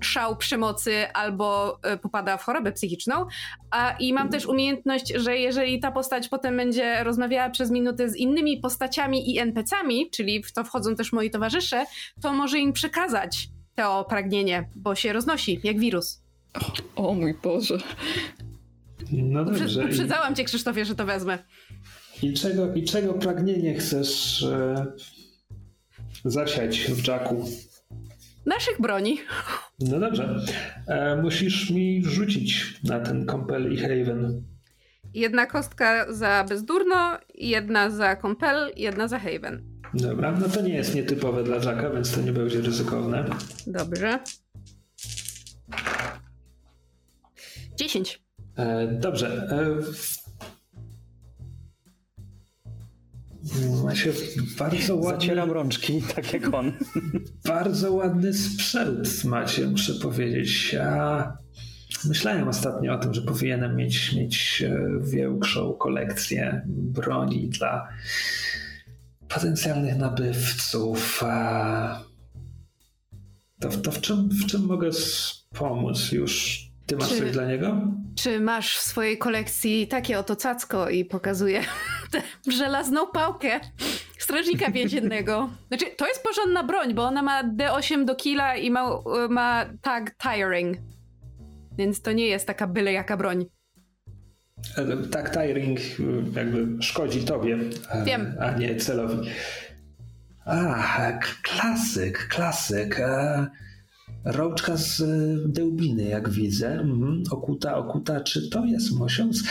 szał przemocy albo e, popada w chorobę psychiczną. A, I mam też umiejętność, że jeżeli ta postać potem będzie rozmawiała przez minutę z innymi postaciami i NPC-ami, czyli w to wchodzą też moi towarzysze, to może im przekazać to pragnienie, bo się roznosi jak wirus. O, o mój Boże. No dobrze. Uprzedzałam cię, Krzysztofie, że to wezmę. I czego, i czego pragnienie chcesz e, zasiać w Jacku? Naszych broni. No dobrze. E, musisz mi rzucić na ten Compel i Haven. Jedna kostka za bezdurno, jedna za Compel, jedna za Haven. Dobra, no to nie jest nietypowe dla Jacka, więc to nie będzie ryzykowne. Dobrze. 10. E, dobrze. E, ma się bardzo ładny... Zacieram rączki, *laughs* tak jak on. Bardzo ładny sprzęt macie, muszę powiedzieć. Ja myślałem ostatnio o tym, że powinienem mieć, mieć e, większą kolekcję broni dla potencjalnych nabywców. To, to w, czym, w czym mogę pomóc już? Ty masz czy, coś dla niego? Czy masz w swojej kolekcji takie oto cacko i pokazuje *laughs* tę żelazną pałkę strażnika więziennego? Znaczy, to jest porządna broń, bo ona ma D8 do killa i ma, ma tag tiring. Więc to nie jest taka byle jaka broń. Tak, tiring jakby szkodzi tobie, Wiem. a nie celowi. A, klasyk, klasyk. Rołczka z dełbiny, jak widzę. Mhm. Okuta, okuta. Czy to jest mosiąc?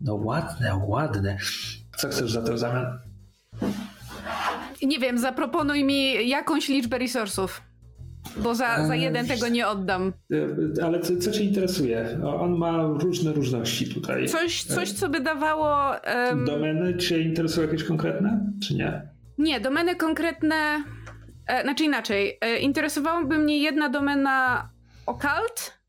No ładne, ładne. Co chcesz za to w zamian? Nie wiem, zaproponuj mi jakąś liczbę resursów. Bo za, za jeden tego nie oddam. E, ale co, co cię interesuje? On ma różne różności tutaj. Coś, coś co by dawało... Um... Domeny cię interesują jakieś konkretne, czy nie? Nie, domeny konkretne... E, znaczy inaczej. E, interesowałaby mnie jedna domena occult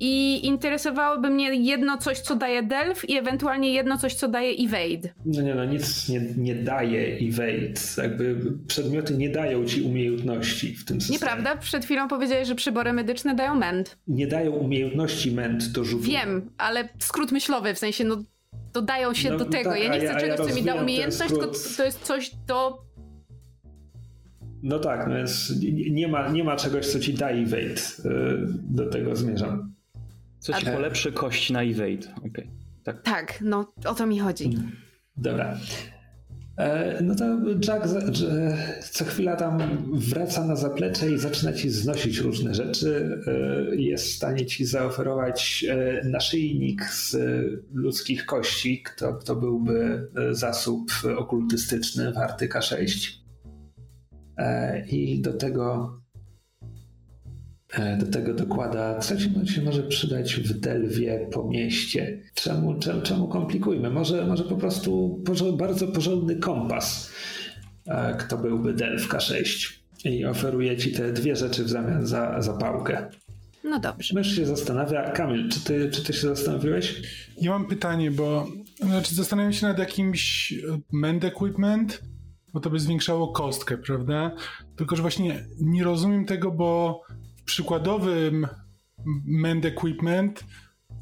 i interesowałoby mnie jedno coś, co daje Delph i ewentualnie jedno coś, co daje Evade. No nie, no nic nie, nie daje Evade. Jakby przedmioty nie dają ci umiejętności w tym systemie. Nieprawda? Przed chwilą powiedziałeś, że przybory medyczne dają ment. Nie dają umiejętności ment do rzutu. Wiem, ale skrót myślowy, w sensie no dodają się no, do tego. Tak, ja nie chcę ja, czegoś, ja co mi da umiejętność, tylko to jest coś do no tak, no więc nie ma, nie ma czegoś, co ci da evade. Do tego zmierzam. Co ci polepszy kość na evade. Okay. Tak. tak, no o to mi chodzi. Dobra. E, no to Jack co chwila tam wraca na zaplecze i zaczyna ci znosić różne rzeczy. E, jest w stanie ci zaoferować e, naszyjnik z ludzkich kości. To, to byłby zasób okultystyczny warty K6. E, i do tego e, do tego dokłada, co się może przydać w Delwie po mieście. Czemu, czemu, czemu komplikujmy? Może, może po prostu bardzo porządny kompas, e, kto byłby Delw K6 i oferuje ci te dwie rzeczy w zamian za, za pałkę. No dobrze. Mysz się zastanawia. Kamil, czy ty, czy ty się zastanowiłeś? Ja mam pytanie, bo znaczy zastanawiam się nad jakimś mend equipment, bo to by zwiększało kostkę, prawda? Tylko, że właśnie nie rozumiem tego, bo przykładowym Mend Equipment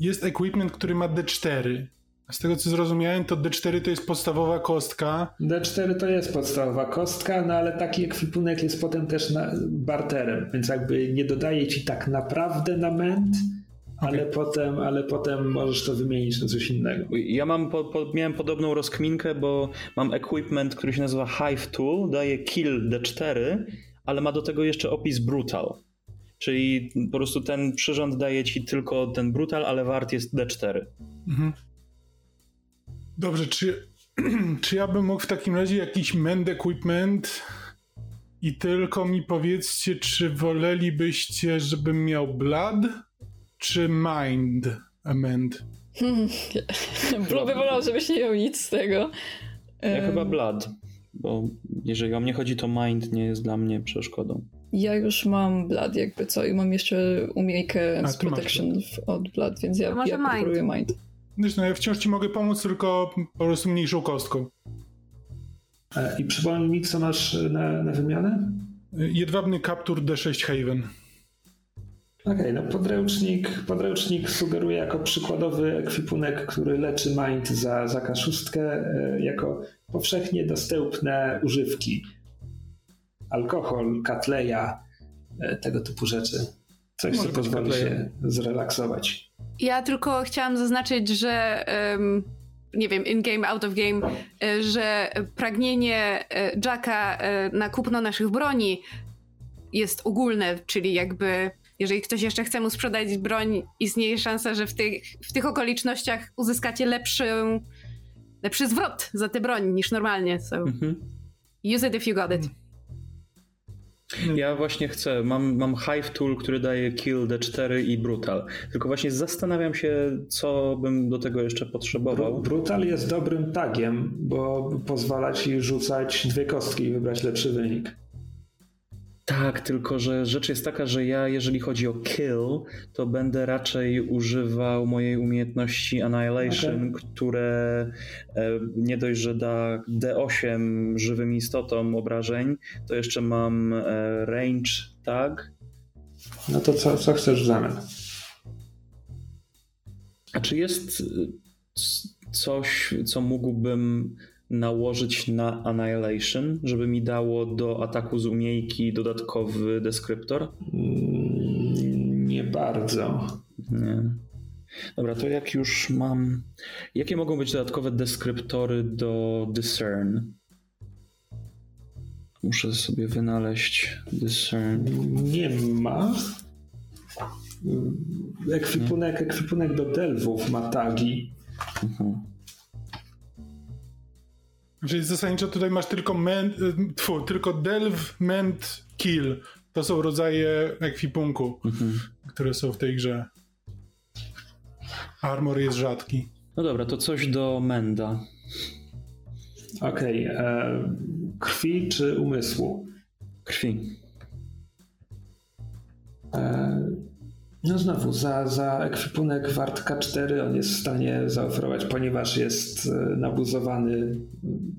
jest equipment, który ma D4. A z tego co zrozumiałem, to D4 to jest podstawowa kostka. D4 to jest podstawowa kostka, no ale taki ekwipunek jest potem też na barterem, więc jakby nie dodaje ci tak naprawdę na ment, ale, potem, ale potem możesz to wymienić na coś innego. Ja mam po, po, miałem podobną rozkminkę, bo mam equipment, który się nazywa Hive Tool, daje kill D4, ale ma do tego jeszcze opis brutal. Czyli po prostu ten przyrząd daje ci tylko ten brutal, ale wart jest D4. Mhm. Dobrze, czy, *clears throat* czy ja bym mógł w takim razie jakiś mend equipment i tylko mi powiedzcie, czy wolelibyście, żebym miał blood? czy mind amend? *laughs* Hmm. Byłoby wolał, żebyś nie miał nic z tego. Ja um, chyba blood, bo jeżeli o mnie chodzi, to mind nie jest dla mnie przeszkodą. Ja już mam blood jakby co i mam jeszcze umiejkę A, z protection od blood, więc ja, ja preferuję mind. Wiesz, no ja wciąż ci mogę pomóc, tylko po prostu mniejszą kostką. E, I przypomnij mi, co masz na, na wymianę? Jedwabny kaptur D6 Haven. Okej, okay, no podręcznik, podręcznik sugeruje jako przykładowy ekwipunek, który leczy mind za, za kaszustkę, e, jako powszechnie dostępne używki. Alkohol, katleja, e, tego typu rzeczy. Coś, Może co pozwoli się zrelaksować. Ja tylko chciałam zaznaczyć, że um, nie wiem, in-game, out of game, e, że pragnienie Jacka na kupno naszych broni jest ogólne, czyli jakby jeżeli ktoś jeszcze chce mu sprzedać broń, istnieje szansa, że w tych, w tych okolicznościach uzyskacie lepszy, lepszy zwrot za tę broń niż normalnie. So mhm. use it if you got it. Ja właśnie chcę, mam, mam Hive Tool, który daje Kill D4 i Brutal. Tylko właśnie zastanawiam się, co bym do tego jeszcze potrzebował. Bru- Brutal jest dobrym tagiem, bo pozwala ci rzucać dwie kostki i wybrać lepszy wynik. Tak, tylko że rzecz jest taka, że ja, jeżeli chodzi o kill, to będę raczej używał mojej umiejętności Annihilation, które e, nie dość, że da D8 żywym istotom obrażeń, to jeszcze mam e, range tag. No to co, co chcesz w zamian? A czy jest e, coś, co mógłbym nałożyć na Annihilation, żeby mi dało do ataku z umiejki dodatkowy deskryptor? Mm, Nie bardzo. Nie. Dobra, to jak już mam. Jakie mogą być dodatkowe deskryptory do discern? Muszę sobie wynaleźć discern. Nie ma. Ekwipunek, ekwipunek do delwów ma tagi. Mhm. Czyli zasadniczo tutaj masz tylko men, tfu, tylko delve, ment, kill. To są rodzaje ekwipunku, Mhm. które są w tej grze. Armor jest rzadki. No dobra, to coś do Menda. Okej. e, Krwi czy umysłu? Krwi. E, No znowu, za, za ekwipunek wart K4 on jest w stanie zaoferować, ponieważ jest e, nabuzowany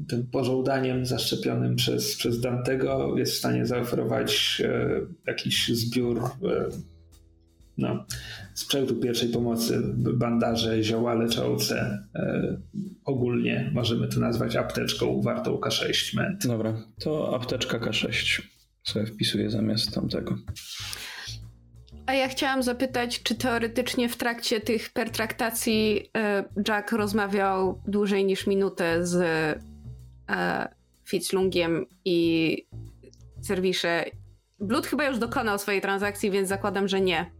tym pożądaniem zaszczepionym przez, przez Dantego, jest w stanie zaoferować e, jakiś zbiór e, no, sprzętu pierwszej pomocy, bandaże, zioła leczące. E, ogólnie możemy to nazwać apteczką wartą K6 ment. Dobra, to apteczka K6. Sobie wpisuję zamiast tamtego. A ja chciałam zapytać, czy teoretycznie w trakcie tych pertraktacji e, Jack rozmawiał dłużej niż minutę z e, Fitzlungiem i serwisze. Blood chyba już dokonał swojej transakcji, więc zakładam, że nie.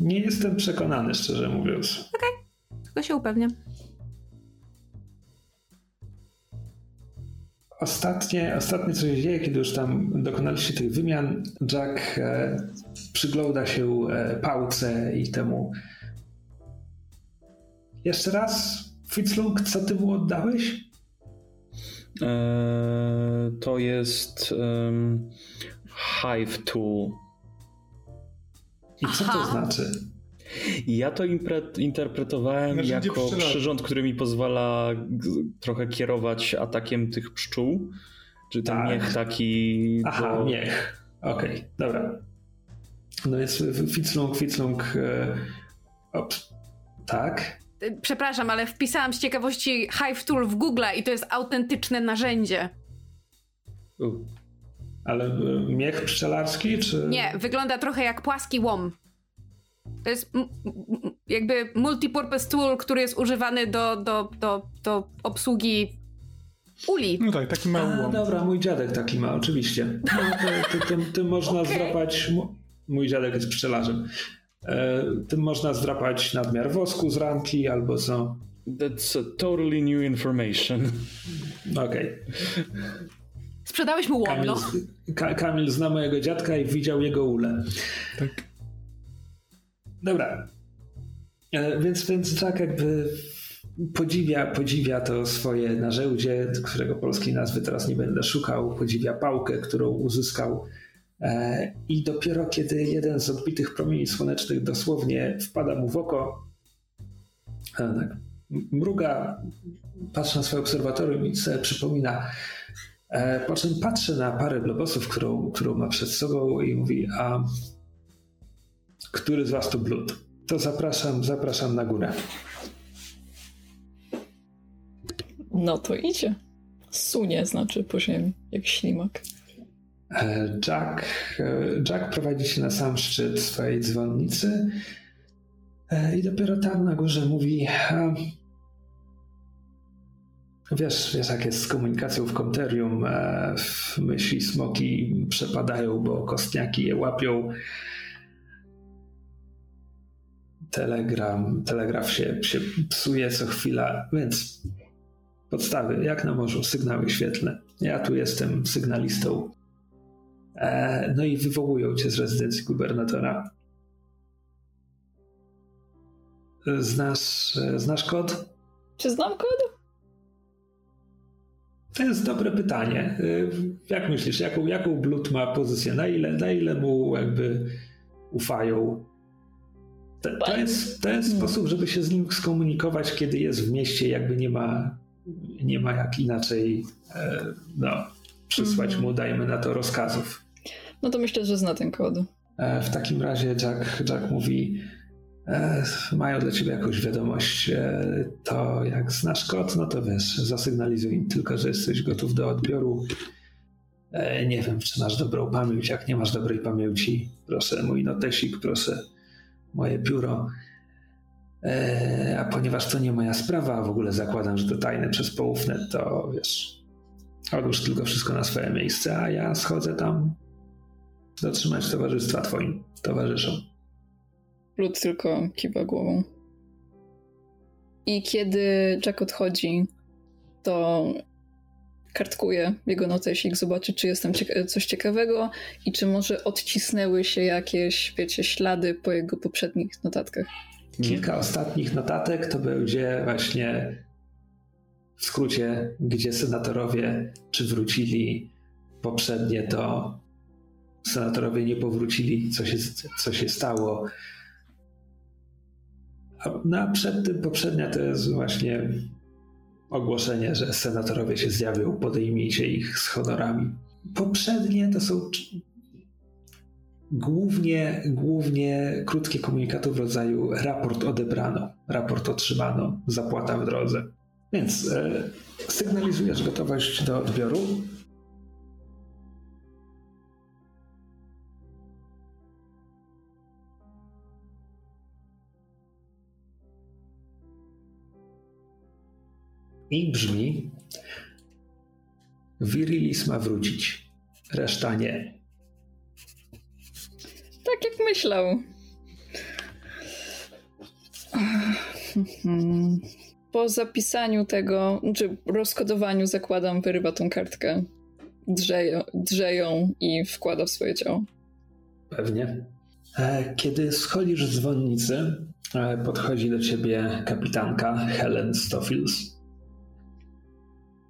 Nie jestem przekonany, szczerze mówiąc. Tylko się upewniam. Ostatnie, ostatnie co się dzieje, kiedy już tam dokonaliście tych wymian, Jack e, przygląda się e, pałce i temu. Jeszcze raz, Fitzlung, co ty mu oddałeś? Eee, to jest em, Hive Tool. I co to Aha. znaczy? Ja to impre- interpretowałem Narzędzie jako pszczelarstwa. przyrząd, który mi pozwala g- trochę kierować atakiem tych pszczół. Czy ten Tak. miech taki. Aha, do- niech. Okej, dobra. No jest Fitzlung, Fitzlung. E, ops, tak. E, Przepraszam, ale wpisałam z ciekawości Hive Tool w Google i to jest autentyczne narzędzie. U. Ale e, miech pszczelarski, czy. Nie, wygląda trochę jak płaski łom. To jest jakby multipurpose tool, który jest używany do, do, do, do obsługi uli. No tak, taki mały łom. dobra, mój dziadek taki ma, oczywiście. *laughs* No, to, to, tym, tym można Okej. zdrapać. Mój dziadek jest pszczelarzem. E, tym można zdrapać nadmiar wosku z ramki albo co. That's a totally new information. Okej. Sprzedałeś mu łom, Kamil, no. Ka- Kamil zna mojego dziadka i widział jego ulę. Tak. Dobra. E, Więc, więc Jack jakby podziwia, podziwia to swoje narzędzie, którego polskiej nazwy teraz nie będę szukał. Podziwia pałkę, którą uzyskał. E, I dopiero kiedy jeden z odbitych promieni słonecznych dosłownie wpada mu w oko, tak, mruga, patrzy na swoje obserwatorium i sobie przypomina. E, Po czym patrzy na parę globosów, którą, którą ma przed sobą i mówi, a który z was to Blood? To zapraszam, zapraszam na górę. No to idzie. Sunie znaczy po ziemi, jak ślimak. E, Jack, e, Jack prowadzi się na sam szczyt swojej dzwonnicy e, i dopiero tam na górze mówi wiesz, wiesz jak jest z komunikacją w Komterium myśli smoki przepadają, bo kostniaki je łapią telegram, telegraf się, się psuje co chwila, więc podstawy, jak na morzu, sygnały świetlne. Ja tu jestem sygnalistą. E, no i wywołują cię z rezydencji gubernatora. Znasz, znasz kod? Czy znam kod? To jest dobre pytanie. E, jak myślisz, jaką, jaką Blut ma pozycję? Na ile, na ile mu jakby ufają? To, jest, to jest sposób, żeby się z nim skomunikować, kiedy jest w mieście, jakby nie ma, nie ma jak inaczej no, przysłać mu, dajmy na to, rozkazów. No to myślę, że zna ten kod. E, w takim razie Jack, Jack mówi, e, mają dla ciebie jakąś wiadomość, e, to jak znasz kod, no to wiesz, zasygnalizuj im tylko, że jesteś gotów do odbioru. Nie wiem, czy masz dobrą pamięć. Jak nie masz dobrej pamięci, proszę mój notesik, proszę moje biuro. A ponieważ to nie moja sprawa, w ogóle zakładam, że to tajne przez poufne, to wiesz, odłóż tylko wszystko na swoje miejsce, a ja schodzę tam zatrzymać towarzystwa twoim towarzyszom. Lud tylko kiwa głową. I kiedy Jack odchodzi, to kartkuje jego notesik, zobaczy, czy jest tam cieka coś ciekawego i czy może odcisnęły się jakieś, wiecie, ślady po jego poprzednich notatkach. Kilka ostatnich notatek to będzie właśnie w skrócie, gdzie senatorowie czy wrócili poprzednie to senatorowie nie powrócili, co się, co się stało. A no, przed tym poprzednia to jest właśnie ogłoszenie, że senatorowie się zjawią, podejmijcie ich z honorami. Poprzednie to są głównie, głównie krótkie komunikaty w rodzaju raport odebrano, raport otrzymano, zapłata w drodze. Więc e, sygnalizujesz gotowość do odbioru. I brzmi Virilis ma wrócić, reszta nie. Tak jak myślał. Po zapisaniu tego, czy rozkodowaniu zakładam, wyrywa tą kartkę, drze, drze ją i wkłada w swoje ciało. Pewnie. E, kiedy schodzisz z dzwonnicy, e, podchodzi do ciebie kapitanka Helen Stoffels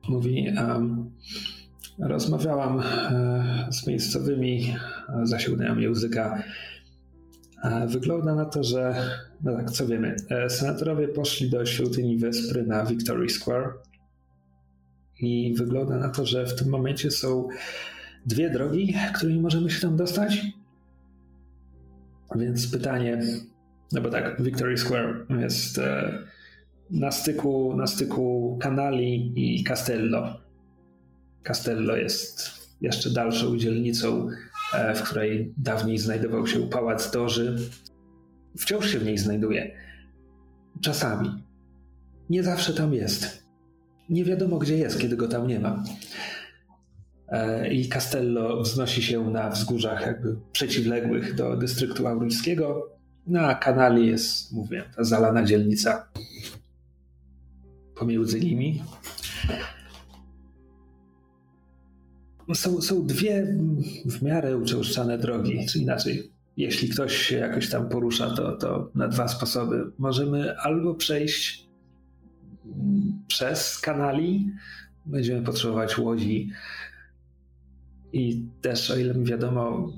Mówi, um, rozmawiałam e, z miejscowymi, zasiłknęłam języka. Wygląda na to, że, no tak, co wiemy, e, senatorowie poszli do świątyni Wyspry na Victory Square i wygląda na to, że w tym momencie są dwie drogi, którymi możemy się tam dostać. Więc pytanie, no bo tak, Victory Square jest e, na styku, na styku Kanali i Castello. Castello jest jeszcze dalszą dzielnicą, e, w której dawniej znajdował się pałac Doży. Wciąż się w niej znajduje. Czasami. Nie zawsze tam jest. Nie wiadomo, gdzie jest, kiedy go tam nie ma. E, I Castello wznosi się na wzgórzach jakby przeciwległych do dystryktu auryjskiego. Na kanali jest, mówię, ta zalana dzielnica pomiędzy nimi. Są, są dwie w miarę uczęszczane drogi, czy inaczej, jeśli ktoś się jakoś tam porusza, to, to na dwa sposoby. Możemy albo przejść przez kanali, będziemy potrzebować łodzi i też, o ile mi wiadomo,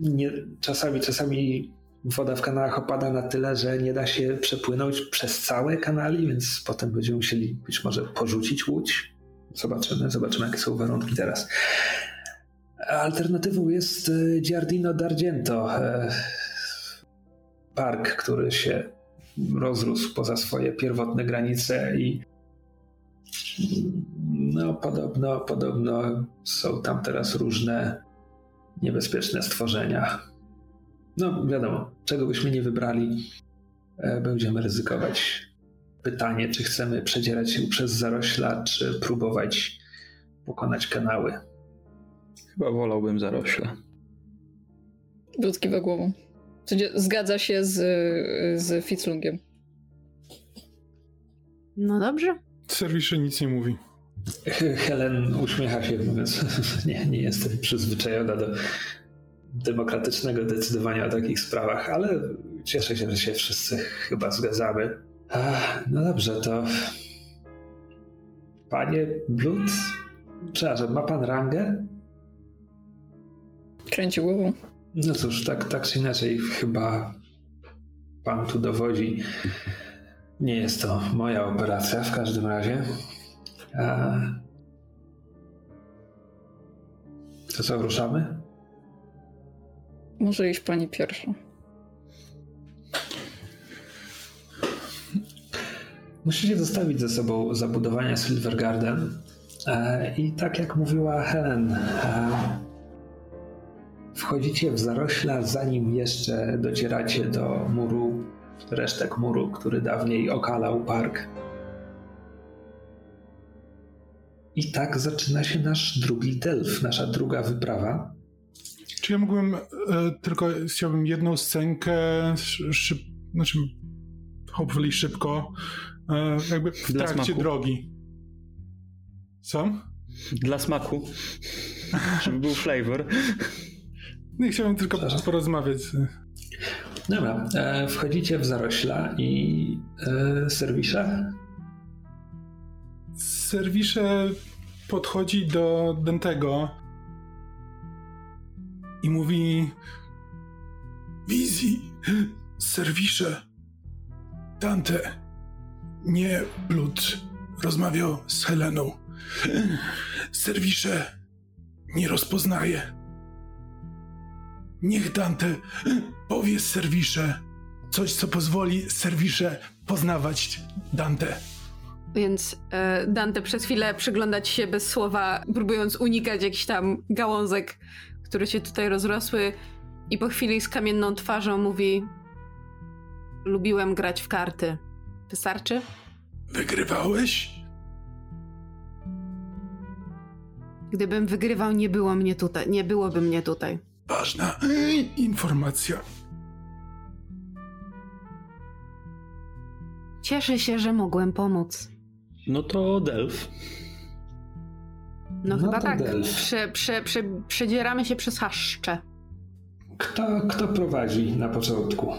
nie, czasami, czasami woda w kanałach opada na tyle, że nie da się przepłynąć przez całe kanali, więc potem będziemy musieli być może porzucić łódź. Zobaczymy, zobaczymy, jakie są warunki teraz. Alternatywą jest e, Giardino d'Argento, e, park, który się rozrósł poza swoje pierwotne granice i no podobno, podobno są tam teraz różne niebezpieczne stworzenia. No, wiadomo, czego byśmy nie wybrali, e, będziemy ryzykować. Pytanie, czy chcemy przedzierać się przez zarośla, czy próbować pokonać kanały. Chyba wolałbym zarośla. Brud kiwa głową. Zgadza się z, z Fitzlungiem. No dobrze. Serwisze nic nie mówi. Helen uśmiecha się, mówiąc, *laughs* nie, nie jestem przyzwyczajona do demokratycznego decydowania o takich sprawach, ale cieszę się, że się wszyscy chyba zgadzamy. Ach, no dobrze, to panie Blut, przepraszam, ma pan rangę? Kręci głową. No cóż, tak, tak czy inaczej, chyba pan tu dowodzi. Nie jest to moja operacja w każdym razie. A... To co, ruszamy? Może iść pani pierwsza. Musicie zostawić ze sobą zabudowania Silver Garden. E, I tak jak mówiła Helen, e, wchodzicie w zarośla, zanim jeszcze docieracie do muru, resztek muru, który dawniej okalał park. I tak zaczyna się nasz drugi delf, nasza druga wyprawa. Czy ja mógłbym, e, tylko chciałbym jedną scenkę, szyb, znaczy hopefully szybko, e, jakby w Dla trakcie smaku. drogi. Co? Dla smaku. Żeby był flavor. No i chciałbym tylko Przepraszam. porozmawiać. Dobra, e, wchodzicie w zarośla i e, serwisza. Serwisze podchodzi do Dentego i mówi Wizji, serwisze. Dante, nie Blut, rozmawiał z Heleną. Serwisze nie rozpoznaje. Niech Dante powie serwisze coś, co pozwoli serwisze poznawać Dante. Więc e, Dante przez chwilę przyglądać się bez słowa, próbując unikać jakichś tam gałązek, które się tutaj rozrosły i po chwili z kamienną twarzą mówi lubiłem grać w karty. Wystarczy? Wygrywałeś? Gdybym wygrywał, nie było mnie tutaj, nie byłoby mnie tutaj. Ważna informacja. Cieszę się, że mogłem pomóc. No to Delf. No, No chyba tak. Prze, prze, prze, przedzieramy się przez haszcze. Kto, kto prowadzi na początku?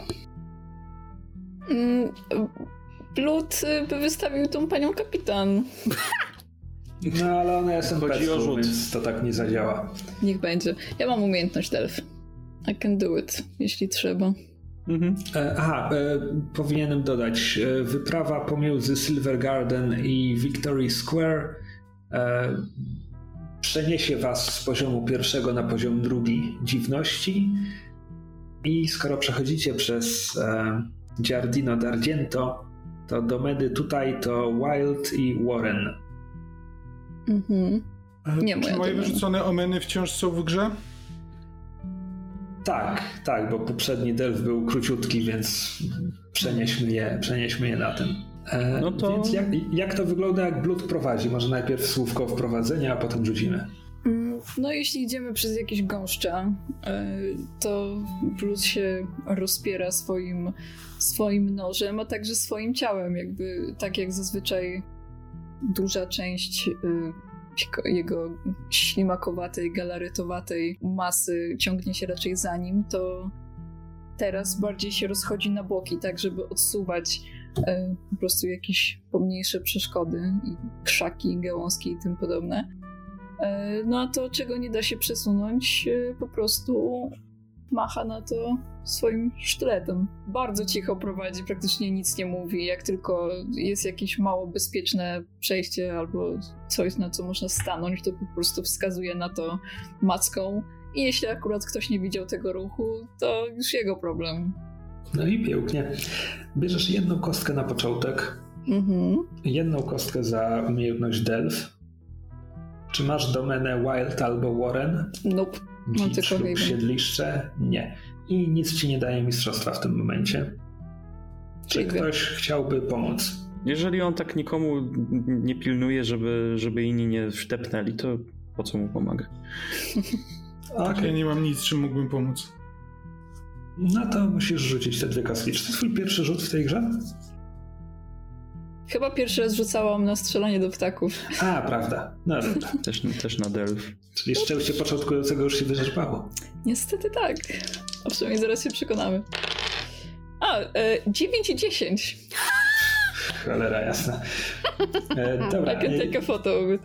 Mm, Blut y, by wystawił tą panią kapitan. *laughs* No ale ona jest Chodzi o NPC-ą, rzut. więc to tak nie zadziała. Niech będzie. Ja mam umiejętność delf. I can do it, jeśli trzeba. Mhm. E, aha, e, powinienem dodać. E, wyprawa pomiędzy Silver Garden i Victory Square e, przeniesie was z poziomu pierwszego na poziom drugi dziwności. I skoro przechodzicie przez e, Giardino d'Argento, to domeny tutaj to Wild i Warren. Mhm. E, Nie Czy moje wyrzucone omeny wciąż są w grze? Tak, tak, bo poprzedni delf był króciutki, więc przenieśmy je, przenieśmy je na ten. E, No to- Więc jak, jak to wygląda, jak Blood prowadzi? Może najpierw słówko wprowadzenia, a potem rzucimy. Mm, No, jeśli idziemy przez jakieś gąszcza, e, to Blut się rozpiera swoim, swoim nożem, a także swoim ciałem, jakby tak jak zazwyczaj duża część y, jego- ślimakowatej, galaretowatej masy ciągnie się raczej za nim, to teraz bardziej się rozchodzi na boki, tak żeby odsuwać e, po prostu jakieś pomniejsze przeszkody i krzaki, gałązki i tym podobne. E, No a to, czego nie da się przesunąć, e, po prostu macha na to swoim sztyletem. Bardzo cicho prowadzi, praktycznie nic nie mówi. Jak tylko jest jakieś mało bezpieczne przejście albo coś, na co można stanąć, to po prostu wskazuje na to macką. I jeśli akurat ktoś nie widział tego ruchu, to już jego problem. No i pięknie. Bierzesz jedną kostkę na początek, Mhm. jedną kostkę za umiejętność delf. Czy masz domenę Wild albo Warren? Nope. Mam Dzicz tylko lub siedliszcze? Nie. I nic ci nie daje mistrzostwa w tym momencie. Czy dwie. ktoś chciałby pomóc? Jeżeli on tak nikomu nie pilnuje, żeby, żeby inni nie wtepnęli, to po co mu pomaga? *laughs* Okej. Ja nie mam nic, czym mógłbym pomóc. No to musisz rzucić te dwie kostki. Czy to twój pierwszy rzut w tej grze? Chyba pierwszy raz rzucałam na strzelanie do ptaków. A, prawda. No dobra. Też, też na delf. Czyli szczęście początkującego już się wyczerpało. Niestety tak. A przynajmniej zaraz się przekonamy. A, e, 9 i 10. Cholera jasna. E, dobra. I can take a photo of it.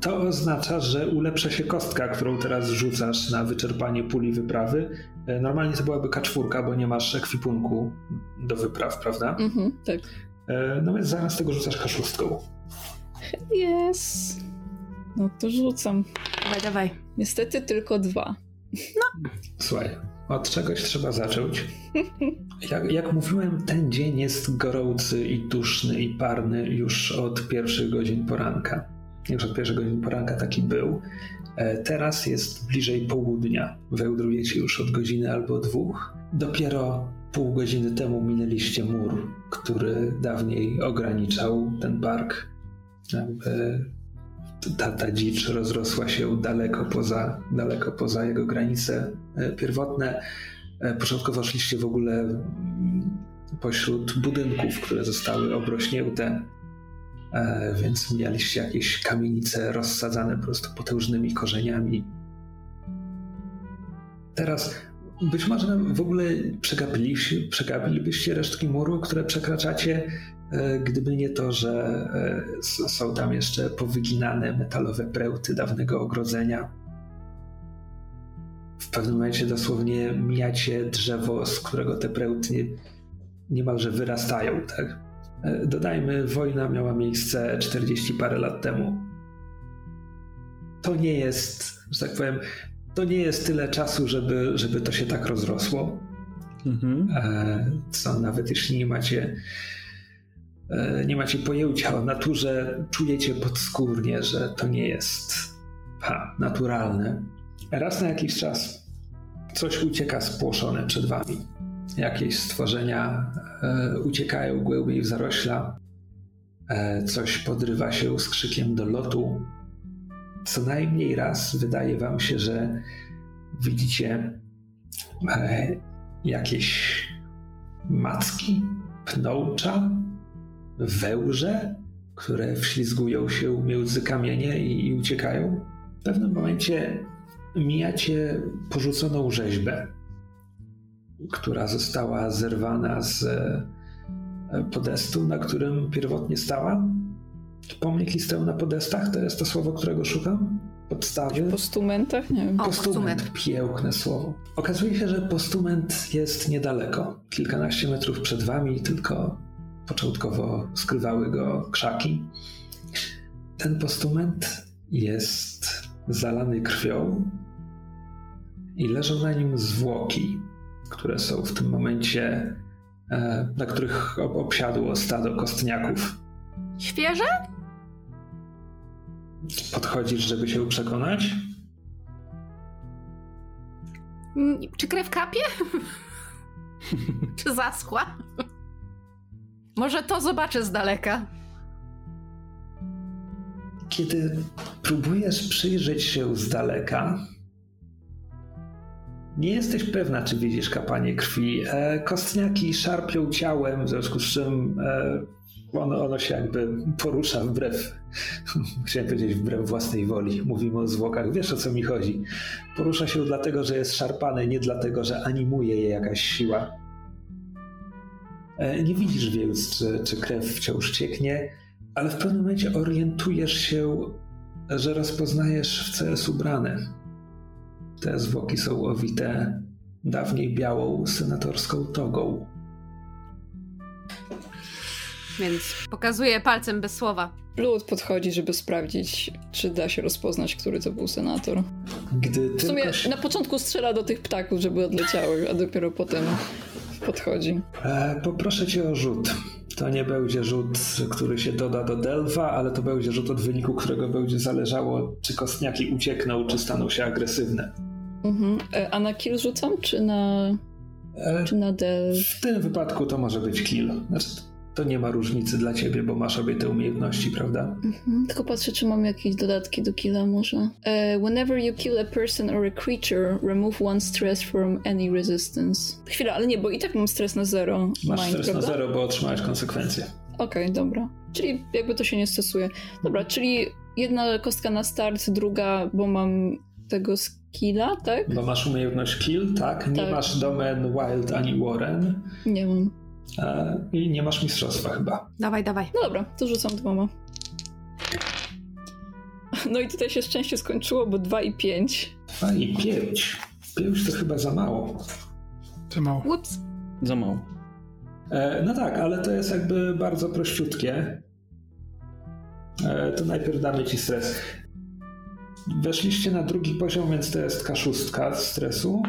To oznacza, że ulepsza się kostka, którą teraz rzucasz na wyczerpanie puli wyprawy. E, Normalnie to byłaby kaczwórka, bo nie masz ekwipunku do wypraw, prawda? Mhm, tak. E, No więc zamiast tego rzucasz kaszustką. Yes. No to rzucam. Dawaj, dawaj. Niestety tylko dwa. Słuchaj, od czegoś trzeba zacząć. Jak, jak mówiłem, ten dzień jest gorący i duszny i parny już od pierwszych godzin poranka. Już od pierwszych godzin poranka taki był. E, Teraz jest bliżej południa. Wełdrujecie już od godziny albo dwóch. Dopiero pół godziny temu minęliście mur, który dawniej ograniczał ten park. Jakby ta, ta dzicz rozrosła się daleko poza, daleko poza jego granice e, pierwotne. E, Początkowo szliście w ogóle mm, pośród budynków, które zostały obrośnięte, e, więc mieliście jakieś kamienice rozsadzane po prostu potężnymi korzeniami. Teraz być może w ogóle przegapiliście, przegapilibyście resztki muru, które przekraczacie, gdyby nie to, że e, są tam jeszcze powyginane metalowe prełty dawnego ogrodzenia. W pewnym momencie dosłownie mijacie drzewo, z którego te prełty niemalże wyrastają, tak? E, Dodajmy, wojna miała miejsce 40 parę lat temu. To nie jest, że tak powiem, to nie jest tyle czasu, żeby, żeby to się tak rozrosło. Mhm. E, co nawet jeśli nie macie e, nie macie pojęcia o naturze, czujecie podskórnie, że to nie jest ha, naturalne. Raz na jakiś czas coś ucieka spłoszone przed wami. Jakieś stworzenia e, uciekają głębiej w zarośla. E, coś podrywa się z krzykiem do lotu. Co najmniej raz wydaje wam się, że widzicie e, jakieś macki, pnącza, wełże, które wślizgują się między kamienie i, i uciekają. W pewnym momencie mijacie porzuconą rzeźbę, która została zerwana z e, podestu, na którym pierwotnie stała. Pomniki stoją na podestach, to jest to słowo, którego szukam? Podstawy? Postumentach? Nie wiem. O, Postument, postument. piękne słowo. Okazuje się, że postument jest niedaleko. Kilkanaście metrów przed wami, tylko początkowo skrywały go krzaki. Ten postument jest zalany krwią i leżą na nim zwłoki, które są w tym momencie, e, na których ob- obsiadło stado kostniaków. Świeże? Podchodzisz, żeby się przekonać? Mm, Czy krew kapie? *laughs* Czy zaschła? Może to zobaczę z daleka. Kiedy próbujesz przyjrzeć się z daleka, nie jesteś pewna, czy widzisz kapanie krwi. E, kostniaki szarpią ciałem, w związku z czym e, ono, ono się jakby porusza wbrew, *laughs* chciałem powiedzieć wbrew własnej woli. Mówimy o zwłokach, wiesz o co mi chodzi. Porusza się dlatego, że jest szarpane, nie dlatego, że animuje je jakaś siła. E, nie widzisz więc, czy, czy krew wciąż cieknie, ale w pewnym momencie orientujesz się, że rozpoznajesz w co jest ubrane. Te zwłoki są owite dawniej białą senatorską togą. Więc pokazuję palcem bez słowa. Lud podchodzi, żeby sprawdzić, czy da się rozpoznać, który to był senator. Gdy W sumie się... na początku strzela do tych ptaków, żeby odleciały, a dopiero potem podchodzi. e, poproszę cię o rzut. To nie będzie rzut, który się doda do Delwa, ale to będzie rzut od wyniku, którego będzie zależało, czy kostniaki uciekną, czy staną się agresywne. Mhm. E, A na kill rzucam, czy na, E, czy na del? w tym wypadku to może być kill. Znaczy, to nie ma różnicy dla ciebie, bo masz obie te umiejętności, prawda? Mhm. Tylko patrzę, czy mam jakieś dodatki do killa może. E, whenever you kill a person or a creature, remove one stress from any resistance. Chwila, ale nie, bo i tak mam stres na zero. Masz Mind, stres na prawda? zero, bo otrzymałeś konsekwencje. Okej, dobra. Czyli jakby to się nie stosuje. Dobra, czyli jedna kostka na start, druga, bo mam tego skilla, tak? Bo masz umiejętność kill, tak? Nie Tak. masz domen wild ani warren Nie mam. E, i nie masz mistrzostwa chyba. Dawaj, dawaj. No dobra, to rzucam dwoma. No i tutaj się szczęście skończyło, bo 2 i 5. 2 i 5. 5 to chyba za mało. To mało. Ups. Za mało. E, no tak, ale to jest jakby bardzo prościutkie. E, to najpierw damy ci stres. Weszliście na drugi poziom, więc to jest K6 stresu.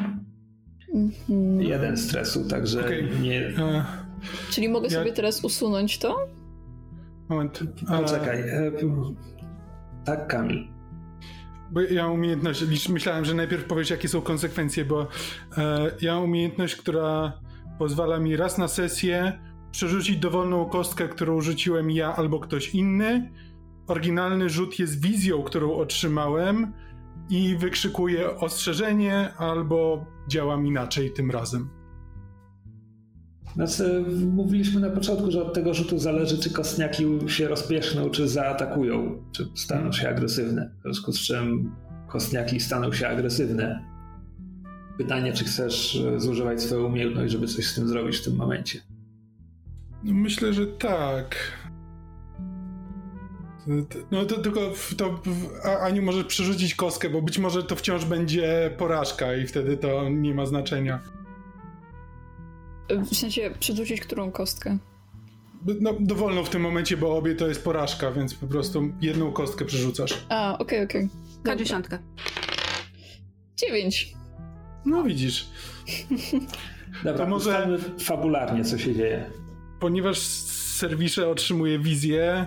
Mhm. Jeden stresu, także Okej. nie. Czyli mogę Ja- sobie teraz usunąć to? moment. E, Poczekaj. E, tak, Kamil. Bo ja mam umiejętność, myślałem, że najpierw powiesz, jakie są konsekwencje, bo e, ja mam umiejętność, która pozwala mi raz na sesję przerzucić dowolną kostkę, którą rzuciłem ja albo ktoś inny. Oryginalny rzut jest wizją, którą otrzymałem i wykrzykuję ostrzeżenie albo działam inaczej tym razem. Znaczy, mówiliśmy na początku, że od tego rzutu zależy, czy kostniaki się rozpieszną, czy zaatakują, czy staną się agresywne. W związku z czym kostniaki staną się agresywne. Pytanie, czy chcesz e, zużywać swoją umiejętność, żeby coś z tym zrobić w tym momencie. No, myślę, że tak. No to tylko to Aniu może przerzucić kostkę, bo być może to wciąż będzie porażka i wtedy to nie ma znaczenia. W sensie przerzucić którą kostkę? No, dowolną w tym momencie, bo obie to jest porażka, więc po prostu jedną kostkę przerzucasz. A, okej, okej. Dobra. K10. 9. No widzisz. *laughs* Dobra, To może- fabularnie, co się dzieje. Ponieważ serwisze otrzymuje wizję,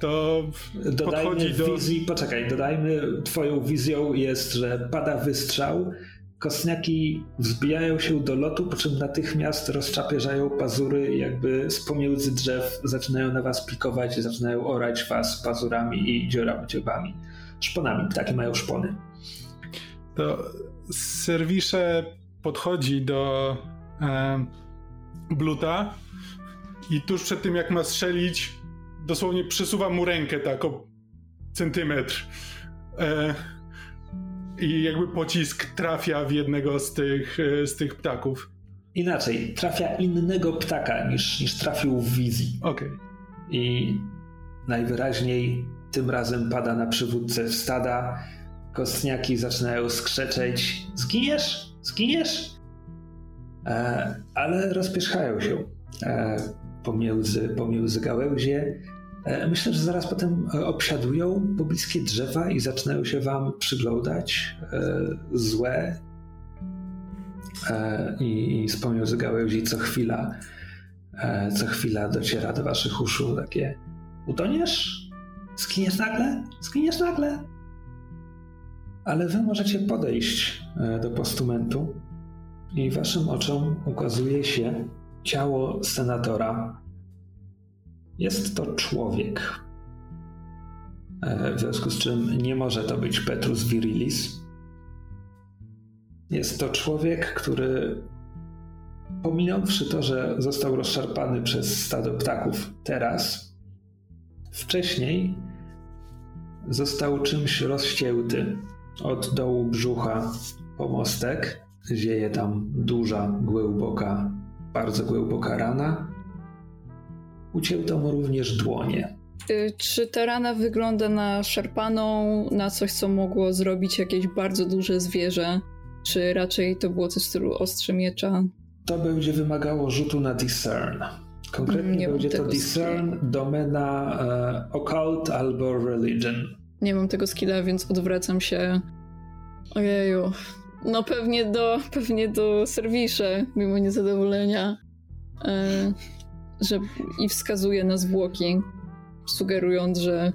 to Dodajmy podchodzi do... wizji, poczekaj, dodajmy, twoją wizją jest, że pada wystrzał, kostniaki wzbijają się do lotu, po czym natychmiast rozczapierzają pazury jakby z pomiędzy drzew, zaczynają na was pikować, zaczynają orać was pazurami i dziurami dziobami. Szponami, ptaki mają szpony. to serwisze podchodzi do e, Bluta i tuż przed tym, jak ma strzelić, dosłownie przesuwa mu rękę tak o centymetr. E, I jakby pocisk trafia w jednego z tych, e, z tych ptaków. Inaczej, trafia innego ptaka niż, niż trafił w wizji. Okej. i najwyraźniej tym razem pada na przywódcę stada. Kostniaki zaczynają skrzeczeć: Zginiesz? Zginiesz? E, ale rozpierzchają się e, pomiędzy, pomiędzy gałęzie. E, myślę, że zaraz potem e, obsiadują pobliskie drzewa i zaczynają się wam przyglądać. E, złe. I, I z pomiędzy gałęzi co chwila co chwila dociera do waszych uszu takie utoniesz? Skiniesz nagle? Skiniesz nagle? Ale wy możecie podejść do postumentu i waszym oczom ukazuje się ciało senatora. Jest to człowiek. E, W związku z czym nie może to być Petrus Virilis. Jest to człowiek, który Pominąwszy to, że został rozszarpany przez stado ptaków teraz, wcześniej został czymś rozścięty od dołu brzucha po mostek. Zieje tam duża, głęboka, bardzo głęboka rana. Ucięto mu również dłonie. Y, Czy ta rana wygląda na szarpaną, na coś, co mogło zrobić jakieś bardzo duże zwierzę? Czy raczej to było coś w stylu ostrze miecza? To będzie wymagało rzutu na discern. Konkretnie Nie będzie to discern, domena e, occult albo religion. Nie mam tego skilla, więc odwracam się. Ojeju. No pewnie do, pewnie do serwisze, mimo niezadowolenia. E, że, I wskazuję na zwłoki, sugerując, że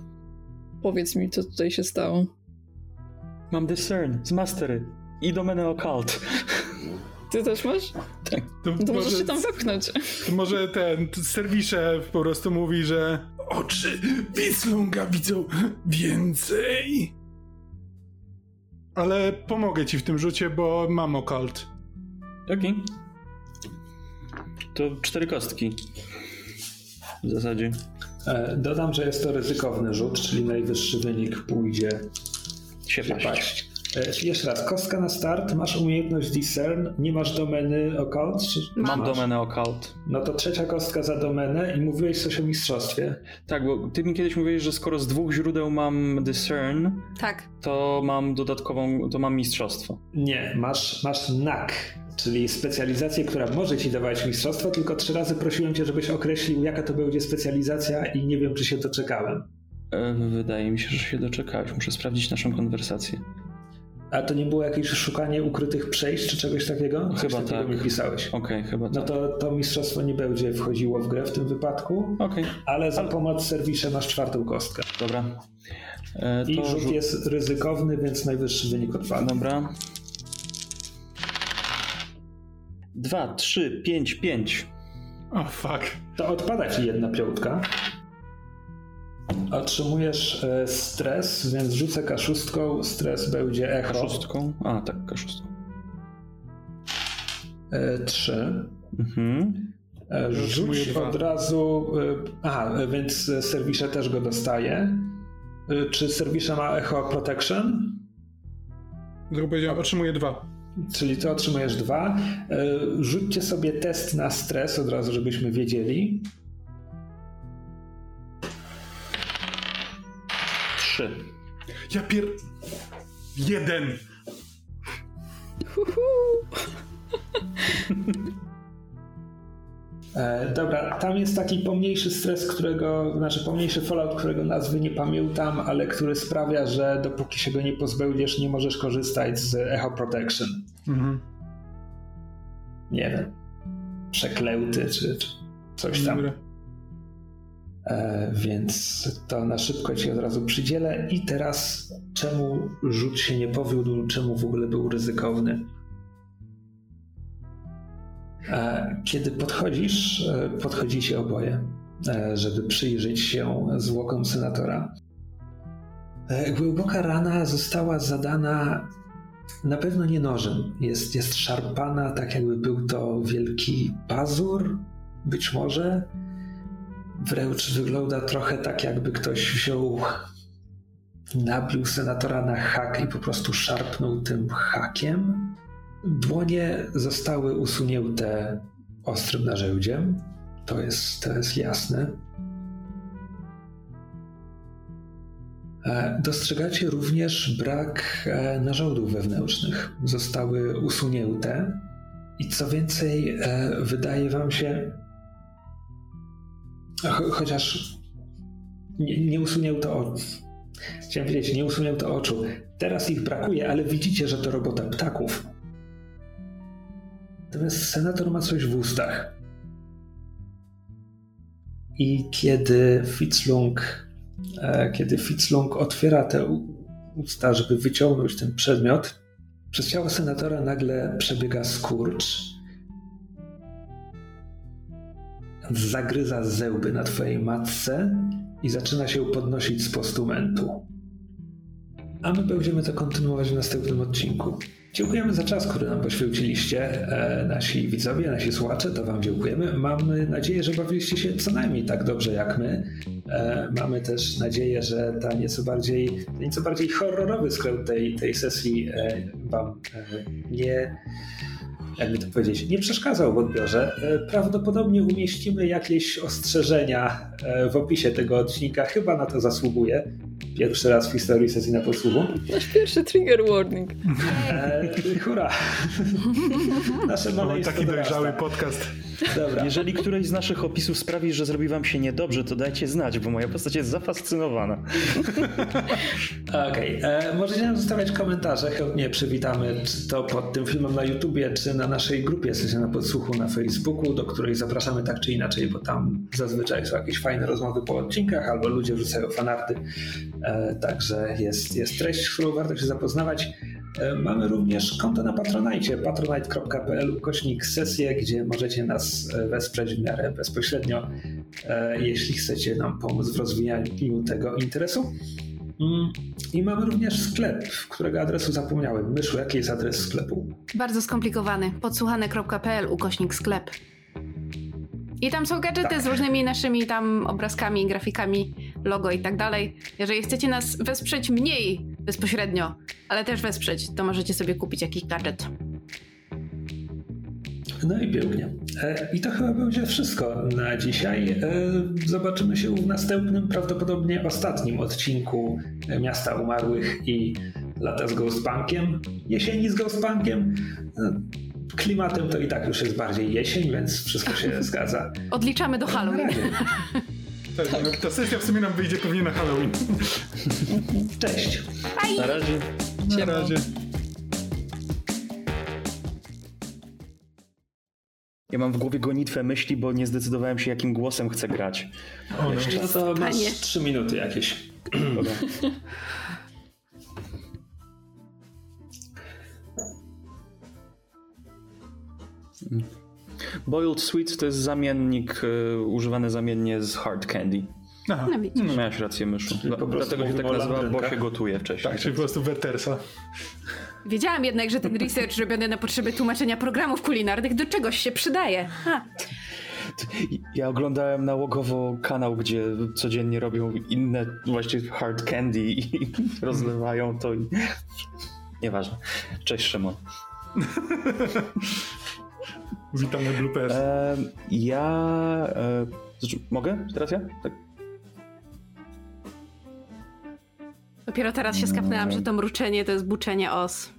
powiedz mi, co tutaj się stało. Mam discern z mastery i domenę occult. *laughs* Ty też masz? To, To możesz się tam wepchnąć. to może ten serwisze po prostu mówi, że oczy Wislunga widzą więcej. Ale pomogę ci w tym rzucie, bo mam okalt. Okej. To cztery kostki. W zasadzie. E, dodam, że jest to ryzykowny rzut, czyli najwyższy wynik pójdzie Się się paść. paść. E, Jeszcze raz, kostka na start, masz umiejętność discern, nie masz domeny occult? Czy Mam masz? domenę occult. No to trzecia kostka za domenę i mówiłeś coś o mistrzostwie. Tak, bo ty mi kiedyś mówiłeś, że skoro z dwóch źródeł mam discern, Tak. to mam dodatkową, to mam mistrzostwo. Nie, masz, masz NAK, czyli specjalizację, która może ci dawać mistrzostwo, tylko trzy razy prosiłem cię, żebyś określił, jaka to będzie specjalizacja i nie wiem, czy się doczekałem. Wydaje mi się, że się doczekałeś. Muszę sprawdzić naszą konwersację. A to nie było jakieś szukanie ukrytych przejść czy czegoś takiego? Coś Chyba takiego tak. mi pisałeś. Okej, chyba No tak. to to mistrzostwo nie będzie wchodziło w grę w tym wypadku, Okej, ale za pomoc serwisie masz czwartą kostkę. dobra. E, I rzut rzut- jest ryzykowny, więc najwyższy wynik odpada. Dobra. Dwa, trzy, pięć, pięć. O, fuck. To odpada ci jedna piątka. Otrzymujesz e, stres, więc rzucę kaszustką. Stres będzie echo. Kaszustką? A, tak, kaszustką. E, trzy. Mhm. E, Rzuć od razu. e, Aha, e, więc serwisze też go dostaje. Czy serwisze ma echo protection? Tylko powiedziałem, otrzymuję dwa. Czyli ty otrzymujesz dwa. E, Rzućcie sobie test na stres od razu, żebyśmy wiedzieli. Trzy. Ja pier... Jeden. E, dobra, tam jest taki pomniejszy stres, którego, znaczy pomniejszy fallout, którego nazwy nie pamiętam, ale który sprawia, że dopóki się go nie pozbędziesz, nie możesz korzystać z Echo Protection. Mhm. Nie wiem. Przeklęty czy, czy coś tam. E, więc to na szybko ci od razu przydzielę. I teraz czemu rzut się nie powiódł, czemu w ogóle był ryzykowny? E, Kiedy podchodzisz, e, podchodzicie oboje, e, żeby przyjrzeć się zwłokom senatora. Głęboka rana została zadana na pewno nie nożem. Jest, jest szarpana, tak jakby był to wielki pazur, być może. Wręcz wygląda trochę tak, jakby ktoś wziął, nabił senatora na hak i po prostu szarpnął tym hakiem. Dłonie zostały usunięte ostrym narzędziem. To jest, to jest jasne. E, Dostrzegacie również brak e, narządów wewnętrznych. Zostały usunięte. I co więcej, e, wydaje wam się, Cho- chociaż nie, nie usunięto oczu. Chciałem powiedzieć, nie usunięto oczu. Teraz ich brakuje, ale widzicie, że to robota ptaków. Natomiast senator ma coś w ustach. I kiedy Fitzlung, e, kiedy Fitzlung otwiera te usta, żeby wyciągnąć ten przedmiot, przez ciało senatora nagle przebiega skurcz. Zagryza zęby na twojej matce i zaczyna się podnosić z postumentu. A my będziemy to kontynuować w następnym odcinku. Dziękujemy za czas, który nam poświęciliście, e, nasi widzowie, nasi słuchacze, to Wam dziękujemy. Mamy nadzieję, że bawiliście się co najmniej tak dobrze jak my. E, mamy też nadzieję, że ta nieco bardziej, nieco bardziej horrorowy skręt tej, tej sesji e, Wam nie, jakby to powiedzieć, nie przeszkadzał w odbiorze. Prawdopodobnie umieścimy jakieś ostrzeżenia w opisie tego odcinka. Chyba na to zasługuje. Pierwszy raz w historii sesji na podsłuchu. Nasz pierwszy trigger warning. E, hurra! *laughs* Nasze To małe taki dojrzały podcast. Dobra. Jeżeli któreś z naszych opisów sprawi, że zrobi wam się niedobrze, to dajcie znać, bo moja postać jest zafascynowana. *laughs* Okej, e, możecie nam zostawiać komentarze, chętnie przywitamy, czy to pod tym filmem na YouTubie, czy na naszej grupie Sesja na Podsłuchu na Facebooku, do której zapraszamy tak czy inaczej, bo tam zazwyczaj są jakieś fajne rozmowy po odcinkach, albo ludzie wrzucają fanarty, e, także jest, jest treść, z którą warto się zapoznawać. E, Mamy również konto na Patronite, patronite.pl ukośnik sesję, gdzie możecie nas e, wesprzeć w miarę bezpośrednio, e, jeśli chcecie nam pomóc w rozwijaniu tego interesu. Mm, I mamy również sklep, którego adresu zapomniałem. Myszu, jaki jest adres sklepu? Bardzo skomplikowany. Podsłuchane.pl ukośnik sklep. I tam są gadżety Tak. z różnymi naszymi tam obrazkami, grafikami, logo i tak dalej. Jeżeli chcecie nas wesprzeć mniej bezpośrednio, ale też wesprzeć, to możecie sobie kupić jakiś gadżet. No i pięknie. E, I to chyba będzie wszystko na dzisiaj. E, Zobaczymy się w następnym, prawdopodobnie ostatnim odcinku e, Miasta Umarłych i Lata z Ghostpunkiem. Jesieni z Ghostpunkiem. Klimatem to i tak już jest bardziej jesień, więc wszystko się *laughs* zgadza. Odliczamy do Halloween. *laughs* Tak, no, ta sesja w sumie nam wyjdzie pewnie na Halloween. Cześć. Na razie. Na razie. Ja mam w głowie gonitwę myśli, bo nie zdecydowałem się, jakim głosem chcę grać. O, no. No to masz Panie. trzy minuty jakieś. Dobra. *clears throat* Boiled Sweets to jest zamiennik y, używany zamiennie z hard candy. Aha. No widzisz. No, miałeś rację, myszu. Dla, prostu dlatego się tak nazywa, bo się gotuje wcześniej. Tak, czyli po prostu Wertersa. Wiedziałam jednak, że ten research robiony na potrzeby tłumaczenia programów kulinarnych do czegoś się przydaje. Ha. Ja oglądałem nałogowo kanał, gdzie codziennie robią inne właśnie hard candy i *laughs* rozlewają to i... Nieważne. Cześć Szymon. *laughs* Witamy bloopers. E, ja... E, znaczy, mogę? Teraz ja? Tak. Dopiero teraz się skapnęłam, że to mruczenie to jest buczenie os.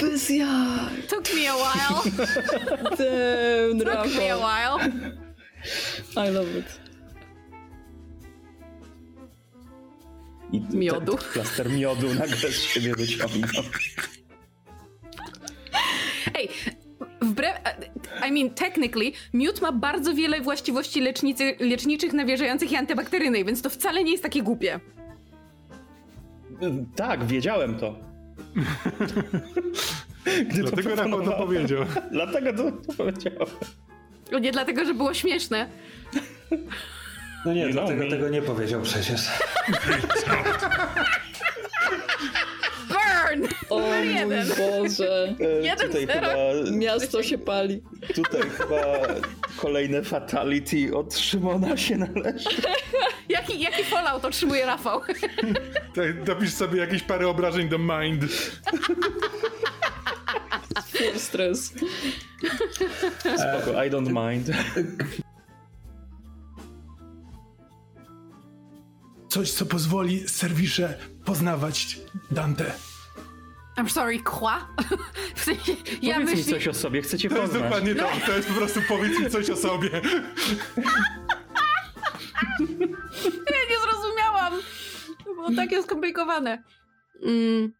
Bez ja. Took me a while. *laughs* Damn, Took me a while. I love it. I Miodu. Ten plaster miodu nagle z siebie wyciągnął. Ej, wbrew... I mean, technically, miód ma bardzo wiele właściwości lecznicy, leczniczych, nawierzających i antybakteryjnych, więc to wcale nie jest takie głupie. Tak, wiedziałem to. Gdy Dlatego Rafał to powiedział. *laughs* Dlatego to, to powiedziałem. No Nie dlatego, że było śmieszne. No nie, You know dlatego me. tego nie powiedział przecież. *laughs* *laughs* Burn! O mój. Boże. E, Jeden tutaj zero. chyba, Miasto się pali. tutaj chyba kolejne fatality od Szymona się należy. *laughs* Jaki, jaki fallout otrzymuje Rafał? *laughs* Dopisz sobie jakieś parę obrażeń do mind. Full stres. Spoko, I don't mind. Coś, co pozwoli serwisze poznawać Dante. I'm sorry, kwa? *laughs* W sensie, ja Powiedz mi myśli... coś o sobie, chcę cię To jest poznać. dokładnie to. To jest po prostu powiedz mi coś o sobie. *laughs* Ja nie zrozumiałam. To było takie skomplikowane. Mm.